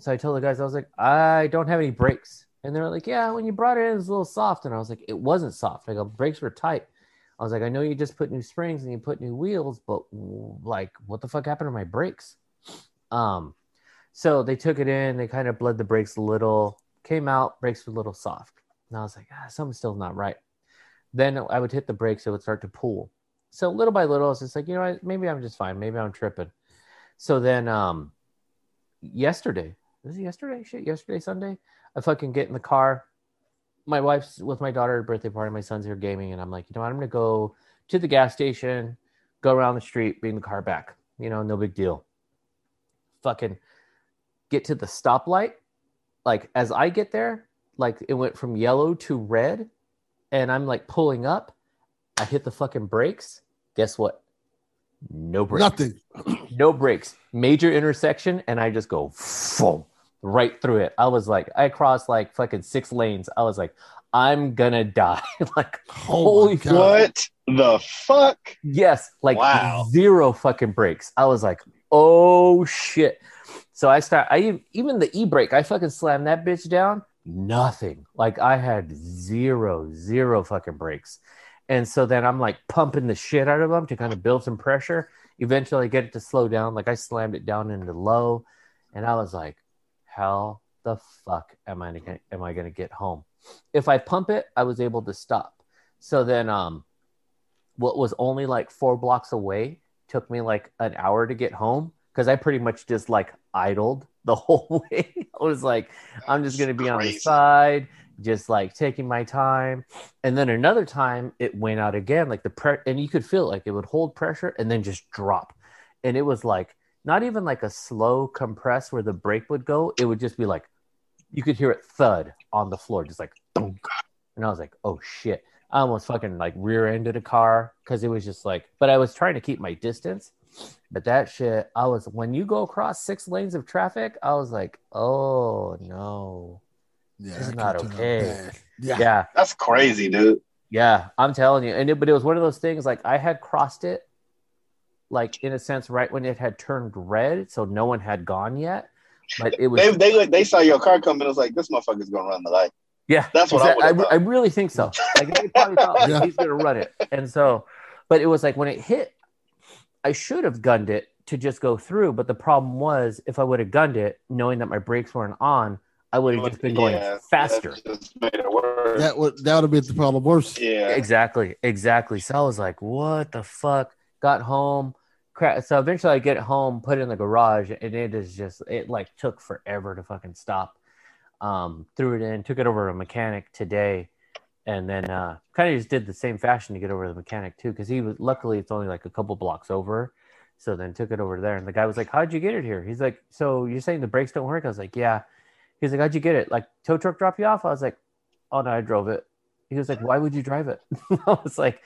Speaker 2: So I told the guys, I was like, I don't have any brakes. And they're like, yeah, when you brought it in, it was a little soft. And I was like, it wasn't soft. I go, brakes were tight. I was like, I know you just put new springs and you put new wheels, but like, what the fuck happened to my brakes? Um, so they took it in, they kind of bled the brakes a little, came out, brakes were a little soft. And I was like, ah, something's still not right. Then I would hit the brakes, it would start to pull. So little by little, I was just like, you know what, maybe I'm just fine. Maybe I'm tripping. So then um yesterday, was it yesterday? Shit, yesterday, Sunday, I fucking get in the car. My wife's with my daughter at a birthday party. My son's here gaming, and I'm like, you know what? I'm gonna go to the gas station, go around the street, bring the car back. You know, no big deal. Fucking get to the stoplight. Like as I get there, like it went from yellow to red, and I'm like pulling up. I hit the fucking brakes. Guess what? No brakes
Speaker 1: Nothing.
Speaker 2: no brakes, major intersection, and I just go boom, right through it. I was like, I crossed like fucking six lanes. I was like, I'm gonna die. like,
Speaker 1: Oh
Speaker 2: Holy
Speaker 1: my God.
Speaker 3: What the fuck?
Speaker 2: yes, like
Speaker 3: Wow.
Speaker 2: zero fucking brakes. I was like, oh shit. So I start. I even the e brake. I fucking slammed that bitch down. Nothing. Like I had zero, zero fucking breaks. And so then I'm like pumping the shit out of them to kind of build some pressure. Eventually, I get it to slow down. Like I slammed it down into low, and I was like, "How the fuck am I gonna am I gonna get home?" If I pump it, I was able to stop. So then, um, what was only like four blocks away took me like an hour to get home because I pretty much just like idled the whole way. I was like, I'm just gonna be on the side, just like taking my time. And then another time it went out again, like the pre and you could feel it, like it would hold pressure and then just drop. And it was like not even like a slow compress where the brake would go, it would just be like you could hear it thud on the floor, just like thunk. and I was like, oh shit. I almost fucking like rear ended a car because it was just like, but I was trying to keep my distance. But that shit, I was when you go across six lanes of traffic, I was like, oh no.
Speaker 1: Yeah,
Speaker 2: This is not
Speaker 1: could turn out
Speaker 2: okay.
Speaker 1: Yeah.
Speaker 2: Yeah,
Speaker 3: That's crazy, dude.
Speaker 2: yeah, I'm telling you. And it, but it was one of those things like I had crossed it, like in a sense, right when it had turned red, so no one had gone yet. But it was
Speaker 3: They they they saw your car coming. It was like this motherfucker's gonna run the light.
Speaker 2: Yeah,
Speaker 3: That's what I
Speaker 2: I, I, really think so. Like they probably thought like,
Speaker 1: Yeah.
Speaker 2: he's gonna run it, and so, but it was like when it hit, I should have gunned it to just go through. But the problem was, if I would have gunned it, knowing that my brakes weren't on, I would have just been going
Speaker 3: Yeah,
Speaker 2: faster.
Speaker 3: that just made it worse.
Speaker 1: That would that would have been the problem worse.
Speaker 3: yeah.
Speaker 2: Exactly, exactly. So I was like, "What the fuck?" Got home, cra- so eventually I get home, put it in the garage, and it is just it like took forever to fucking stop. Um, threw it in, took it over to a mechanic today, and then uh, kind of just did the same fashion to get over to the mechanic too, because he was luckily it's only like a couple blocks over. So then took it over there, and the guy was like, "How'd you get it here?" He's like, "So you're saying the brakes don't work?" I was like, "Yeah." He's like, "How'd you get it? Like tow truck drop you off?" I was like, "Oh no, I drove it." He was like, "Why would you drive it?" I was like,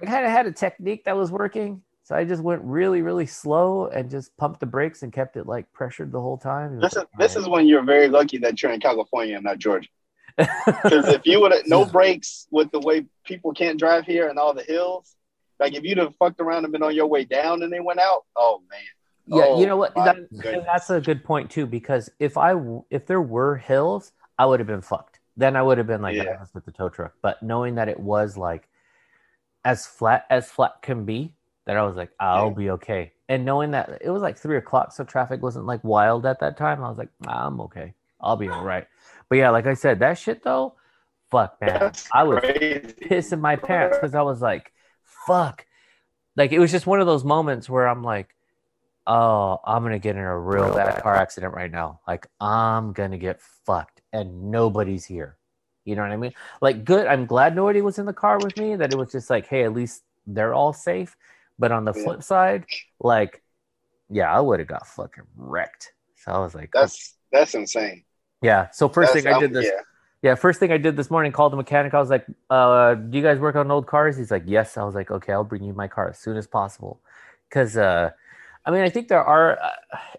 Speaker 2: "I kind of had a technique that was working, so I just went really, really slow and just pumped the brakes and kept it like pressured the whole time."
Speaker 3: This is
Speaker 2: like,
Speaker 3: this is when you're very lucky that you're in California and not Georgia. Because if you would have no brakes with the way people can't drive here and all the hills, like if you'd have fucked around and been on your way down and they went out, oh man.
Speaker 2: Yeah,
Speaker 3: Oh,
Speaker 2: you know what? That, that's a good point too. Because if I if there were hills, I would have been fucked. Then I would have been like,
Speaker 3: Yeah.
Speaker 2: "Ah, with the tow truck. But knowing that it was like as flat as flat can be, that I was like, I'll
Speaker 3: Yeah.
Speaker 2: be okay. And knowing that it was like three o'clock, so traffic wasn't like wild at that time, I was like, I'm okay. I'll be all right. But yeah, like I said, that shit though, fuck man,
Speaker 3: That's
Speaker 2: I was
Speaker 3: crazy.
Speaker 2: pissing my pants because I was like, fuck. Like it was just one of those moments where I'm like, oh, I'm gonna get in a real bad car accident right now. Like I'm gonna get fucked and nobody's here. You know what I mean? Like good. I'm glad nobody was in the car with me. That it was just like, hey, at least they're all safe. But on the
Speaker 3: Yeah.
Speaker 2: flip side, like, yeah, I would have got fucking wrecked. So I was like,
Speaker 3: That's that's insane.
Speaker 2: Yeah. So first
Speaker 3: That's-
Speaker 2: thing I did this.
Speaker 3: Yeah.
Speaker 2: Yeah, first thing I did this morning, called the mechanic. I was like, uh, "Do you guys work on old cars?" He's like, "Yes." I was like, "Okay, I'll bring you my car as soon as possible." Because, uh, I mean, I think there are. Uh,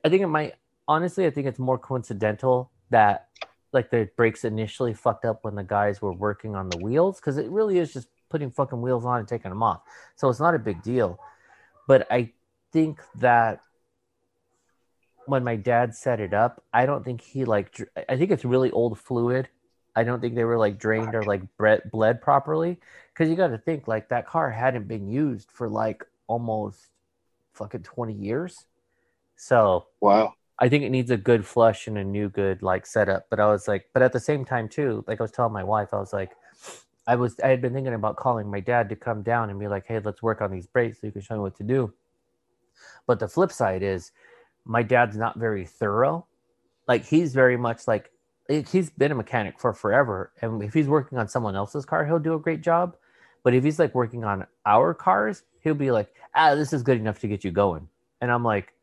Speaker 2: I think it might. Honestly, I think it's more coincidental that like the brakes initially fucked up when the guys were working on the wheels because it really is just putting fucking wheels on and taking them off. So it's not a big deal. But I think that when my dad set it up, I don't think he like. dr- I think it's really old fluid. I don't think they were like drained or like bre- bled properly. Because you got to think like that car hadn't been used for like almost fucking twenty years. So
Speaker 3: Wow.
Speaker 2: I think it needs a good flush and a new good like setup. But I was like, but at the same time too, like I was telling my wife, I was like, I was I had been thinking about calling my dad to come down and be like, hey, let's work on these brakes so you can show me what to do. But the flip side is my dad's not very thorough. Like he's very much like he's been a mechanic for forever. And if he's working on someone else's car, he'll do a great job. But if he's like working on our cars, he'll be like, ah, this is good enough to get you going. And I'm like,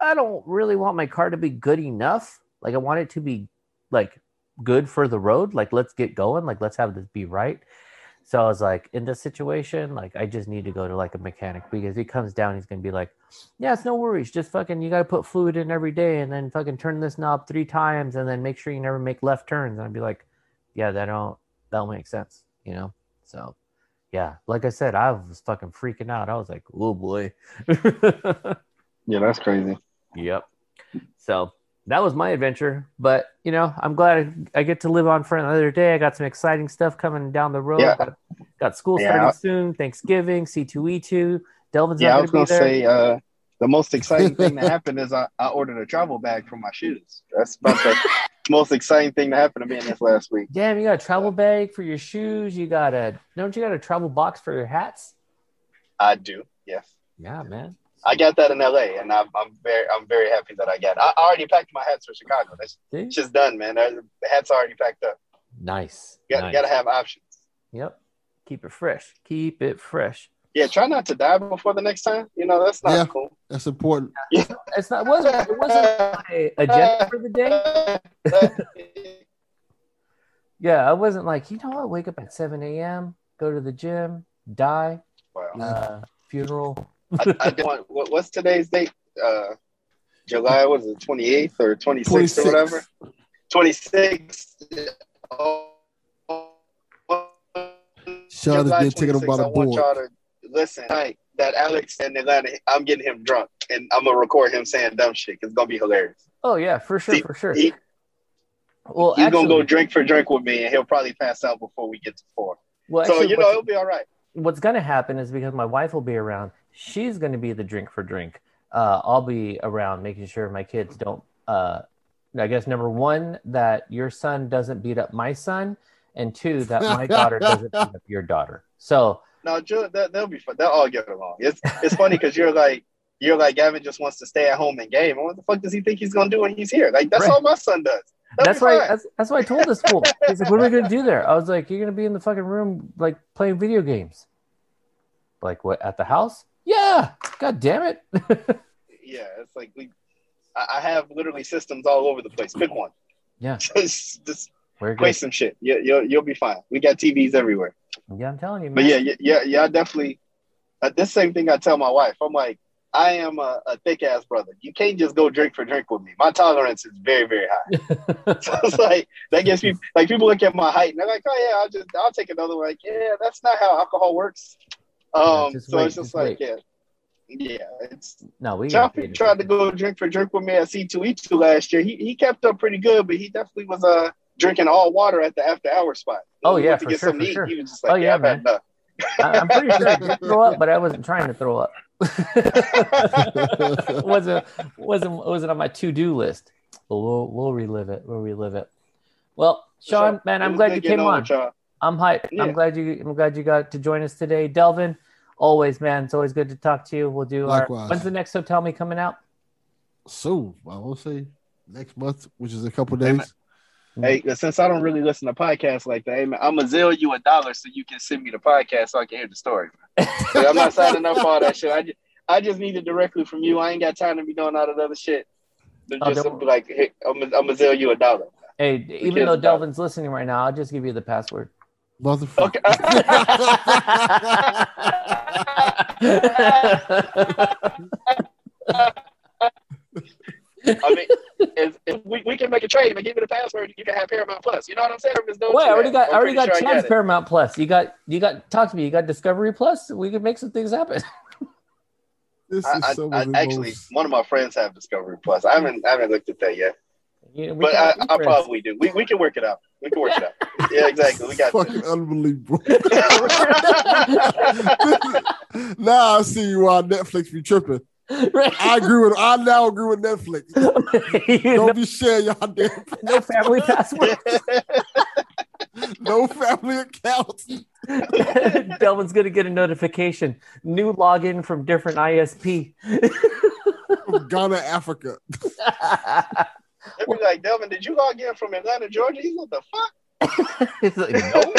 Speaker 2: I don't really want my car to be good enough. Like I want it to be like good for the road. Like let's get going. Like let's have this be right. So I was like, in this situation, like I just need to go to like a mechanic because he comes down, he's gonna be like, Yeah, it's no worries. Just fucking you gotta put fluid in every day and then fucking turn this knob three times and then make sure you never make left turns. And I'd be like, Yeah, that don't that'll make sense, you know? So yeah, like I said, I was fucking freaking out. I was like, oh boy.
Speaker 3: Yeah, that's crazy.
Speaker 2: Yep. So that was my adventure. But you know, I'm glad I, I get to live on for another day. I got some exciting stuff coming down the road.
Speaker 3: Yeah.
Speaker 2: Got, got school
Speaker 3: Yeah.
Speaker 2: starting soon. Thanksgiving, C2E2. Delvin's
Speaker 3: Yeah, I was
Speaker 2: gonna
Speaker 3: gonna
Speaker 2: be there.
Speaker 3: say uh, the most exciting thing that happened is I, I ordered a travel bag for my shoes. That's about the most exciting thing that happened to me in this last week.
Speaker 2: Damn, you got a travel bag for your shoes. You got a don't you got a travel box for your hats?
Speaker 3: I do, yes.
Speaker 2: Yeah, man.
Speaker 3: I got that in LA, and I'm, I'm very I'm very happy that I got. It. I I already packed my hats for Chicago. That's
Speaker 2: See?
Speaker 3: just done, man. The hats already packed up.
Speaker 2: Nice.
Speaker 3: You got,
Speaker 2: nice.
Speaker 3: got to have options.
Speaker 2: Yep. Keep it fresh. Keep it fresh.
Speaker 3: Yeah, try not to die before the next time. You know that's not
Speaker 1: Yeah.
Speaker 3: cool.
Speaker 1: That's important. Yeah.
Speaker 2: It's not wasn't it wasn't my agenda for the day. Yeah, I wasn't like, you know what, wake up at 7 a.m., go to the gym, die,
Speaker 3: Wow.
Speaker 2: uh, funeral.
Speaker 3: I, I want, what, what's today's date? Uh, July was it 28th or 26th
Speaker 1: 26.
Speaker 3: or whatever? 26th. Oh,
Speaker 1: Sean has
Speaker 3: July
Speaker 1: been taken
Speaker 3: 26th,
Speaker 1: about
Speaker 3: I
Speaker 1: a
Speaker 3: want y'all
Speaker 1: board.
Speaker 3: to listen. Tonight, that Alex in Atlanta, I'm getting him drunk, and I'm gonna record him saying dumb shit. It's gonna be hilarious.
Speaker 2: Oh, yeah, for sure,
Speaker 3: See,
Speaker 2: for sure.
Speaker 3: He,
Speaker 2: well,
Speaker 3: he's
Speaker 2: actually,
Speaker 3: gonna go drink for drink with me, and he'll probably pass out before we get to four.
Speaker 2: well,
Speaker 3: so
Speaker 2: actually,
Speaker 3: you know it'll be all right.
Speaker 2: what's going to happen is because my wife will be around, she's going to be the drink for drink. Uh, I'll be around making sure my kids don't, uh, I guess, number one, that your son doesn't beat up my son, and two, that my daughter doesn't beat up your daughter. So,
Speaker 3: No, Jill, that, they'll be fun. They'll all get along. It's it's funny because you're like you're like Gavin just wants to stay at home and game. And what the fuck does he think he's gonna do when he's here? Like that's
Speaker 2: Right.
Speaker 3: all my son does. That'll
Speaker 2: that's
Speaker 3: be
Speaker 2: why that's, that's why I told this fool. He's like, "What are we gonna do there?" I was like, "You're gonna be in the fucking room, like playing video games." Like what at the house? Yeah. God damn it.
Speaker 3: yeah, it's like we. I, have literally systems all over the place. Pick one.
Speaker 2: yeah.
Speaker 3: just just play some shit. You, you'll you'll be fine. We got TVs everywhere.
Speaker 2: Yeah, I'm telling you, man.
Speaker 3: But yeah, yeah, yeah, yeah. I definitely. Uh, this same thing I tell my wife. I'm like, I am a, a thick ass brother. You can't just go drink for drink with me. My tolerance is very, very high. so it's like that gets me like people look at my height and they're like, oh yeah, I'll just I'll take another one. Like, yeah, that's not how alcohol works. Um,
Speaker 2: just
Speaker 3: so
Speaker 2: wait,
Speaker 3: it's just
Speaker 2: just
Speaker 3: like,
Speaker 2: wait.
Speaker 3: yeah, yeah. It's
Speaker 2: no, we
Speaker 3: Choppy tried to go drink for drink with me at C2E2 last year. He he kept up pretty good, but he definitely was uh drinking all water at the after hour spot.
Speaker 2: Oh, yeah, for sure, for
Speaker 3: eat,
Speaker 2: sure.
Speaker 3: He was just like,
Speaker 2: Oh,
Speaker 3: yeah,
Speaker 2: yeah, man. I- I'm pretty sure I did throw up, but I wasn't trying to throw up. wasn't wasn't wasn't on my to do list. But we'll we'll relive it. We'll relive it. Well, Sean, man, I'm glad you came on.
Speaker 3: With y'all.
Speaker 2: I'm hyped.
Speaker 3: Yeah.
Speaker 2: I'm glad you. I'm glad you got to join us today, Delvin. Always, man. It's always good to talk to you. We'll do our. When's the next Hotel Me coming out?
Speaker 1: So I will say next month, which is a couple
Speaker 3: Hey,
Speaker 1: days.
Speaker 3: Hey, since I don't really listen to podcasts like that, hey, man, I'm gonna Zelle you a dollar so you can send me the podcast so I can hear the story. I'm not signing up for all that shit. I just, I just need it directly from you. I ain't got time to be doing all that other shit. So
Speaker 2: Oh,
Speaker 3: just
Speaker 2: don't-
Speaker 3: like, hey, I'm, gonna- I'm gonna Zelle you a dollar.
Speaker 2: Hey, even though Delvin's listening right now, I'll just give you the password.
Speaker 1: Motherfucker.
Speaker 3: I mean, if, if we, we can make a trade and give me the password, you can have Paramount Plus. You know what I'm saying? There's no
Speaker 2: Wait, I already got.
Speaker 3: I'm
Speaker 2: I already got
Speaker 3: sure I
Speaker 2: Chad's. Paramount Plus. You got. You got. Talk to me. You got Discovery Plus. We can make some things happen.
Speaker 1: This
Speaker 3: I,
Speaker 1: is
Speaker 3: I,
Speaker 1: some
Speaker 3: I,
Speaker 1: of
Speaker 3: actually, one of my friends have Discovery Plus. I haven't, I haven't looked at that yet,
Speaker 2: You- we
Speaker 3: but
Speaker 2: can
Speaker 3: I, I probably do. We, we can work it out. We can work it out. Yeah, exactly. We got
Speaker 1: fucking
Speaker 3: this.
Speaker 1: unbelievable. now I see why Netflix be tripping. I agree with. I now agree with Netflix.
Speaker 2: You
Speaker 1: Don't
Speaker 2: know,
Speaker 1: be sharing your damn.
Speaker 2: no family password.
Speaker 1: No family accounts.
Speaker 2: Delvin's gonna get a notification. New login from different ISP.
Speaker 1: From Ghana, Africa.
Speaker 3: They'd be like, Delvin, did you log in from Atlanta, Georgia? He's what the fuck?
Speaker 2: It's like, no.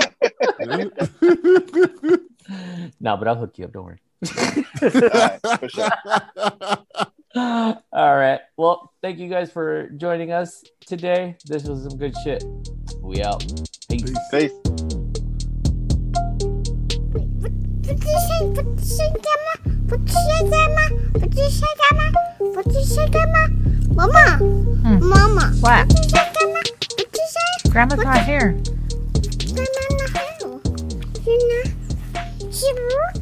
Speaker 2: no, but I'll hook you up. Don't worry.
Speaker 3: right, for sure.
Speaker 2: All right. Well, thank you guys for joining us today. This was some good shit. We out. Peace.
Speaker 1: Peace.
Speaker 3: Peace.
Speaker 5: 不吃香蕉吗？不吃香蕉吗？不吃香蕉吗？妈妈，妈妈不吃
Speaker 6: 香
Speaker 5: 蕉吗？不吃香蕉。？Grandma
Speaker 6: not here. Grandma not here.